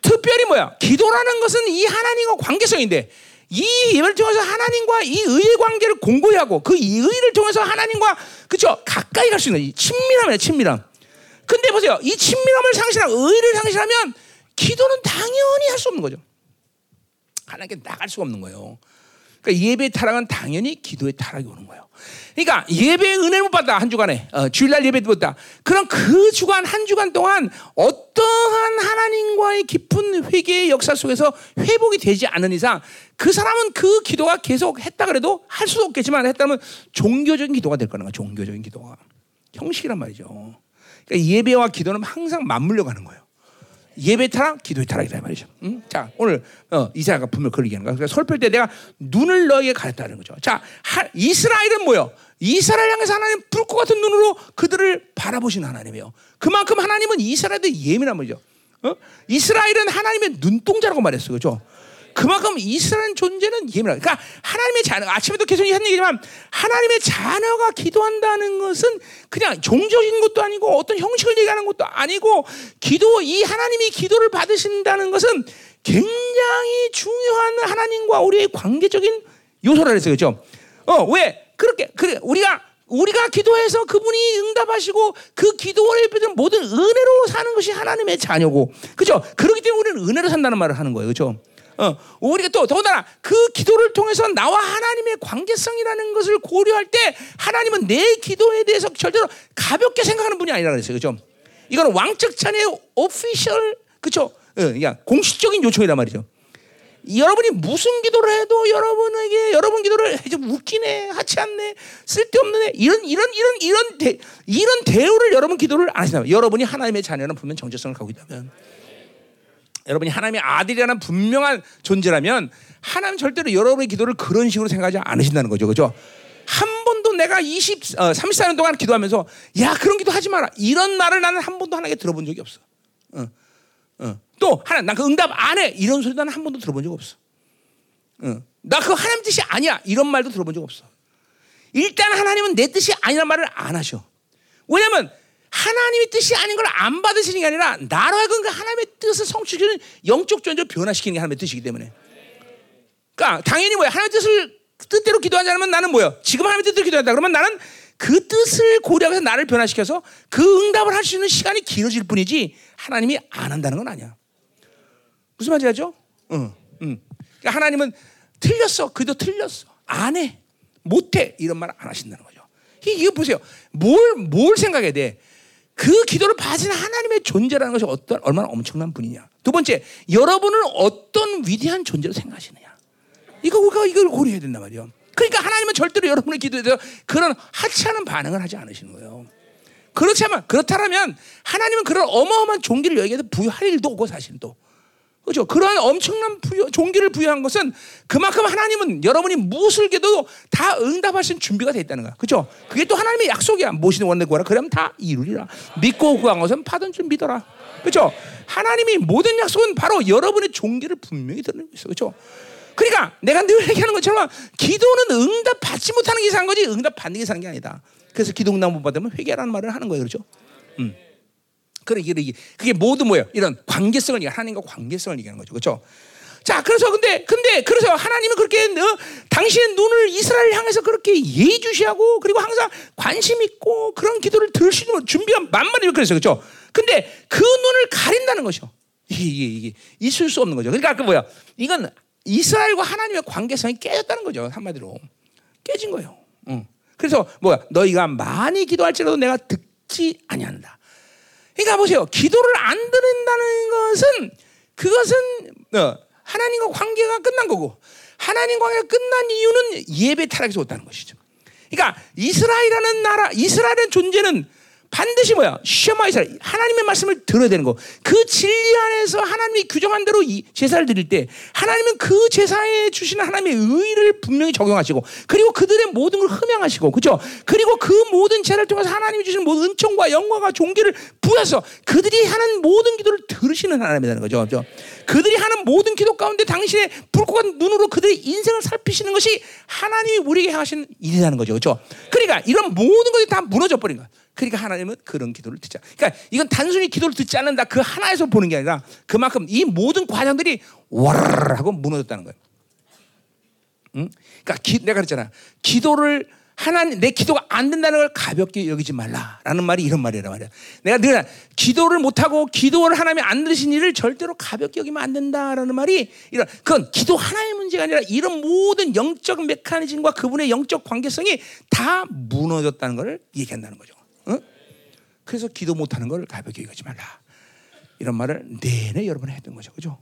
특별히 뭐야? 기도라는 것은 이 하나님과 관계성인데 이 예배를 통해서 하나님과 이 의의 관계를 공고히 하고 그 의를 통해서 하나님과 그죠 가까이 갈 수 있는 친밀함이에요 친밀함 근데 보세요. 이 친밀함을 상실하고 의를 상실하면 기도는 당연히 할 수 없는 거죠. 하나님께 나갈 수가 없는 거예요. 그러니까 예배 타락은 당연히 기도의 타락이 오는 거예요. 그러니까 예배의 은혜를 못 받다 한 주간에 어, 주일날 예배도 못 받다. 그럼 그 주간 한 주간 동안 어떠한 하나님과의 깊은 회개의 역사 속에서 회복이 되지 않은 이상 그 사람은 그 기도가 계속 했다 그래도 할 수도 없겠지만 했다면 종교적인 기도가 될 거는 거야. 종교적인 기도가 형식이란 말이죠. 그러니까 예배와 기도는 항상 맞물려 가는 거예요. 예배 타락, 기도의 타락이다 말이죠. 응? 자, 오늘 어, 이사야가 분명 그렇게 하는 거야. 그러니까 설플 때 내가 눈을 너에게 가렸다는 거죠. 자, 하, 이스라엘은 뭐요? 이스라엘 향해서 하나님 불꽃 같은 눈으로 그들을 바라보신 하나님이에요. 그만큼 하나님은 이스라엘도 예민한 거죠. 어? 이스라엘은 하나님의 눈동자라고 말했어요. 그죠? 그만큼 이스라엘 존재는 예민하. 그러니까 하나님의 자녀 아침에도 계속 한 얘기지만 하나님의 자녀가 기도한다는 것은 그냥 종교적인 것도 아니고 어떤 형식을 얘기하는 것도 아니고 기도 이 하나님이 기도를 받으신다는 것은 굉장히 중요한 하나님과 우리의 관계적인 요소라 그랬어요. 그죠? 어, 왜? 그렇게 그래 우리가 우리가 기도해서 그분이 응답하시고 그 기도를 베든 모든 은혜로 사는 것이 하나님의 자녀고, 그죠? 그렇기 때문에 우리는 은혜로 산다는 말을 하는 거예요, 그죠? 어, 우리가 또 더군다나 그 기도를 통해서 나와 하나님의 관계성이라는 것을 고려할 때 하나님은 내 기도에 대해서 절대로 가볍게 생각하는 분이 아니라 그랬어요. 그죠? 이거는 왕적 찬의 오피셜? 어, 그냥 공식적인 요청이란 말이죠. 여러분이 무슨 기도를 해도 여러분에게 여러분 기도를 좀 웃기네, 하지 않네, 쓸데없네 이런 이런 이런 이런 대, 이런 대우를 여러분 기도를 안 하시나 여러분이 하나님의 자녀는 분명 정체성을 갖고 있다면 여러분이 하나님의 아들이라는 분명한 존재라면 하나님 절대로 여러분의 기도를 그런 식으로 생각하지 않으신다는 거죠. 그죠? 한 번도 내가 20, 어, 34년 동안 기도하면서 야, 그런 기도 하지 마라. 이런 말을 나는 한 번도 하나님께 들어본 적이 없어. 어, 어. 또, 하나, 난그 응답 안 해. 이런 소리 나는 한 번도 들어본 적 없어. 어. 나그 하나님 뜻이 아니야. 이런 말도 들어본 적 없어. 일단 하나님은 내 뜻이 아니란 말을 안 하셔. 왜냐면 하나님의 뜻이 아닌 걸 안 받으시는 게 아니라 나로 하여금 그 하나님의 뜻을 성취시키는 영적 존재를 변화시키는 게 하나님의 뜻이기 때문에. 그러니까 당연히 뭐야 하나님의 뜻을 뜻대로 기도하지 않으면 나는 뭐야? 지금 하나님의 뜻대로 기도한다. 그러면 나는 그 뜻을 고려해서 나를 변화시켜서 그 응답을 할 수 있는 시간이 길어질 뿐이지 하나님이 안 한다는 건 아니야. 무슨 말인지 알죠? 응, 응. 그러니까 하나님은 틀렸어. 그도 틀렸어. 안 해. 못 해. 이런 말 안 하신다는 거죠. 이거 보세요. 뭘, 뭘 생각해야 돼? 그 기도를 받으신 하나님의 존재라는 것이 어떤, 얼마나 엄청난 분이냐. 두 번째, 여러분을 어떤 위대한 존재로 생각하시느냐. 이거 우리가 이걸 고려해야 된단 말이에요. 그러니까 하나님은 절대로 여러분의 기도에 대해서 그런 하찮은 반응을 하지 않으시는 거예요. 그렇지만 그렇다면 하나님은 그런 어마어마한 종기를 여기에서 부여할 일도 없고 사실 또 그렇죠. 그러한 엄청난 부여, 종기를 부여한 것은 그만큼 하나님은 여러분이 무엇을 깨도 다 응답하신 준비가 돼 있다는 거야. 그렇죠. 그게 또 하나님의 약속이야. 무엇이든 원내 구하라. 그러면 다 이루리라. 믿고 구한 것은 받은 줄 믿어라. 그렇죠. 하나님이 모든 약속은 바로 여러분의 종기를 분명히 드러내고 있어. 그렇죠. 그러니까 내가 늘 얘기하는 것처럼 기도는 응답 받지 못하는 게 이상한 거지 응답 받는 게 이상한 게 아니다. 그래서 기도 응답 못 받으면 회개라는 말을 하는 거예요. 그렇죠? 음. 그래 이게 그게 모두 뭐예요? 이런 관계성을 하나님과 관계성을 얘기하는 거죠. 그렇죠? 자, 그래서 근데 근데 그래서 하나님은 그렇게 어, 당신의 눈을 이스라엘 향해서 그렇게 예의주시하고 그리고 항상 관심 있고 그런 기도를 있는 준비한 만만히 그랬어요. 그렇죠? 근데 그 눈을 가린다는 것이요. 이게, 이게 있을 수 없는 거죠. 그러니까 그 뭐야? 이건 이스라엘과 하나님의 관계성이 깨졌다는 거죠. 한마디로 깨진 거예요. 응. 그래서 뭐야? 너희가 많이 기도할지라도 내가 듣지 아니한다. 그러니까 보세요. 기도를 안 들은다는 것은 그것은 어, 하나님과 관계가 끝난 거고 하나님 관계가 끝난 이유는 예배 타락에서 왔다는 것이죠. 그러니까 이스라엘이라는 나라, 이스라엘의 존재는 반드시 뭐야? 시험하 이스라엘. 하나님의 말씀을 들어야 되는 거. 그 진리 안에서 하나님이 규정한 대로 이 제사를 드릴 때 하나님은 그 제사에 주시는 하나님의 의를 분명히 적용하시고 그리고 그들의 모든 걸 흠양하시고 그죠? 그리고 그 모든 제사를 통해서 하나님이 주시는 모든 은총과 영광과 종기를 부여서 그들이 하는 모든 기도를 들으시는 하나님이라는 거죠. 그죠? 그들이 하는 모든 기도 가운데 당신의 불꽃한 눈으로 그들의 인생을 살피시는 것이 하나님이 우리에게 하시는 일이라는 거죠. 그죠? 그러니까 이런 모든 것이 다 무너져 버린 거야. 그러니까 하나님은 그런 기도를 듣자. 그러니까 이건 단순히 기도를 듣지 않는다 그 하나에서 보는 게 아니라 그만큼 이 모든 과정들이 와르르 하고 무너졌다는 거예요. 응? 그러니까 기, 내가 그랬잖아. 기도를 하나님 내 기도가 안 된다는 걸 가볍게 여기지 말라라는 말이 이런 말이란 말이야. 내가 늘 기도를 못 하고 기도를 하나님이 안 들으신 일을 절대로 가볍게 여기면 안 된다라는 말이 이런 그건 기도 하나의 문제가 아니라 이런 모든 영적 메커니즘과 그분의 영적 관계성이 다 무너졌다는 걸 얘기한다는 거죠. 그래서 기도 못하는 걸 가볍게 여기지 말라. 이런 말을 내내 여러분 했던 거죠. 그죠?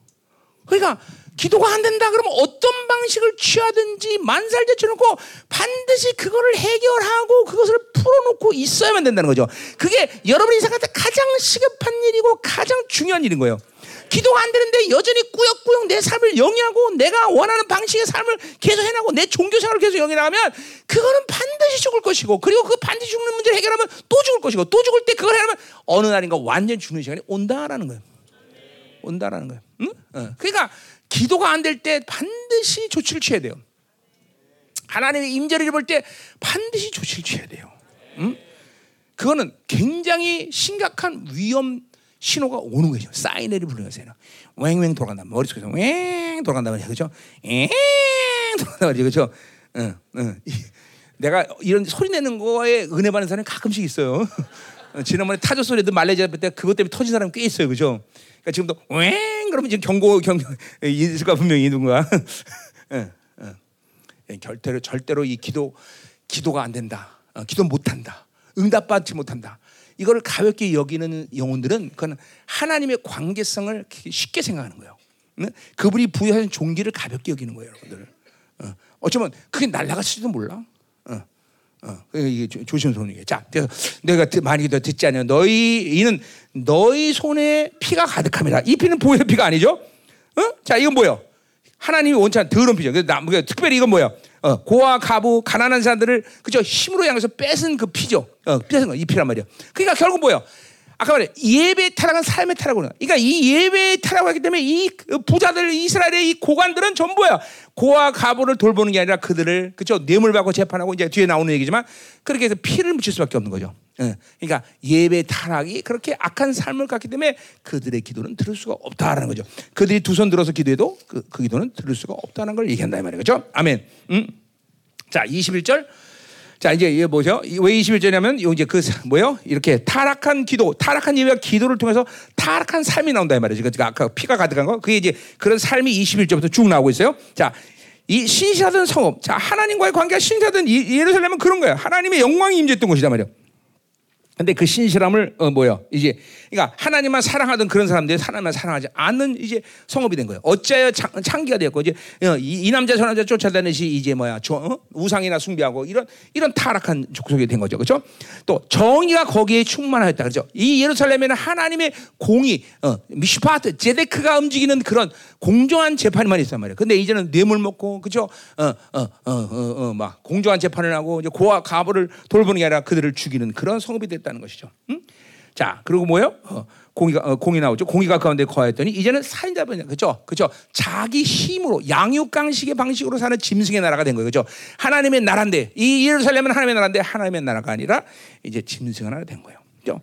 그러니까 기도가 안 된다 그러면 어떤 방식을 취하든지 만살 제쳐놓고 반드시 그거를 해결하고 그것을 풀어놓고 있어야만 된다는 거죠. 그게 여러분 인생 한테 가장 시급한 일이고 가장 중요한 일인 거예요. 기도가 안 되는데 여전히 꾸역꾸역 내 삶을 영위하고 내가 원하는 방식의 삶을 계속 해나고 내 종교 생활을 계속 영위하면 그거는 반드시 죽을 것이고 그리고 그 반드시 죽는 문제를 해결하면 또 죽을 것이고 또 죽을 때 그걸 해결하면 어느 날인가 완전 죽는 시간이 온다라는 거예요. 온다라는 거예요. 응? 어. 그러니까 기도가 안 될 때 반드시 조치를 취해야 돼요. 하나님의 임재를 입을 때 반드시 조치를 취해야 돼요. 응? 그거는 굉장히 심각한 위험 신호가 오는 거죠. 사이렌이 부르는 거예요. 왱왱 돌아간다. 머릿속에서 왱 돌아간다 말이야. 그죠? 왱 돌아간다 말이야. 그죠? 응, 응. 내가 이런 소리 내는 거에 은혜 받는 사람이 가끔씩 있어요. 지난번에 타조 소리도 말레이시아 때 그것 때문에 터진 사람이 꽤 있어요. 그죠? 그러니까 지금도 왱 그러면 지금 경고 경고 있을까 분명히 누군가. 응, 응. 절대로 절대로 이 기도 기도가 안 된다. 어, 기도 못 한다. 응답받지 못한다. 이거를 가볍게 여기는 영혼들은 그건 하나님의 관계성을 쉽게 생각하는 거예요. 그분이 부여하신 종기를 가볍게 여기는 거예요, 여러분들. 어. 어쩌면 그게 날라갔을지도 몰라. 어. 어. 이게 조심스러운 얘기. 자, 내가 많이 듣지 않냐. 너희 이는 너희 손에 피가 가득함이라. 이 피는 보혈 피가 아니죠? 어? 자, 이건 뭐요? 하나님이 원치 않은 더러운 피죠. 그래서 특별히 이건 뭐야? 어, 고아 과부 가난한 사람들을 그죠 힘으로 향해서 뺏은 그 피죠. 어, 뺏은 거이 피란 말이야. 그러니까 결국 뭐야? 아까 말해 예배 타락은 삶의 타락으로. 그러니까 이 예배 타락하기 때문에 이그 부자들 이스라엘의 이 고관들은 전부야 고아 과부를 돌보는 게 아니라 그들을 그죠 뇌물 받고 재판하고 이제 뒤에 나오는 얘기지만 그렇게 해서 피를 묻힐 수밖에 없는 거죠. 예. 그러니까 예배 타락이 그렇게 악한 삶을 갖기 때문에 그들의 기도는 들을 수가 없다라는 거죠. 그들이 두 손 들어서 기도해도 그, 그 기도는 들을 수가 없다는 걸 얘기한다 이 말이죠. 아멘. 음. 자, 21절. 자, 이제 이게 뭐죠? 이- 왜 21절이냐면 요 이제 그 사- 뭐요? 이렇게 타락한 기도, 타락한 예배와 기도를 통해서 타락한 삶이 나온다 이 말이죠. 그러니까 아까 피가 가득한 거. 그게 이제 그런 삶이 21절부터 쭉 나오고 있어요. 자, 이 신실하던 성읍. 자, 하나님과의 관계가 신실하던 이 예루살렘은 그런 거예요. 하나님의 영광이 임재했던 곳이단 말이에요. 근데 그 신실함을 어 뭐야? 이제 그러니까 하나님만 사랑하던 그런 사람들이 하나님만 사랑하지 않는 이제 성업이 된 거예요. 어째여 창, 창기가 되었고 이제 어, 이, 이 남자 저 남자 쫓아다니시 이제 뭐야 저, 어? 우상이나 숭배하고 이런 이런 타락한 족속이 된 거죠. 그렇죠? 또 정의가 거기에 충만하였다. 그렇죠? 이 예루살렘에는 하나님의 공의 어, 미슈파트 제데크가 움직이는 그런 공정한 재판만 있단 말이에요. 근데 이제는 뇌물 먹고 그죠? 어어어어어막 공정한 재판을 하고 이제 고아 가부를 돌보는 게 아니라 그들을 죽이는 그런 성업이 됐다는 것이죠. 응? 자 그리고 뭐요? 어, 공의가 어, 공이 나오죠. 공의가 가운데 거하였더니 이제는 살인자분이야. 그죠? 그죠? 자기 힘으로 양육강식의 방식으로 사는 짐승의 나라가 된 거예요. 그죠? 하나님의 나라인데 이 예루살렘은 하나님의 나라인데 하나님의 나라가 아니라 이제 짐승의 나라가 된 거예요. 그죠?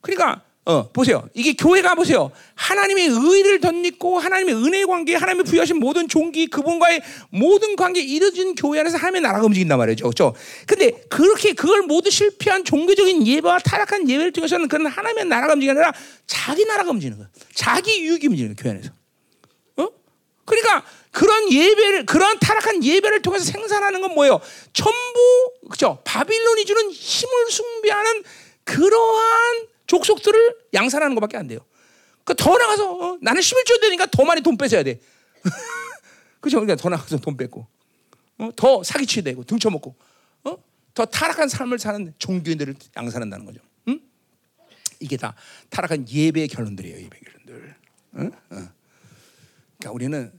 그러니까 어, 보세요. 이게 교회가 보세요. 하나님의 의를 덧입고 하나님의 은혜의 관계, 하나님이 부여하신 모든 종기, 그분과의 모든 관계 이루어진 교회 안에서 하나님의 나라가 움직인단 말이죠. 그렇죠? 근데 그렇게 그걸 모두 실패한 종교적인 예배와 타락한 예배를 통해서는 그런 하나님의 나라가 움직이는 게 아니라 자기 나라가 움직이는 거예요. 자기 유익이 움직이는 거예요. 교회 안에서. 어? 그러니까 그런 예배를 그런 타락한 예배를 통해서 생산하는 건 뭐예요? 전부 그죠? 바빌론이 주는 힘을 숭배하는 그러한 족속들을 양산하는 것밖에 안 돼요. 그더 나가서 어, 나는 11조 되니까 더 많이 돈 뺏어야 돼. 그죠? 그러니까 더 나가서 돈 뺏고 어? 더 사기치게 되고 등쳐먹고 어? 더 타락한 삶을 사는 종교인들을 양산한다는 거죠. 응? 이게 다 타락한 예배의 결론들이에요. 예배 결론들. 응? 어. 그러니까 우리는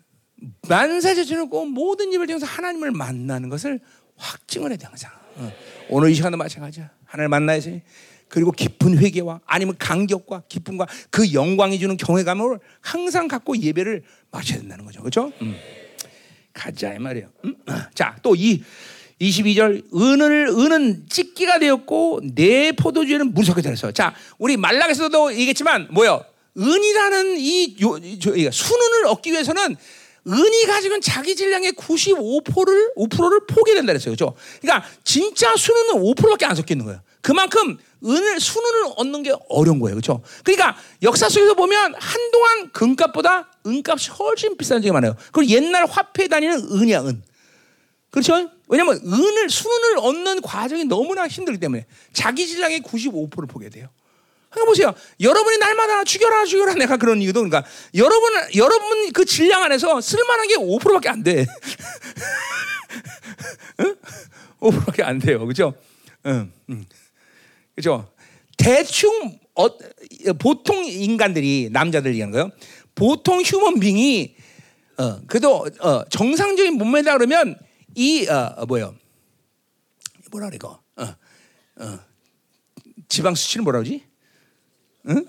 만사제전을 꼭 모든 입을 통해서 하나님을 만나는 것을 확증을 해야 돼 항상. 어. 오늘 이 시간도 마찬가지야. 하나님을 만나야지. 그리고 깊은 회개와 아니면 감격과 기쁨과 그 영광이 주는 경외감을 항상 갖고 예배를 마쳐야 된다는 거죠. 그렇죠? 음. 가자 이 말이에요. 음? 자, 또 이 22절 은을 은은 찢기가 되었고 내 포도주에는 물섞여 들었어. 자, 우리 말락에서도 얘기했지만 뭐요? 은이라는 이 요, 저, 이 순은을 얻기 위해서는 은이 가지고 자기 질량의 95%를 5%를 포기된다 그랬어요. 그렇죠? 그러니까 진짜 순은은 5%밖에 안 섞여 있는 거예요. 그만큼 은을 순은을 얻는 게 어려운 거예요. 그렇죠? 그러니까 역사 속에서 보면 한동안 금값보다 은값이 훨씬 비싼 적이 많아요. 그리고 옛날 화폐 단위는 은이야, 은. 그렇죠? 왜냐면 은을 순은을 얻는 과정이 너무나 힘들기 때문에 자기 질량의 95%를 포기해야 돼요. 그러니까 보세요. 여러분이 날마다 죽여라 죽여라 내가 그런 이유도 그러니까 여러분 여러분 그 질량 안에서 쓸만한 게 5%밖에 안 돼. 응? 5%밖에 안 돼요. 그죠? 응. 응. 그죠? 대충 어, 보통 인간들이 남자들 얘기하는 거예요. 보통 휴먼빙이 어, 그래도 어, 정상적인 몸매다 그러면 이 어, 어, 뭐요? 뭐라 그래 이거? 어, 어, 지방 수치는 뭐라 그러지? 응?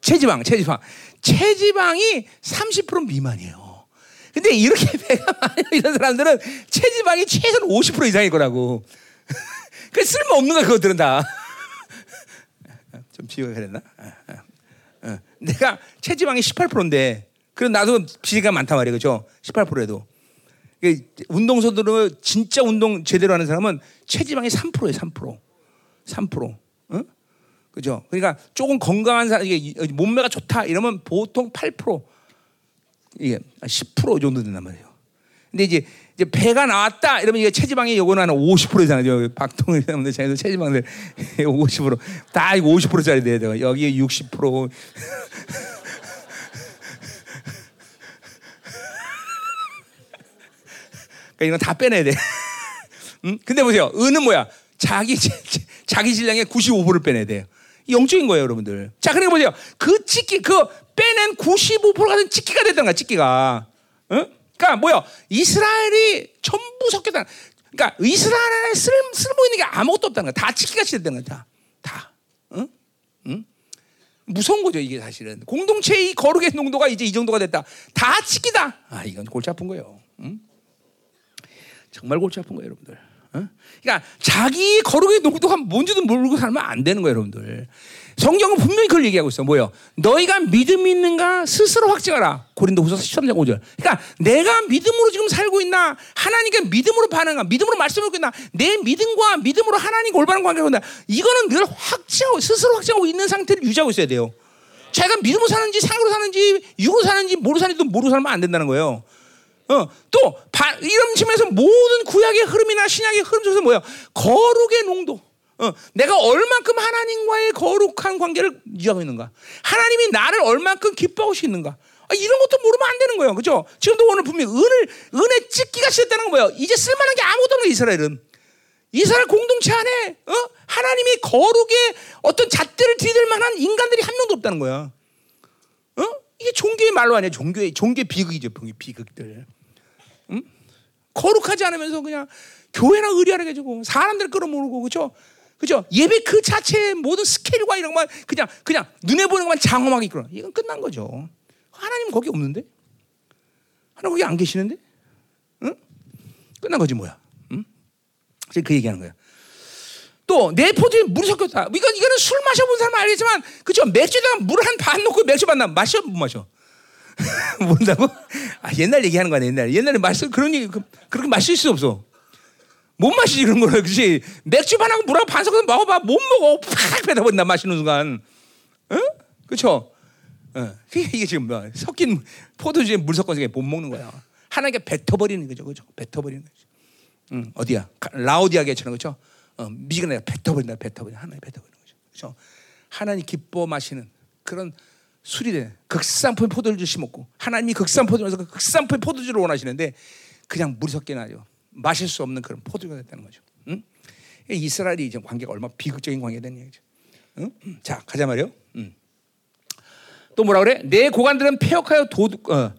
체지방, 체지방. 체지방이 30% 미만이에요. 근데 이렇게 배가 많이 이런 사람들은 체지방이 최소한 50% 이상일 거라고. 그 쓸모없는 거야, 그것들은 다. 좀 비유가 그랬나? 내가 체지방이 18%인데, 그럼 나도 비리가 많단 말이에요. 그죠? 18%에도. 운동선수로 진짜 운동 제대로 하는 사람은 체지방이 3%예요, 3%. 3%. 응? 그죠? 그러니까 조금 건강한 사람, 이게 몸매가 좋다 이러면 보통 8% 이게 10% 정도 된단 말이에요. 근데 이제 이제 배가 나왔다 이러면 이게 체지방이 요거는 한 50% 이상이죠. 박통일 사람들 자기도 체지방들 50%다 이거 50%짜리 돼야 돼요. 여기 60% 그러니까 이건 다 빼내야 돼. 음? 근데 보세요. 은은 뭐야? 자기 자기 질량의 95%를 빼내야 돼요. 영적인 거예요, 여러분들. 자, 그러니까 보세요. 그 찍기, 그 빼낸 95% 같은 찍기가 됐다는 거야, 찍기가. 응? 그러니까 뭐야? 이스라엘이 전부 섞였다. 그러니까 이스라엘에 쓸, 쓸모 있는 게 아무것도 없다는 거야. 다 찍기같이 됐다는 거야, 다. 다. 응? 응? 무서운 거죠, 이게 사실은. 공동체의 거룩의 농도가 이제 이 정도가 됐다. 다 찍기다. 아, 이건 골치 아픈 거예요. 응? 정말 골치 아픈 거예요, 여러분들. 어? 그러니까 자기 거룩의 농도가 뭔지도 모르고 살면 안 되는 거예요, 여러분들. 성경은 분명히 그걸 얘기하고 있어. 뭐요? 너희가 믿음이 있는가 스스로 확증하라. 고린도후서 13장 5절. 그러니까 내가 믿음으로 지금 살고 있나? 하나님께 믿음으로 반응하 믿음으로 말씀을 듣고 있나? 내 믿음과 믿음으로 하나님과 올바른 관계가 있나? 이거는 늘 확증하고 스스로 확증하고 있는 상태를 유지하고 있어야 돼요. 자기가 믿음으로 사는지 상으로 사는지 육으로 사는지 모르 사는지도 모르고 살면 안 된다는 거예요. 어, 또 바, 이런 측면에서 모든 구약의 흐름이나 신약의 흐름 속에서 뭐야? 거룩의 농도. 어, 내가 얼만큼 하나님과의 거룩한 관계를 유지하고 있는가? 하나님이 나를 얼만큼 기뻐하고 있는가? 아, 이런 것도 모르면 안 되는 거예요. 그죠? 지금도 오늘 분명히 은을, 은혜 찍기가 시작되는 거예요. 이제 쓸만한 게 아무것도 없는 이스라엘은. 이스라엘 공동체 안에, 어? 하나님이 거룩의 어떤 잣대를 들이댈 만한 인간들이 한 명도 없다는 거야. 어? 이게 종교의 말로 아니야. 종교의, 종교의 비극이죠. 비극들. 응? 거룩하지 않으면서 그냥 교회나 의리하게 해주고 사람들 끌어모으고 그죠? 그죠? 예배 그 자체의 모든 스케일과 이런 것만 그냥 그냥 눈에 보는 것만 장엄하게 이끌어. 이건 끝난 거죠. 하나님 거기 없는데? 하나님 거기 안 계시는데? 응? 끝난 거지 뭐야? 응? 지금 그 얘기하는 거야. 또 내 포도에 물이 섞였다. 이건 이거는 술 마셔본 사람 알겠지만 그죠? 맥주에다가 물한 반 넣고 맥주 반나 마셔 못 마셔? 모른다고? 아, 옛날 얘기하는 거야 옛날. 옛날에 마실 그런 얘기 그, 그렇게 마실 수 없어. 못 마시지 그런 거를. 그지 맥주 반하고 물하고 반 섞어서 먹어봐. 못 먹어. 팍 뱉어버린다 마시는 순간. 응? 그쵸? 어. 이게 지금 뭐 섞인 포도주에 물 섞어서 못 먹는 거야. 하나님께 뱉어버리는 거죠 그죠? 뱉어버리는 거죠 응, 어디야? 라오디아게처럼 그죠 어, 미지근해 뱉어버린다 뱉어버린다. 하나님 뱉어버리는 거죠. 그죠 하나님 기뻐 마시는 그런 술이 돼 극산포의 포도주를 심었고 하나님이 극산 포도주에서 그 극산포의 포도주를 원하시는데 그냥 물이 섞여 나죠 마실 수 없는 그런 포도가 됐다는 거죠. 응? 이스라엘이 이제 관계가 얼마나 비극적인 관계가 된 얘기죠. 응? 자 가자 말이요. 응. 또 뭐라 그래? 내 고관들은 폐역하여 도둑. 어.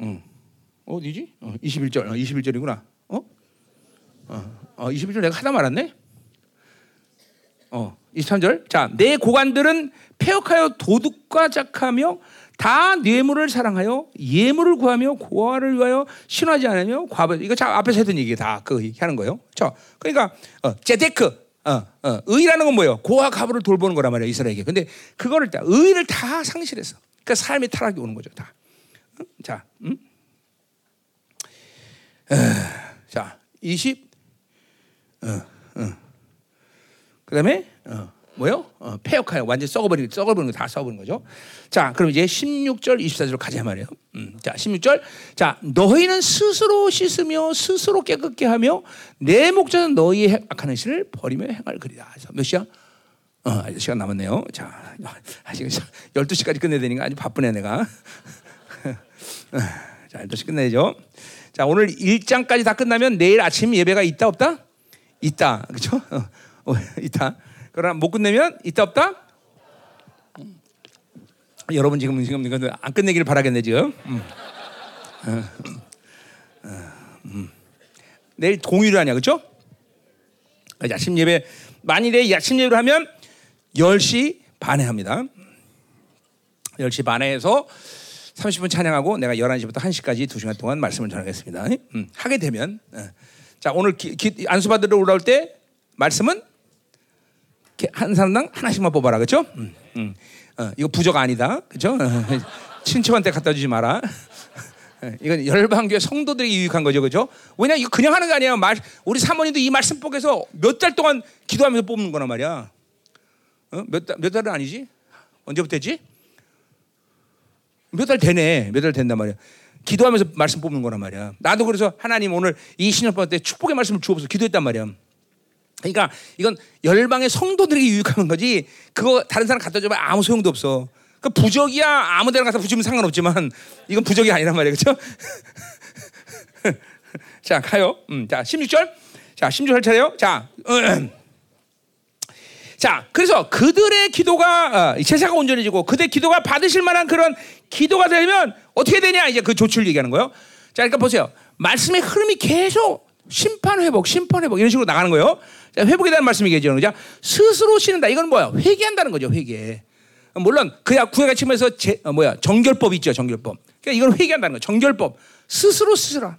응. 어디지? 어, 21절. 어, 21절이구나. 어? 어, 어 21절 내가 하다 말았네. 어, 23절. 자, 내 고관들은 폐역하여 도둑과 작하며 다 뇌물을 사랑하여 예물을 구하며 고아를 위하여 신하지 않으며 과부 이거 자 앞에서 했던 얘기 다그 하는 거예요. 저 그러니까 어, 제데크 어, 어, 의라는 건 뭐예요? 고아 가부를 돌보는 거란 말이에요 이스라엘에게. 근데 그거를 다 의를 다 상실했어. 그러니까 삶의 타락이 오는 거죠 다. 어? 자, 음? 에, 자, 20. 어, 어. 그다음에 어. 뭐요? 어, 폐역하여 완전 썩어버리는 썩어버리는 거 다 썩어버리는 거죠. 자, 그럼 이제 16절 24절로 가자 말이에요. 음, 자, 16절. 자, 너희는 스스로 씻으며 스스로 깨끗게 하며 내 목자는 너희의 악하는 신을 버리며 행할 그리다. 몇 시야? 어, 시간 남았네요. 자, 아직 12시까지 끝내야 되니까 아주 바쁘네 내가. 자, 12시 끝내죠. 자, 오늘 1장까지 다 끝나면 내일 아침 예배가 있다 없다? 있다. 그렇죠? 어, 있다. 그러나 못 끝내면 있다 없다? 음. 여러분 지금 지금 안 끝내기를 바라겠네 지금. 음. 어, 어, 음. 내일 공휴일 아니야, 그렇죠? 아침 예배 만일에 아침 예배를 하면 10시 반에 합니다. 10시 반에 해서 30분 찬양하고 내가 11시부터 1시까지 2시간 동안 말씀을 전하겠습니다. 음, 하게 되면 어. 자 오늘 기, 기, 안수 받으러 올라올 때 말씀은 한 사람당 하나씩만 뽑아라, 그렇죠? 음, 음. 어, 이거 부적 아니다, 그렇죠? 친척한테 갖다 주지 마라. 이건 열방교회 성도들에게 유익한 거죠, 그렇죠? 왜냐 이거 그냥 하는 거 아니에요. 말, 우리 사모님도 이 말씀복에서 몇 달 동안 기도하면서 뽑는 거란 말이야. 어? 몇, 달, 몇 달은 아니지? 언제부터 했지? 몇 달 되네. 몇 달 된단 말이야. 기도하면서 말씀 뽑는 거란 말이야. 나도 그래서 하나님 오늘 이 신년번 때 축복의 말씀을 주옵소서 기도했단 말이야. 그러니까 이건 열방의 성도들에게 유익하는 거지. 그거 다른 사람 갖다 줘봐 아무 소용도 없어. 그 부적이야 아무 데나 가서 붙이면 상관없지만 이건 부적이 아니란 말이에요. 그렇죠? 자, 가요. 음, 자, 16절. 자, 16절 차례요. 자, 음. 자, 그래서 그들의 기도가 어, 제사가 온전해지고 그들의 기도가 받으실 만한 그런 기도가 되면 어떻게 되냐 이제 그 조치를 얘기하는 거예요. 자, 그러니까 보세요. 말씀의 흐름이 계속 심판 회복, 심판 회복 이런 식으로 나가는 거예요. 회복에 대한 말씀이겠죠. 그죠? 스스로 신는다. 이건 뭐야? 회개한다는 거죠. 회개. 물론 그야 구약의 측면에서 제, 어, 뭐야 정결법 있죠. 정결법. 그러니까 이건 회개한다는 거. 정결법. 스스로 스스로.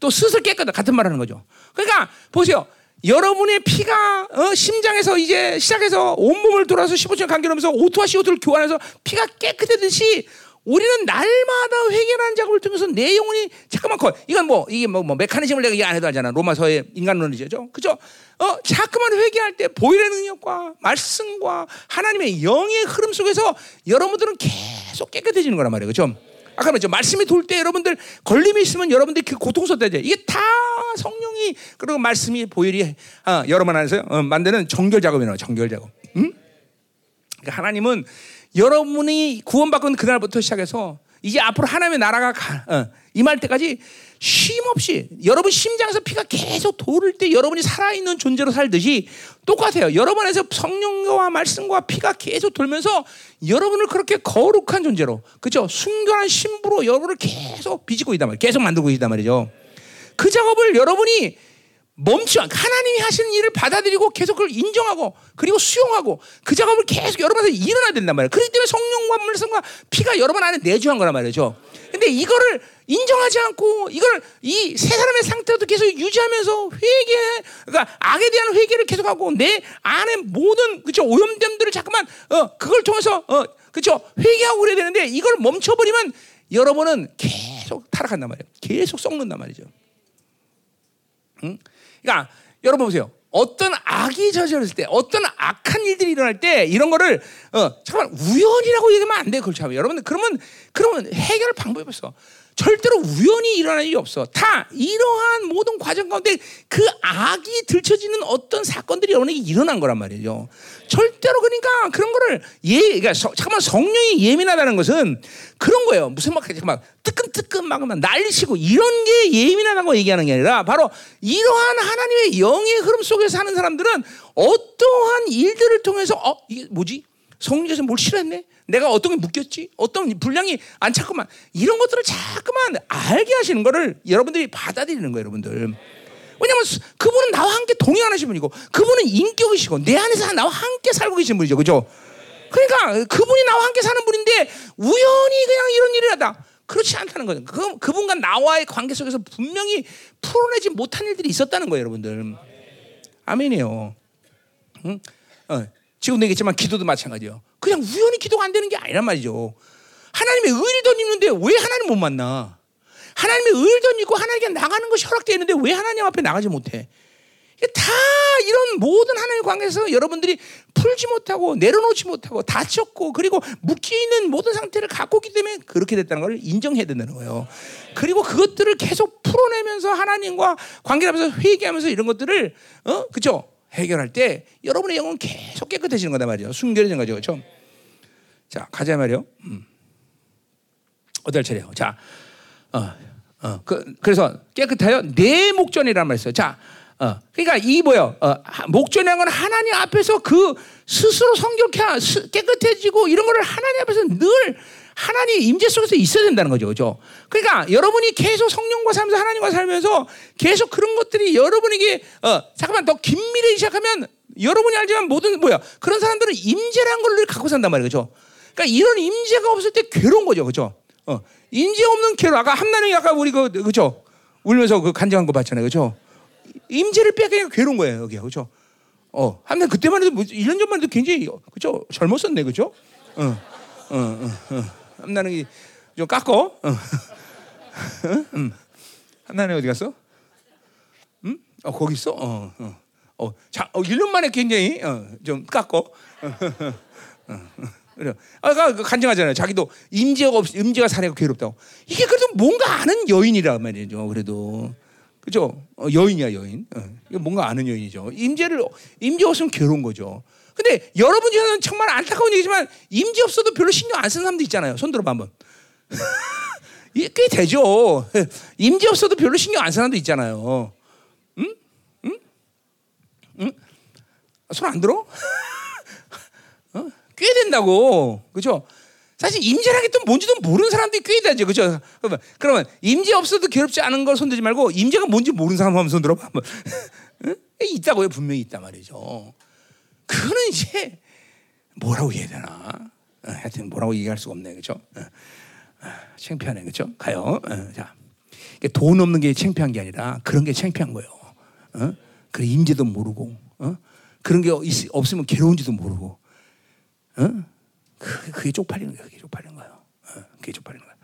또 스스로 깨끗하다 같은 말하는 거죠. 그러니까 보세요. 여러분의 피가 어, 심장에서 이제 시작해서 온몸을 돌아서 15층 간결하면서 오토와 CO2를 교환해서 피가 깨끗해듯이 우리는 날마다 회개하는 작업을 통해서 내 영혼이 자꾸만 커. 이건 뭐 이게 뭐, 뭐 메커니즘을 내가 이해 안 해도 알잖아. 로마서의 인간론이죠. 그죠? 어, 자꾸만 회개할 때 보일의 능력과 말씀과 하나님의 영의 흐름 속에서 여러분들은 계속 깨끗해지는 거란 말이에요. 그죠? 아까 말했죠. 말씀이 돌 때 여러분들 걸림이 있으면 여러분들 그 고통스럽다. 이게 다 성령이 그리고 말씀이 보일이 어, 여러분 안에서 어, 만드는 정결 작업이에요. 정결 작업. 응? 그러니까 하나님은 여러분이 구원받은 그날부터 시작해서 이제 앞으로 하나님의 나라가 가, 어, 임할 때까지 쉼 없이 여러분 심장에서 피가 계속 돌을 때 여러분이 살아있는 존재로 살듯이 똑같아요. 여러분 안에서 성령과 말씀과 피가 계속 돌면서 여러분을 그렇게 거룩한 존재로 그죠? 순결한 신부로 여러분을 계속 빚고 있단 말이에요. 계속 만들고 있단 말이죠. 그 작업을 여러분이 멈추 하나님이 하시는 일을 받아들이고 계속 그걸 인정하고 그리고 수용하고 그 작업을 계속 여러분한테 일어나야 된단 말이에요. 그렇기 때문에 성령과 물성과 피가 여러분 안에 내주한 거란 말이죠. 근데 이거를 인정하지 않고 이걸 이 세 사람의 상태도 계속 유지하면서 회개, 그러니까 악에 대한 회개를 계속하고 내 안에 모든 그죠 오염됨들을 자꾸만 어 그걸 통해서 어 그죠 회개하고 그래야 되는데 이걸 멈춰버리면 여러분은 계속 타락한단 말이에요. 계속 썩는단 말이죠. 응? 그러니까 여러분 보세요. 어떤 악이 저질렀을 때, 어떤 악한 일들이 일어날 때 이런 거를 어, 잠깐 우연이라고 얘기하면 안 돼. 그렇지 않아요. 여러분들 그러면 그러면 해결 방법이 없어. 절대로 우연히 일어날 일이 없어. 다 이러한 모든 과정 가운데 그 악이 들춰지는 어떤 사건들이 여러분에게 일어난 거란 말이죠. 절대로 그러니까 그런 거를 예, 그러니까 서, 잠깐만 성령이 예민하다는 것은 그런 거예요. 무슨 막, 막 뜨끈뜨끈 막, 막 난리치고 이런 게 예민하다는 거 얘기하는 게 아니라 바로 이러한 하나님의 영의 흐름 속에서 사는 사람들은 어떠한 일들을 통해서 어 이게 뭐지? 성령께서 뭘 싫어했네? 내가 어떤 게 묶였지? 어떤 분량이 안 찼구만. 이런 것들을 자꾸만 알게 하시는 거를 여러분들이 받아들이는 거예요, 여러분들. 왜냐면 그분은 나와 함께 동행하시는 분이고 그분은 인격이시고 내 안에서 나와 함께 살고 계신 분이죠. 그죠? 그러니까 그분이 나와 함께 사는 분인데 우연히 그냥 이런 일을 하다. 그렇지 않다는 거죠. 그, 그분과 나와의 관계 속에서 분명히 풀어내지 못한 일들이 있었다는 거예요, 여러분들. 아멘이에요. 응? 어, 지금 얘기했지만 기도도 마찬가지예요. 그냥 우연히 기도가 안 되는 게 아니란 말이죠. 하나님의 의를 던지는데 왜 하나님 못 만나? 하나님의 의를 던지고 하나님께 나가는 것이 허락되어 있는데 왜 하나님 앞에 나가지 못해? 다 이런 모든 하나님의 관계에서 여러분들이 풀지 못하고 내려놓지 못하고 다쳤고 그리고 묶여 있는 모든 상태를 갖고 있기 때문에 그렇게 됐다는 걸 인정해야 된다는 거예요. 그리고 그것들을 계속 풀어내면서 하나님과 관계하면서 회개하면서 이런 것들을 어 그죠 해결할 때 여러분의 영은 계속 깨끗해지는 거다 말이죠. 순결해지는 거죠. 그렇죠? 자, 가자 말이요. 음. 어떨 차례요? 자, 어, 어, 그, 그래서 깨끗하여 내 목전이란 말이었어요. 자, 어, 그러니까 이 뭐요? 어, 목전이란 건 하나님 앞에서 그 스스로 성결케 깨끗해지고 이런 거를 하나님 앞에서 늘 하나님 임재 속에서 있어야 된다는 거죠. 그죠? 그러니까 여러분이 계속 성령과 살면서 하나님과 살면서 계속 그런 것들이 여러분에게 어, 잠깐만 더 긴밀해지기 시작하면 여러분이 알지만 모든 뭐야? 그런 사람들은 임재라는 걸 갖고 산단 말이에요. 그죠? 그러니까 이런 임재가 없을 때 괴로운 거죠. 그죠? 어, 임재 없는 괴로 아까 함나는 아까 우리 그 그죠? 울면서 그 간증한 거 봤잖아요. 그죠? 임재를 빼기가 괴로운 거예요. 여기 그죠? 어, 함나 그때만 해도 뭐 1년 전만 해도 굉장히 그죠? 젊었었네. 그죠? 어, 어, 어, 어. 함나는 좀 깎어. 어. 음. 함나는 어디 갔어? 음? 어, 거기 있어? 어, 어. 어, 자, 어, 1년 만에 굉장히 어, 좀 깎어. 어, 어, 그래. 아까 간증하잖아요. 자기도 임재가 없, 임재가 사내가 괴롭다고. 이게 그래도 뭔가 아는 여인이라 말이죠. 그래도 그죠? 어, 여인이야 여인. 어, 이거 뭔가 아는 여인이죠. 임재를 임재 없으면 괴로운 거죠. 근데 여러분 중에는 정말 안타까운 얘기지만 임재 없어도 별로 신경 안 쓰는 사람도 있잖아요. 손 들어봐 한번. 꽤 되죠. 임재 없어도 별로 신경 안 쓰는 사람도 있잖아요. 응? 응? 응? 손 안 들어? 어? 꽤 된다고. 그죠? 사실 임재라는 게 또 뭔지도 모르는 사람들이 꽤 되죠. 그죠? 그러면, 그러면 임재 없어도 괴롭지 않은 걸 손들지 말고 임재가 뭔지 모르는 사람 한번 손 들어봐. 한번. 있다고요. 분명히 있단 말이죠. 그거는 이제 뭐라고 해야 되나? 어, 하여튼 뭐라고 얘기할 수가 없네. 그죠? 어, 어, 창피하네. 그죠? 가요. 어, 자. 돈 없는 게 창피한 게 아니라 그런 게 창피한 거예요. 어? 그래 인지도 모르고 어? 그런 게 있, 없으면 괴로운지도 모르고 어? 그, 그게 쪽팔리는 거예요. 그게 쪽팔리는 거예요. 어? 그게 쪽팔리는 거예요.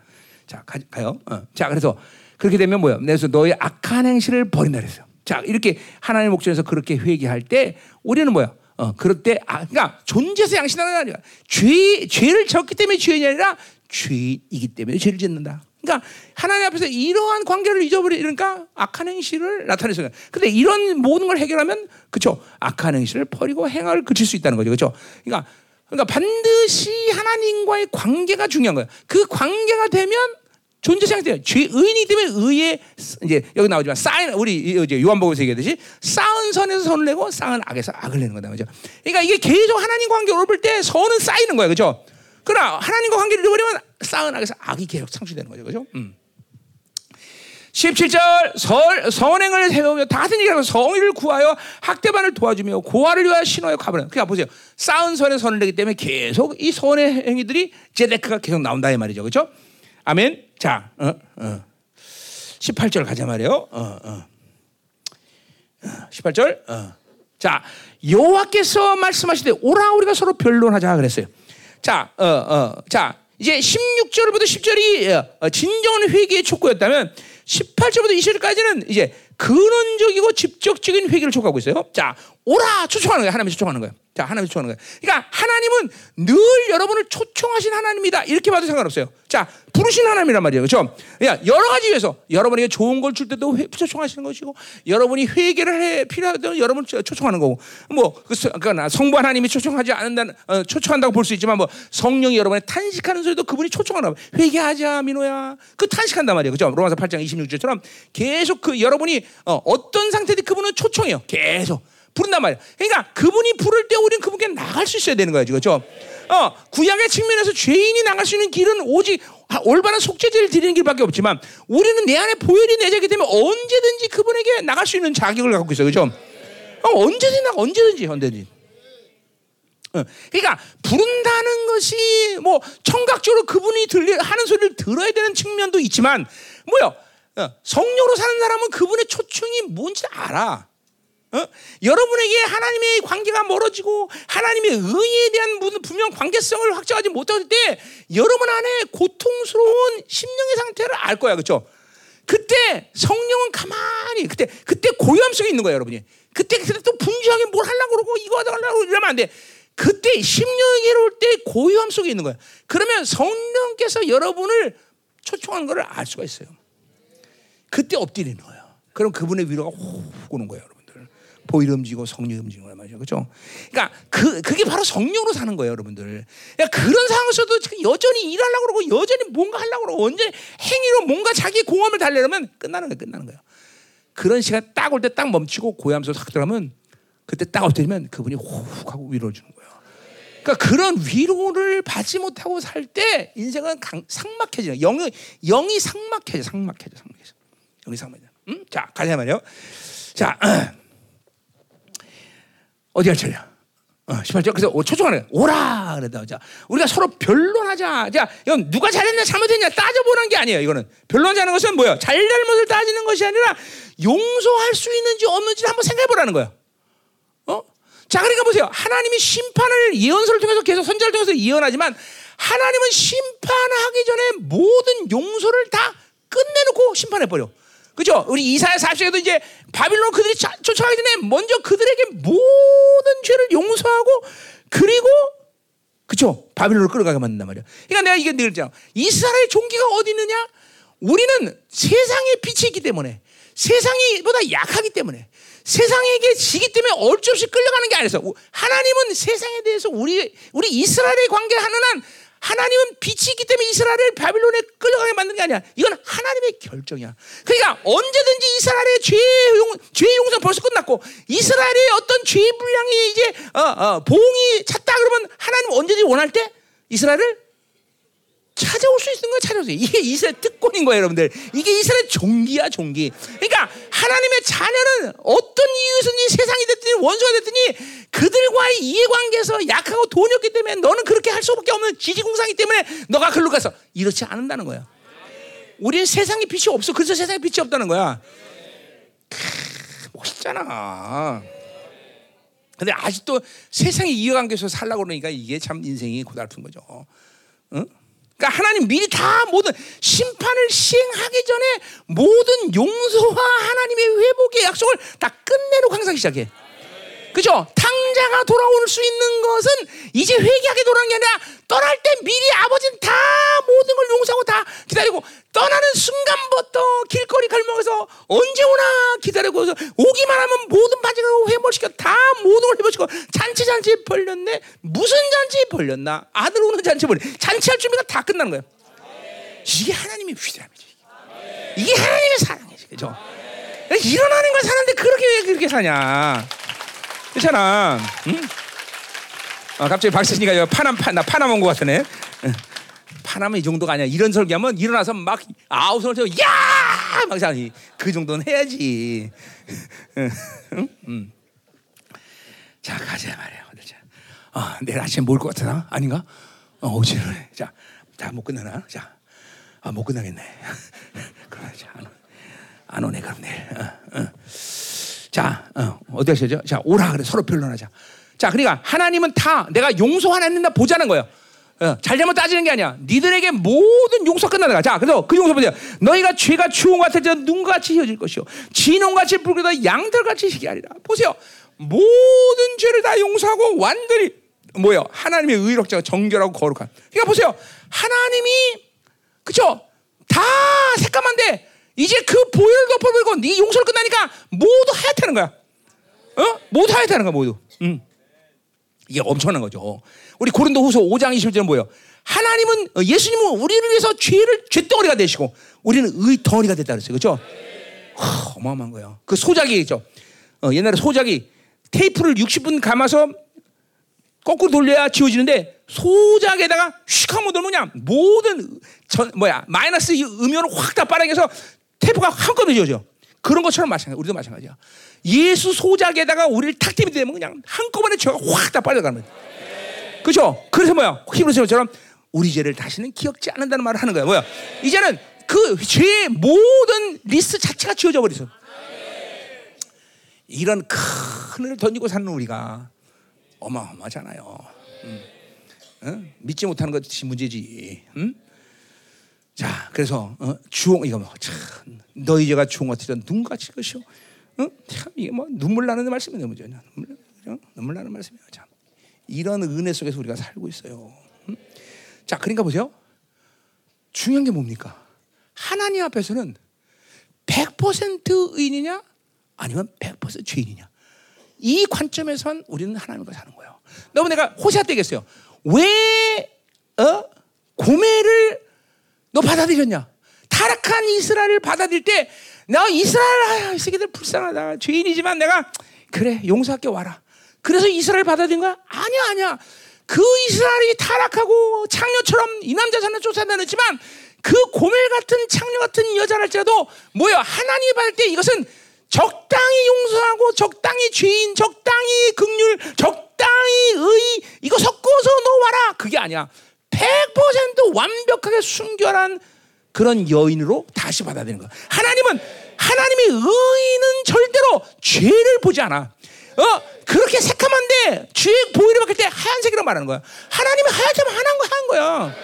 자 가, 가요. 어. 자 그래서 그렇게 되면 뭐야? 그래서 너의 악한 행실을 버린다 그랬어요. 자 이렇게 하나님의 목전에서 그렇게 회개할 때 우리는 뭐야? 어, 그럴 때, 아, 그러니까 존재에서 양신하는 게 아니라 죄, 죄를 졌기 때문에 죄인이 아니라 죄이기 때문에 죄를 짓는다. 그러니까 하나님 앞에서 이러한 관계를 잊어버리니까 악한 행실을 나타내서 근데 이런 모든 걸 해결하면 그쵸? 악한 행실을 버리고 행악을 그칠 수 있다는 거죠. 그렇죠 그러니까 그러니까 반드시 하나님과의 관계가 중요한 거예요 그 관계가 되면 존재상 돼요. 죄의인이 때문에 의에 이제 여기 나오지만 쌓인 우리 이제 요한복음에서 얘기하듯이 쌓은 선에서 선을 내고 쌓은 악에서 악을 내는 거다 말이죠. 그러니까 이게 계속 하나님 관계 오를 때 선은 쌓이는 거예요, 그렇죠? 그러나 하나님과 관계를 잃어버리면 쌓은 악에서 악이 계속 상실되는 거죠, 그렇죠? 음. 17절 설, 선행을 세우며 다 같은 얘기하고 성의를 구하여 학대반을 도와주며 고아를 위하여 신호에 가버려. 그러니까 보세요. 쌓은 선에 선을 내기 때문에 계속 이 선의 행위들이 제데크가 계속 나온다 이 말이죠. 그렇죠? 아멘. 자, 어, 어. 18절 가자 말이에요. 어, 어. 18절. 어. 자, 여호와께서 말씀하시되 오라 우리가 서로 변론하자 그랬어요. 자, 어, 어. 자, 이제 16절부터 10절이 어, 진정한 회개의 촉구였다면 18절부터 20절까지는 이제 근원적이고 직접적인 회개를 촉구하고 있어요. 자, 오라 초청하는 거예요. 하나님이 초청하는 거예요. 자, 하나님이 초청하는 거예요. 그러니까 하나님은 늘 여러분을 초청하신 하나님이다. 이렇게 봐도 상관없어요. 자, 부르신 하나님이란 말이에요. 그렇죠? 그러니까 여러 가지 위해서 여러분에게 좋은 걸 줄 때도 회, 초청하시는 것이고 여러분이 회개를 해 필요하던 여러분 초청하는 거고 뭐그 그러니까 성부 하나님이 초청하지 않는다는 어, 초청한다고 볼 수 있지만 뭐 성령이 여러분의 탄식하는 소리도 그분이 초청하나 회개하자 민호야. 그 탄식한단 말이에요. 그렇죠? 로마서 8장 26절처럼 계속 그 여러분이 어, 어떤 상태든 그분은 초청해요. 계속 부른단 말이야. 그러니까 그분이 부를 때 우리는 그분께 나갈 수 있어야 되는 거야, 그렇죠? 어, 구약의 측면에서 죄인이 나갈 수 있는 길은 오직 올바른 속죄제를 드리는 길밖에 없지만 우리는 내 안에 보혈이 내자기 때문에 언제든지 그분에게 나갈 수 있는 자격을 갖고 있어요, 그렇죠? 어, 언제든지 나가, 언제든지, 언제든지. 어, 그러니까 부른다는 것이 뭐 청각적으로 그분이 들리 하는 소리를 들어야 되는 측면도 있지만 뭐요? 어, 성령으로 사는 사람은 그분의 초청이 뭔지 알아. 어? 여러분에게 하나님의 관계가 멀어지고 하나님의 의에 대한 분명 관계성을 확정하지 못할 때 여러분 안에 고통스러운 심령의 상태를 알 거야, 그렇죠? 그때 성령은 가만히 그때 그때 고요함 속에 있는 거야, 여러분이. 그때 그때 또 분주하게 뭘 하려고 그러고 이거 하려고 이러면 안 돼. 그때 심령이 괴로울 때 고요함 속에 있는 거야. 그러면 성령께서 여러분을 초청하는 것을 알 수가 있어요. 그때 엎드리는 거예요. 그럼 그분의 위로가 훅 오는 거예요, 여러분. 보일 움직이고 성령 움직이는 거란 말이죠. 그죠? 그러니까 그, 그게 바로 성령으로 사는 거예요, 여러분들. 그러니까 그런 상황에서도 여전히 일하려고 그러고 여전히 뭔가 하려고 그러고 언제 행위로 뭔가 자기 공함을 달래려면 끝나는 거예요, 끝나는 거예요. 그런 시간 딱 올 때 딱 멈추고 고함소 탁 들어가면 그때 딱 엎드리면 그분이 호흡 하고 위로를 주는 거예요. 그러니까 그런 위로를 받지 못하고 살 때 인생은 강, 상막해지는 영이 영이 상막해져, 상막해져, 상막해져. 영이 상막해져. 음? 자, 가자 말이요. 자, 어디 갈 차례야? 어, 18절. 그래서 초청하는 오라 그랬다. 자, 우리가 서로 변론하자. 자, 이건 누가 잘했냐 잘못했냐 따져보는 게 아니에요. 이거는 변론하자는 것은 뭐야? 잘잘못을 따지는 것이 아니라 용서할 수 있는지 없는지 한번 생각해보라는 거예요. 어? 자, 그러니까 보세요. 하나님이 심판을 예언서를 통해서 계속 선자를 통해서 예언하지만 하나님은 심판하기 전에 모든 용서를 다 끝내놓고 심판해버려. 그죠? 우리 이사야 40장에도 이제 바빌론 그들이 쫓아가기 전에 먼저 그들에게 모든 죄를 용서하고 그리고 그죠? 바빌론을 끌어가게 만든단 말이야. 그러니까 내가 이게 늘 있잖아. 이스라엘 종기가 어디 있느냐? 우리는 세상의 빛이 있기 때문에 세상이 보다 약하기 때문에 세상에게 지기 때문에 어쩔 수 없이 끌려가는 게 아니었어. 하나님은 세상에 대해서 우리 우리 이스라엘의 관계하는 한 하나님은 빛이 있기 때문에 이스라엘을 바빌론에 끌려가게 만든 게 아니야. 이건 하나님의 결정이야. 그러니까 언제든지 이스라엘의 죄 용, 죄 용서 벌써 끝났고 이스라엘의 어떤 죄 분량이 이제 어, 어, 보응이 찼다 그러면 하나님 언제든지 원할 때 이스라엘을 찾아올 수 있는 거야, 찾아올 수. 이게 이스라엘 특권인 거예요, 여러분들. 이게 이스라엘 종기야, 종기. 그러니까 하나님의 자녀는 어떤 이유에서든지 세상이 됐든지 원수가 됐든지 그들과의 이해관계에서 약하고 돈이 없기 때문에 너는 그렇게 할 수밖에 없는 지지공상이기 때문에 너가 글로 가서 이렇지 않는다는 거야. 우리는 세상에 빛이 없어. 그래서 세상에 빛이 없다는 거야. 크, 멋있잖아. 근데 아직도 세상에 이어간계에서 살라고 그러니까 이게 참 인생이 고달픈 거죠. 응? 그러니까 하나님 미리 다 모든 심판을 시행하기 전에 모든 용서와 하나님의 회복의 약속을 다 끝내놓고 항상 시작해. 그죠? 탕자가 돌아올 수 있는 것은 이제 회개하게 돌아오는 게 아니라 떠날 때 미리 아버지는 다 모든 걸 용서하고 다 기다리고 떠나는 순간부터 길거리 갈목에서 언제 오나 기다리고 오기만 하면 모든 반지를 회복시켜. 다 모든 걸 회복시켜. 잔치 잔치 벌렸네. 무슨 잔치 벌렸나? 아들 오는 잔치 벌. 잔치할 준비가 다 끝난 거예요. 이게 하나님의 위대함이지. 이게 하나님의 사랑이지. 그죠? 일어나는 걸 사는데 그렇게 왜 그렇게 사냐? 그렇잖아. 응? 아, 갑자기 박세진이가 파남 파나 파남 온 것 같으네. 파남은 이 정도가 아니야. 이런 설교하면 일어나서 막 아우성을 쳐, 야! 막 자니 그 정도는 해야지. 자 가자 말이야. 자, 어, 내일 아침에 모일 것 같아? 아닌가? 어, 어지러네. 자, 다못 끝나나? 자, 아, 못 끝나겠네. 그래, 자, 안, 안 오네 그럼 내일. 어, 어. 자, 어, 어디 하시죠? 자, 오라 그래. 서로 변론하자. 자, 그러니까 하나님은 다 내가 용서 하나 했는다 보자는 거예요. 어, 잘잘못 따지는 게 아니야. 니들에게 모든 용서 끝나는 자, 그래서 그 용서 보세요. 너희가 죄가 주홍 같아져 눈같이 휘어질 것이요. 진홍같이 붉게다 양털같이 희게 하리라. 보세요. 모든 죄를 다 용서하고 완전히 뭐요? 하나님의 의롭자가 정결하고 거룩한. 그러니까 보세요. 하나님이 그쵸? 다 새까만데 이제 그 보혈을 덮어버리고 네 용서를 끝나니까 모두 하얗다는 거야. 어? 모두 하얗다는 거야, 모두. 응. 이게 엄청난 거죠. 우리 고린도 후서 5장 20절은 뭐예요? 하나님은, 어, 예수님은 우리를 위해서 죄를, 죄덩어리가 되시고, 우리는 의 덩어리가 됐다 그랬어요. 그죠? 하, 어마어마한 거예요. 그 소작이 있죠. 어, 옛날에 소작이 테이프를 60분 감아서 거꾸로 돌려야 지워지는데 소자기에다가 휙 한번 넣으면 모든 전, 뭐야 마이너스 음원을 확 다 빨아내서 테이프가 한꺼번에 지워져. 그런 것처럼 마찬가지. 우리도 마찬가지야. 예수 소자기에다가 우리를 탁 대면 그냥 한꺼번에 죄가 확 다 빨려가는 거야. 그죠? 그래서 뭐야? 히브리서처럼 우리 죄를 다시는 기억지 않는다는 말을 하는 거야. 뭐야? 이제는 그 죄의 모든 리스트 자체가 지워져 버렸어. 이런 큰 일을 던지고 사는 우리가 어마어마하잖아요. 응? 응? 믿지 못하는 것이 문제지. 응? 자, 그래서 어, 주홍 이거 뭐 참, 너희 죄가 주홍 같으려 눈같이 것이요. 어? 참 이게 뭐 눈물 나는 말씀이네 뭐죠? 눈물, 그죠? 눈물 나는 말씀이에요. 참 이런 은혜 속에서 우리가 살고 있어요. 음? 자, 그러니까 보세요. 중요한 게 뭡니까? 하나님 앞에서는 100% 의인이냐 아니면 100% 죄인이냐 이 관점에선 우리는 하나님과 사는 거예요. 너무 내가 호세아 때겠어요. 왜 어? 고매를 너 받아들였냐? 타락한 이스라엘을 받아들일 때, 나 이스라엘, 아, 이 새끼들 불쌍하다. 죄인이지만 내가, 그래, 용서할게 와라. 그래서 이스라엘 받아들인 거야? 아니야, 아니야. 그 이스라엘이 타락하고 창녀처럼 이 남자 자는 쫓아다녔지만 그 고멜 같은 창녀 같은 여자랄지라도 뭐야 하나님이 받을 때 이것은 적당히 용서하고 적당히 죄인 적당히 극률 적당히 의 이거 섞어서 놓아라 그게 아니야 100% 완벽하게 순결한 그런 여인으로 다시 받아들이는 거야. 하나님은 하나님의 의인은 절대로 죄를 보지 않아. 어 그렇게 새카만데 죄 보혈을 받을 때 하얀색이라고 말하는 거야. 하나님이 하얗게 하는 거 하는 거야.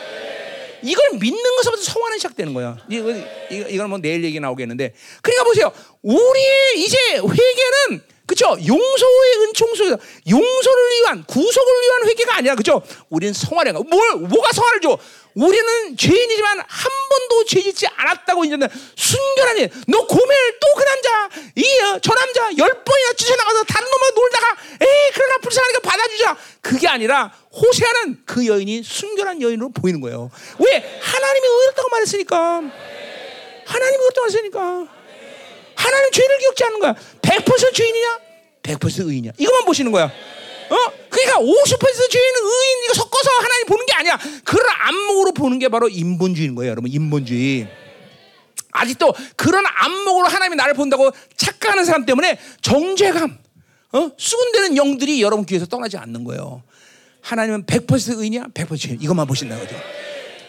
이걸 믿는 것부터 성화는 시작되는 거야. 이거, 이건 뭐 내일 얘기 나오겠는데. 그러니까 보세요. 우리의 이제 회개는 그렇죠? 용서의 은총소 용서를 위한 구속을 위한 회개가 아니라 그렇죠? 우리는 성화를 뭘 뭐가 성화를 줘? 우리는 죄인이지만 한 번도 죄짓지 않았다고 인정된 순결한 일. 너 고멜 또 그 남자 이저 어, 남자 열 번이나 쫓아나가서 다른 놈과 놀다가 에이 그러나 불쌍하니까 받아주자. 그게 아니라 호세아는 그 여인이 순결한 여인으로 보이는 거예요. 왜 하나님이 의롭다고 말했으니까. 하나님이 의롭다고 말했으니까. 하나님 죄를 기억지 않는 거야. 100% 죄인이냐? 100% 의인이야. 이것만 보시는 거야. 어? 그러니까 50% 죄인은 의인 이거 섞어서 하나님 보는 게 아니야. 그런 안목으로 보는 게 바로 인본주의인 거예요, 여러분. 인본주의. 아직도 그런 안목으로 하나님이 나를 본다고 착각하는 사람 때문에 정죄감, 어? 수군되는 영들이 여러분 귀에서 떠나지 않는 거예요. 하나님은 100% 의인이야, 100% 죄인. 이것만 보신다는 거죠.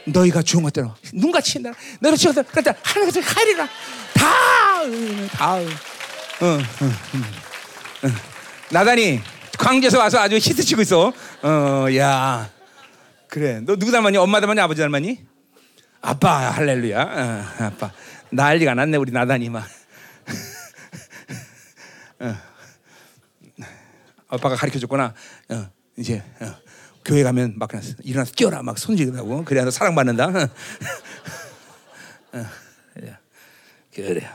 너희가 주은 것대로 눈같이 친다. 너희가 주은 것대로 그러니까 하나님께서 하리라. 다, 응, 다. 응, 응, 응, 응. 나단이 광주에서 와서 아주 히트 치고 있어. 어, 야. 그래. 너 누구 닮았니? 엄마 닮았니? 아버지 닮았니? 아빠 할렐루야. 어, 아빠 난리가 났네 우리 나단이 막. 어. 아빠가 가르쳐 줬구나. 어, 이제 어, 교회 가면 막 일어나서 뛰어라 막 손질하고 그래야 너 사랑받는다. 어, 그래.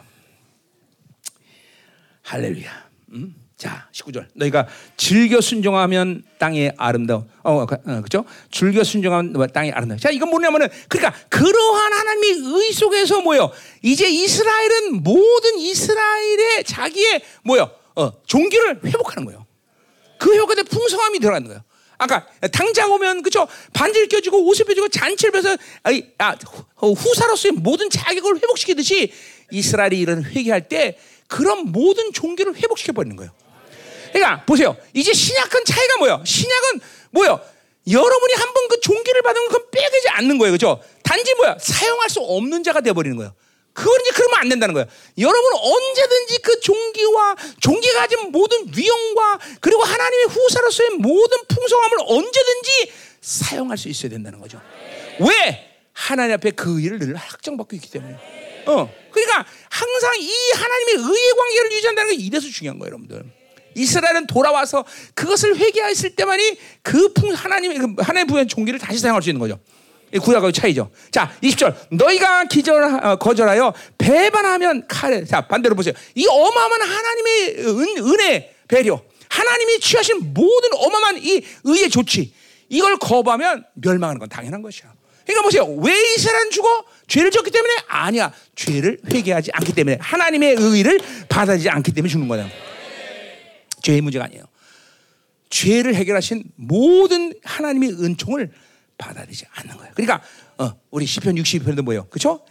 할렐루야. 음? 자, 19절. 너희가 즐겨 순종하면 땅이 아름다워. 어, 어, 그죠? 즐겨 순종하면 땅이 아름다워. 자, 이건 뭐냐면은, 그러니까 그러한 하나님의 의 속에서 뭐요? 이제 이스라엘은 모든 이스라엘의 자기의 뭐요? 어, 종기를 회복하는 거예요. 그 효과에 풍성함이 들어가는 거예요. 아까 당장 오면 그죠 반지를 껴주고 옷을 펴주고 잔치를 펴서 아, 후사로서의 모든 자격을 회복시키듯이 이스라엘이 이런 회개할 때 그런 모든 종교를 회복시켜 버리는 거예요. 그러니까 보세요. 이제 신약은 차이가 뭐예요? 신약은 뭐예요? 여러분이 한 번 그 종기를 받으면 그건 빼되지 않는 거예요. 그죠? 단지 뭐야? 사용할 수 없는 자가 되어버리는 거예요. 그건 이제 그러면 안 된다는 거예요. 여러분 언제든지 그 종기와 종기가 가진 모든 위엄과 그리고 하나님의 후사로서의 모든 풍성함을 언제든지 사용할 수 있어야 된다는 거죠. 왜? 하나님 앞에 그 일을 늘 확정받고 있기 때문에. 어. 그러니까 항상 이 하나님의 의의 관계를 유지한다는 게 이래서 중요한 거예요, 여러분들. 이스라엘은 돌아와서 그것을 회개했을 때만이 그 하나님의 그 하나님 부여한 종기를 다시 사용할 수 있는 거죠. 구약의 차이죠. 자, 20절. 너희가 기절 어, 거절하여 배반하면 칼. 자, 반대로 보세요. 이 어마어마한 하나님의 은, 은혜, 배려. 하나님이 취하신 모든 어마어마한 이 의의 조치. 이걸 거부하면 멸망하는 건 당연한 것이야. 그러니까 보세요. 왜 이스라엘은 죽어? 죄를 졌기 때문에? 아니야. 죄를 회개하지 않기 때문에. 하나님의 의를 받아들이지 않기 때문에 죽는 거야. 죄의 문제가 아니에요. 죄를 해결하신 모든 하나님의 은총을 받아들이지 않는 거예요. 그러니까 어, 우리 시편 62편도 뭐예요? 그렇죠?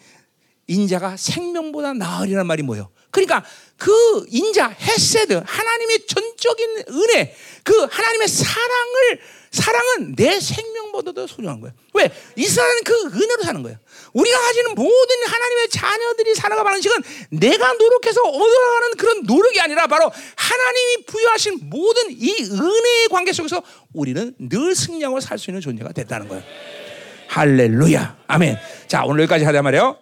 인자가 생명보다 나으리란 말이 뭐예요? 그러니까 그 인자 헤세드 하나님의 전적인 은혜 그 하나님의 사랑을 사랑은 내 생명보다도 소중한 거예요. 왜? 이스라엘은 그 은혜로 사는 거예요. 우리가 가지는 모든 하나님의 자녀들이 살아가는 식은 내가 노력해서 얻어가는 그런 노력이 아니라 바로 하나님이 부여하신 모든 이 은혜의 관계 속에서 우리는 늘 승리하고 살 수 있는 존재가 됐다는 거예요. 할렐루야. 아멘. 자, 오늘 여기까지 하자 말이에요.